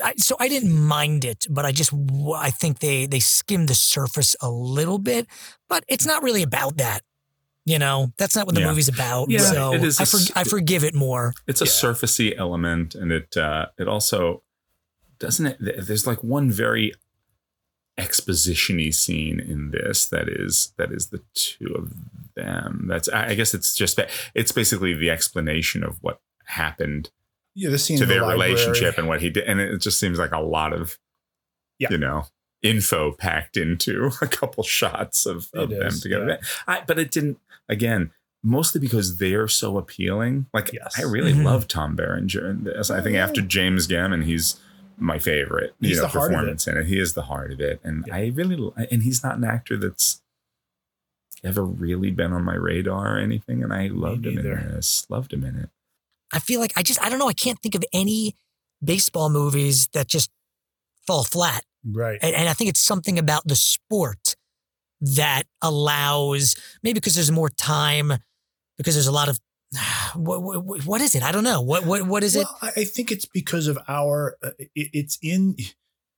[SPEAKER 4] I, so I didn't mind it, but I just I think they they skimmed the surface a little bit. But it's not really about that. You know, that's not what the
[SPEAKER 3] Yeah.
[SPEAKER 4] movie's about.
[SPEAKER 3] Yeah,
[SPEAKER 4] so
[SPEAKER 3] it is
[SPEAKER 4] I,
[SPEAKER 3] a
[SPEAKER 4] for,
[SPEAKER 3] s-
[SPEAKER 4] I forgive it more.
[SPEAKER 3] It's a surfacey element, and it uh, it also doesn't it. There's like one very exposition-y scene in this that is that is the two of them. That's I I guess it's just ba- it's basically the explanation of what happened
[SPEAKER 5] Yeah, the scene
[SPEAKER 3] to
[SPEAKER 5] the
[SPEAKER 3] their
[SPEAKER 5] library.
[SPEAKER 3] relationship and what he did, and it just seems like a lot of
[SPEAKER 5] Yeah.
[SPEAKER 3] you know info packed into a couple shots of, of
[SPEAKER 5] It
[SPEAKER 3] them
[SPEAKER 5] is,
[SPEAKER 3] together.
[SPEAKER 5] yeah.
[SPEAKER 3] I, but it didn't again. Mostly because they're so appealing. Like I really
[SPEAKER 5] Mhm.
[SPEAKER 3] love Tom Berenger in this. I think after James Gammon, he's my favorite.
[SPEAKER 5] He's
[SPEAKER 3] you know,
[SPEAKER 5] the heart of it.
[SPEAKER 3] performance in it. He is the heart of it, and I really and he's not an actor that's ever really been on my radar or anything. And I loved him in this. Loved him in it.
[SPEAKER 4] I feel like I just I don't know. I can't think of any baseball movies that just fall flat.
[SPEAKER 5] Right.
[SPEAKER 4] And, and I think it's something about the sport that allows maybe because there's more time, because there's a lot of what, what, what is it? I don't know. What what what is it?
[SPEAKER 5] Well, I I think it's because of our. Uh, it, it's in.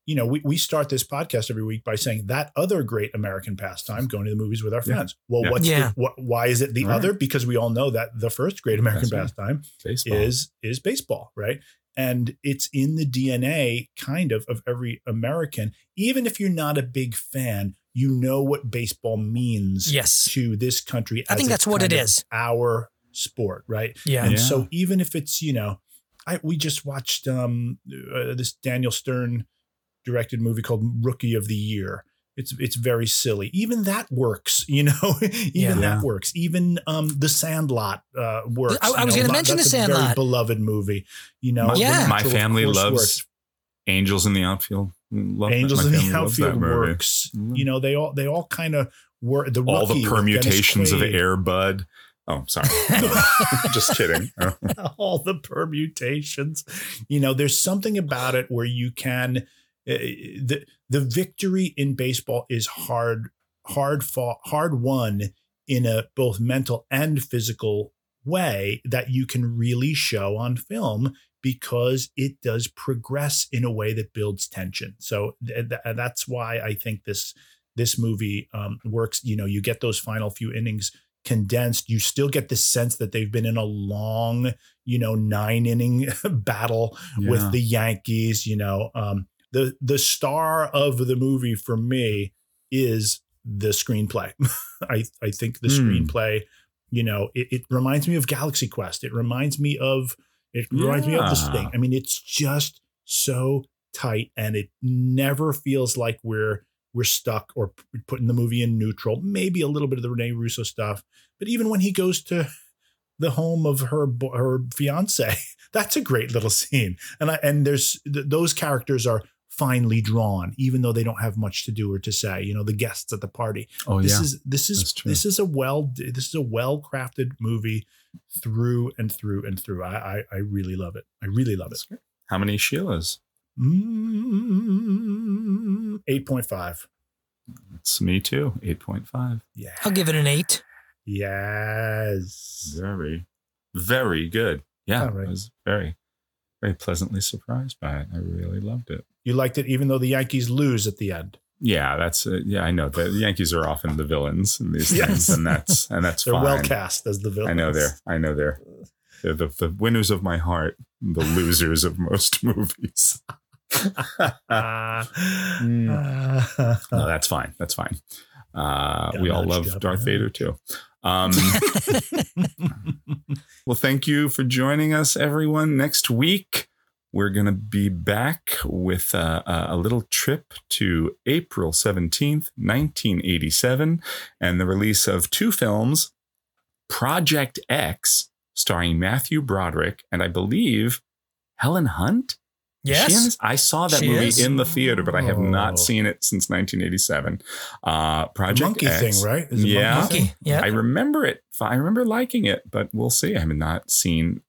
[SPEAKER 5] You know, we, we start this podcast every week by saying that other great American pastime, going to the movies with our
[SPEAKER 3] Yeah.
[SPEAKER 5] friends. Well,
[SPEAKER 3] Yeah.
[SPEAKER 5] what's
[SPEAKER 4] Yeah.
[SPEAKER 5] the, what? Why is it the
[SPEAKER 3] Right.
[SPEAKER 5] other? Because we all know that the first great American
[SPEAKER 3] That's
[SPEAKER 5] pastime
[SPEAKER 3] Baseball.
[SPEAKER 5] is is baseball, right? And it's in the DNA, kind of, of every American. Even if you're not a big fan, you know what baseball means
[SPEAKER 4] Yes.
[SPEAKER 5] to this country.
[SPEAKER 4] I think that's what it
[SPEAKER 5] kind of
[SPEAKER 4] is.
[SPEAKER 5] Our sport, right?
[SPEAKER 4] Yeah.
[SPEAKER 5] And
[SPEAKER 3] Yeah.
[SPEAKER 5] so even if it's you know, I we just watched um uh, this Daniel Stern directed movie called Rookie of the Year. It's it's very silly. Even that works, you know. Even
[SPEAKER 3] Yeah.
[SPEAKER 5] that works. Even um The Sandlot uh, works.
[SPEAKER 4] I- I was gonna mention
[SPEAKER 5] that's
[SPEAKER 4] The
[SPEAKER 5] a very
[SPEAKER 4] Sandlot.
[SPEAKER 5] beloved movie. You know,
[SPEAKER 3] my,
[SPEAKER 4] Yeah.
[SPEAKER 3] my family loves
[SPEAKER 5] works.
[SPEAKER 3] Angels in the Outfield. Love.
[SPEAKER 5] Angels in the
[SPEAKER 3] family loves that
[SPEAKER 5] Outfield
[SPEAKER 3] movie.
[SPEAKER 5] works.
[SPEAKER 3] Mhm.
[SPEAKER 5] You know, they all they all kind of were the
[SPEAKER 3] All the permutations of
[SPEAKER 5] Quaid.
[SPEAKER 3] Air Bud. Oh, sorry. Just kidding. Oh.
[SPEAKER 5] all the permutations. You know, there's something about it where you can the the victory in baseball is hard hard fought hard won in a both mental and physical way that you can really show on film because it does progress in a way that builds tension. So th- th- that's why I think this this movie um, works. You know, you get those final few innings condensed. You still get the sense that they've been in a long, you know, nine inning battle
[SPEAKER 3] Yeah.
[SPEAKER 5] with the Yankees. You know, um, the the star of the movie for me is the screenplay. I I think the
[SPEAKER 3] Hmm.
[SPEAKER 5] screenplay, you know, it, it reminds me of Galaxy Quest. It reminds me of it reminds me of the thing. I mean, it's just so tight, and it never feels like we're we're stuck or putting the movie in neutral. Maybe a little bit of the Rene Russo stuff, but even when he goes to the home of her her fiance, that's a great little scene. And I, and there's th- those characters are finely drawn, even though they don't have much to do or to say. You know, the guests at the party.
[SPEAKER 3] Oh,
[SPEAKER 5] this
[SPEAKER 3] yeah.
[SPEAKER 5] is this is this is a well this is a well crafted movie through and through and through. I, I I really love it. I really love it.
[SPEAKER 3] How many Sheilas?
[SPEAKER 5] Mm, Eight point five.
[SPEAKER 3] It's me too. 8.5.
[SPEAKER 5] Yeah.
[SPEAKER 4] I'll give it an eight.
[SPEAKER 5] Yes.
[SPEAKER 3] Very, very good. Yeah.
[SPEAKER 5] All right.
[SPEAKER 3] I was very, very pleasantly surprised by it. I really loved it.
[SPEAKER 5] You liked it, even though the Yankees lose at the end.
[SPEAKER 3] Yeah, that's uh, yeah. I know the Yankees are often the villains in these
[SPEAKER 5] Yes.
[SPEAKER 3] things, and that's and that's
[SPEAKER 5] They're
[SPEAKER 3] fine.
[SPEAKER 5] well cast as the villains.
[SPEAKER 3] I know they're I know they're they're the, the winners of my heart, the losers of most movies. Mm. No, that's fine. That's fine. Uh, we all love
[SPEAKER 5] up,
[SPEAKER 3] Darth
[SPEAKER 5] yeah.
[SPEAKER 3] Vader too. Um, well, thank you for joining us, everyone. Next week, we're going to be back with uh, a, a little trip to April 17th, 1987, and the release of two films Project X, starring Matthew Broderick, and I believe Helen Hunt.
[SPEAKER 4] Yes.
[SPEAKER 3] She is? I saw that
[SPEAKER 4] She
[SPEAKER 3] movie
[SPEAKER 4] is.
[SPEAKER 3] in the theater, but I have
[SPEAKER 5] Oh.
[SPEAKER 3] not seen it since 1987. Uh, Project
[SPEAKER 5] monkey
[SPEAKER 3] X.
[SPEAKER 5] thing, right? Is it
[SPEAKER 3] yeah,
[SPEAKER 5] monkey thing?
[SPEAKER 4] Yeah.
[SPEAKER 3] I remember it. I remember liking it, but we'll see. I have not seen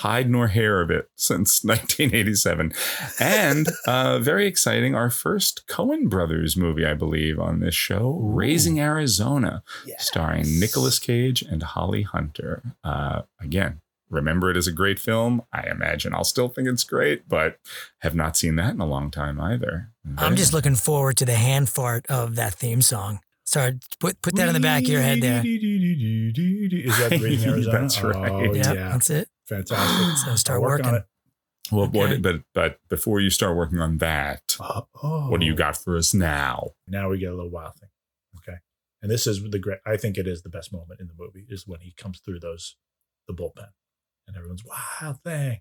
[SPEAKER 3] hide nor hair of it since 1987. And uh, very exciting, our first Coen Brothers movie, I believe, on this show, Raising Arizona, starring Nicolas Cage and Holly Hunter. Uh, again, remember it as a great film. I imagine I'll still think it's great, but have not seen that in a long time either.
[SPEAKER 4] I'm just looking forward to the hand fart of that theme song. Sorry, put put that in the back of your head there.
[SPEAKER 5] Is that Raising Arizona?
[SPEAKER 3] That's right.
[SPEAKER 5] Oh,
[SPEAKER 4] Yeah,
[SPEAKER 5] yeah.
[SPEAKER 4] that's it.
[SPEAKER 5] Fantastic.
[SPEAKER 4] So start
[SPEAKER 5] I'll work on
[SPEAKER 4] working.
[SPEAKER 5] it.
[SPEAKER 3] Well,
[SPEAKER 4] Okay.
[SPEAKER 3] what, but but before you start working on that,
[SPEAKER 5] Oh.
[SPEAKER 3] what do you oh. got for us now?
[SPEAKER 5] Now we get a little wild thing. Okay. And this is the great, I think it is the best moment in the movie is when he comes through those, the bullpen and everyone's wild thing.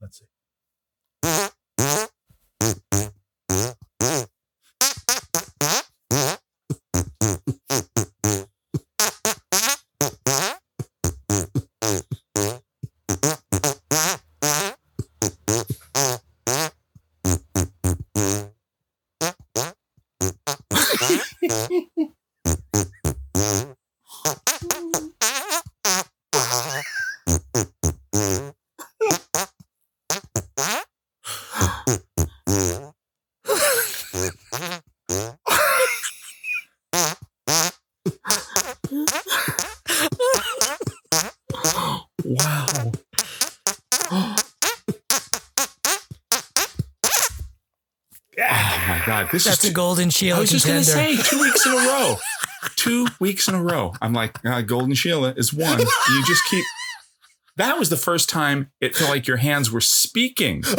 [SPEAKER 5] Let's see.
[SPEAKER 3] This
[SPEAKER 4] That's
[SPEAKER 3] is
[SPEAKER 4] a golden
[SPEAKER 3] shield.
[SPEAKER 4] I
[SPEAKER 3] was just going to say two weeks in a row. two weeks in a row. I'm like, uh, Golden Sheila is one. You just keep. That was the first time it felt like your hands were speaking to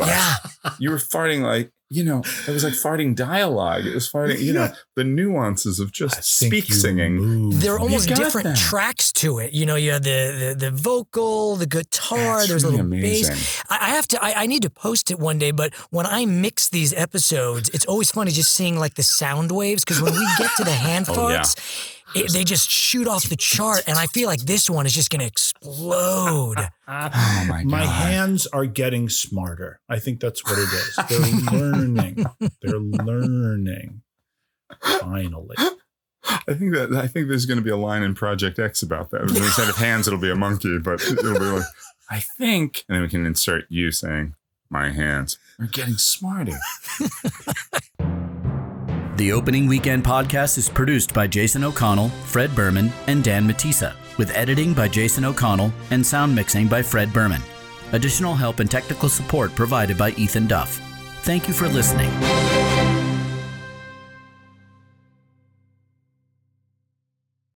[SPEAKER 3] us.
[SPEAKER 4] Yeah.
[SPEAKER 3] You were farting like, you know, it was like farting dialogue. It was farting, you know, the nuances of just speak singing.
[SPEAKER 4] There are almost different
[SPEAKER 3] that.
[SPEAKER 4] tracks to it. You know, you had the the, the vocal, the guitar.
[SPEAKER 3] That's
[SPEAKER 4] there's
[SPEAKER 3] really
[SPEAKER 4] a little
[SPEAKER 3] amazing.
[SPEAKER 4] bass. I, I have to. I, I need to post it one day. But when I mix these episodes, it's always funny just seeing like the sound waves because when we get to the hand
[SPEAKER 3] Oh, yeah.
[SPEAKER 4] Farts. It, they just shoot off the chart, and I feel like this one is just going to explode.
[SPEAKER 3] Oh, oh
[SPEAKER 5] my,
[SPEAKER 3] My
[SPEAKER 5] hands are getting smarter. I think that's what it is. They're learning. They're learning. Finally.
[SPEAKER 3] I think that I think there's going to be a line in Project X about that. Instead of hands, it'll be a monkey, but it'll be like, I think, and then we can insert you saying, "My hands are getting smarter."
[SPEAKER 27] The Opening Weekend podcast is produced by Jason O'Connell, Fred Berman, and Dan Matissa, with editing by Jason O'Connell and sound mixing by Fred Berman. Additional help and technical support provided by Ethan Duff. Thank you for listening.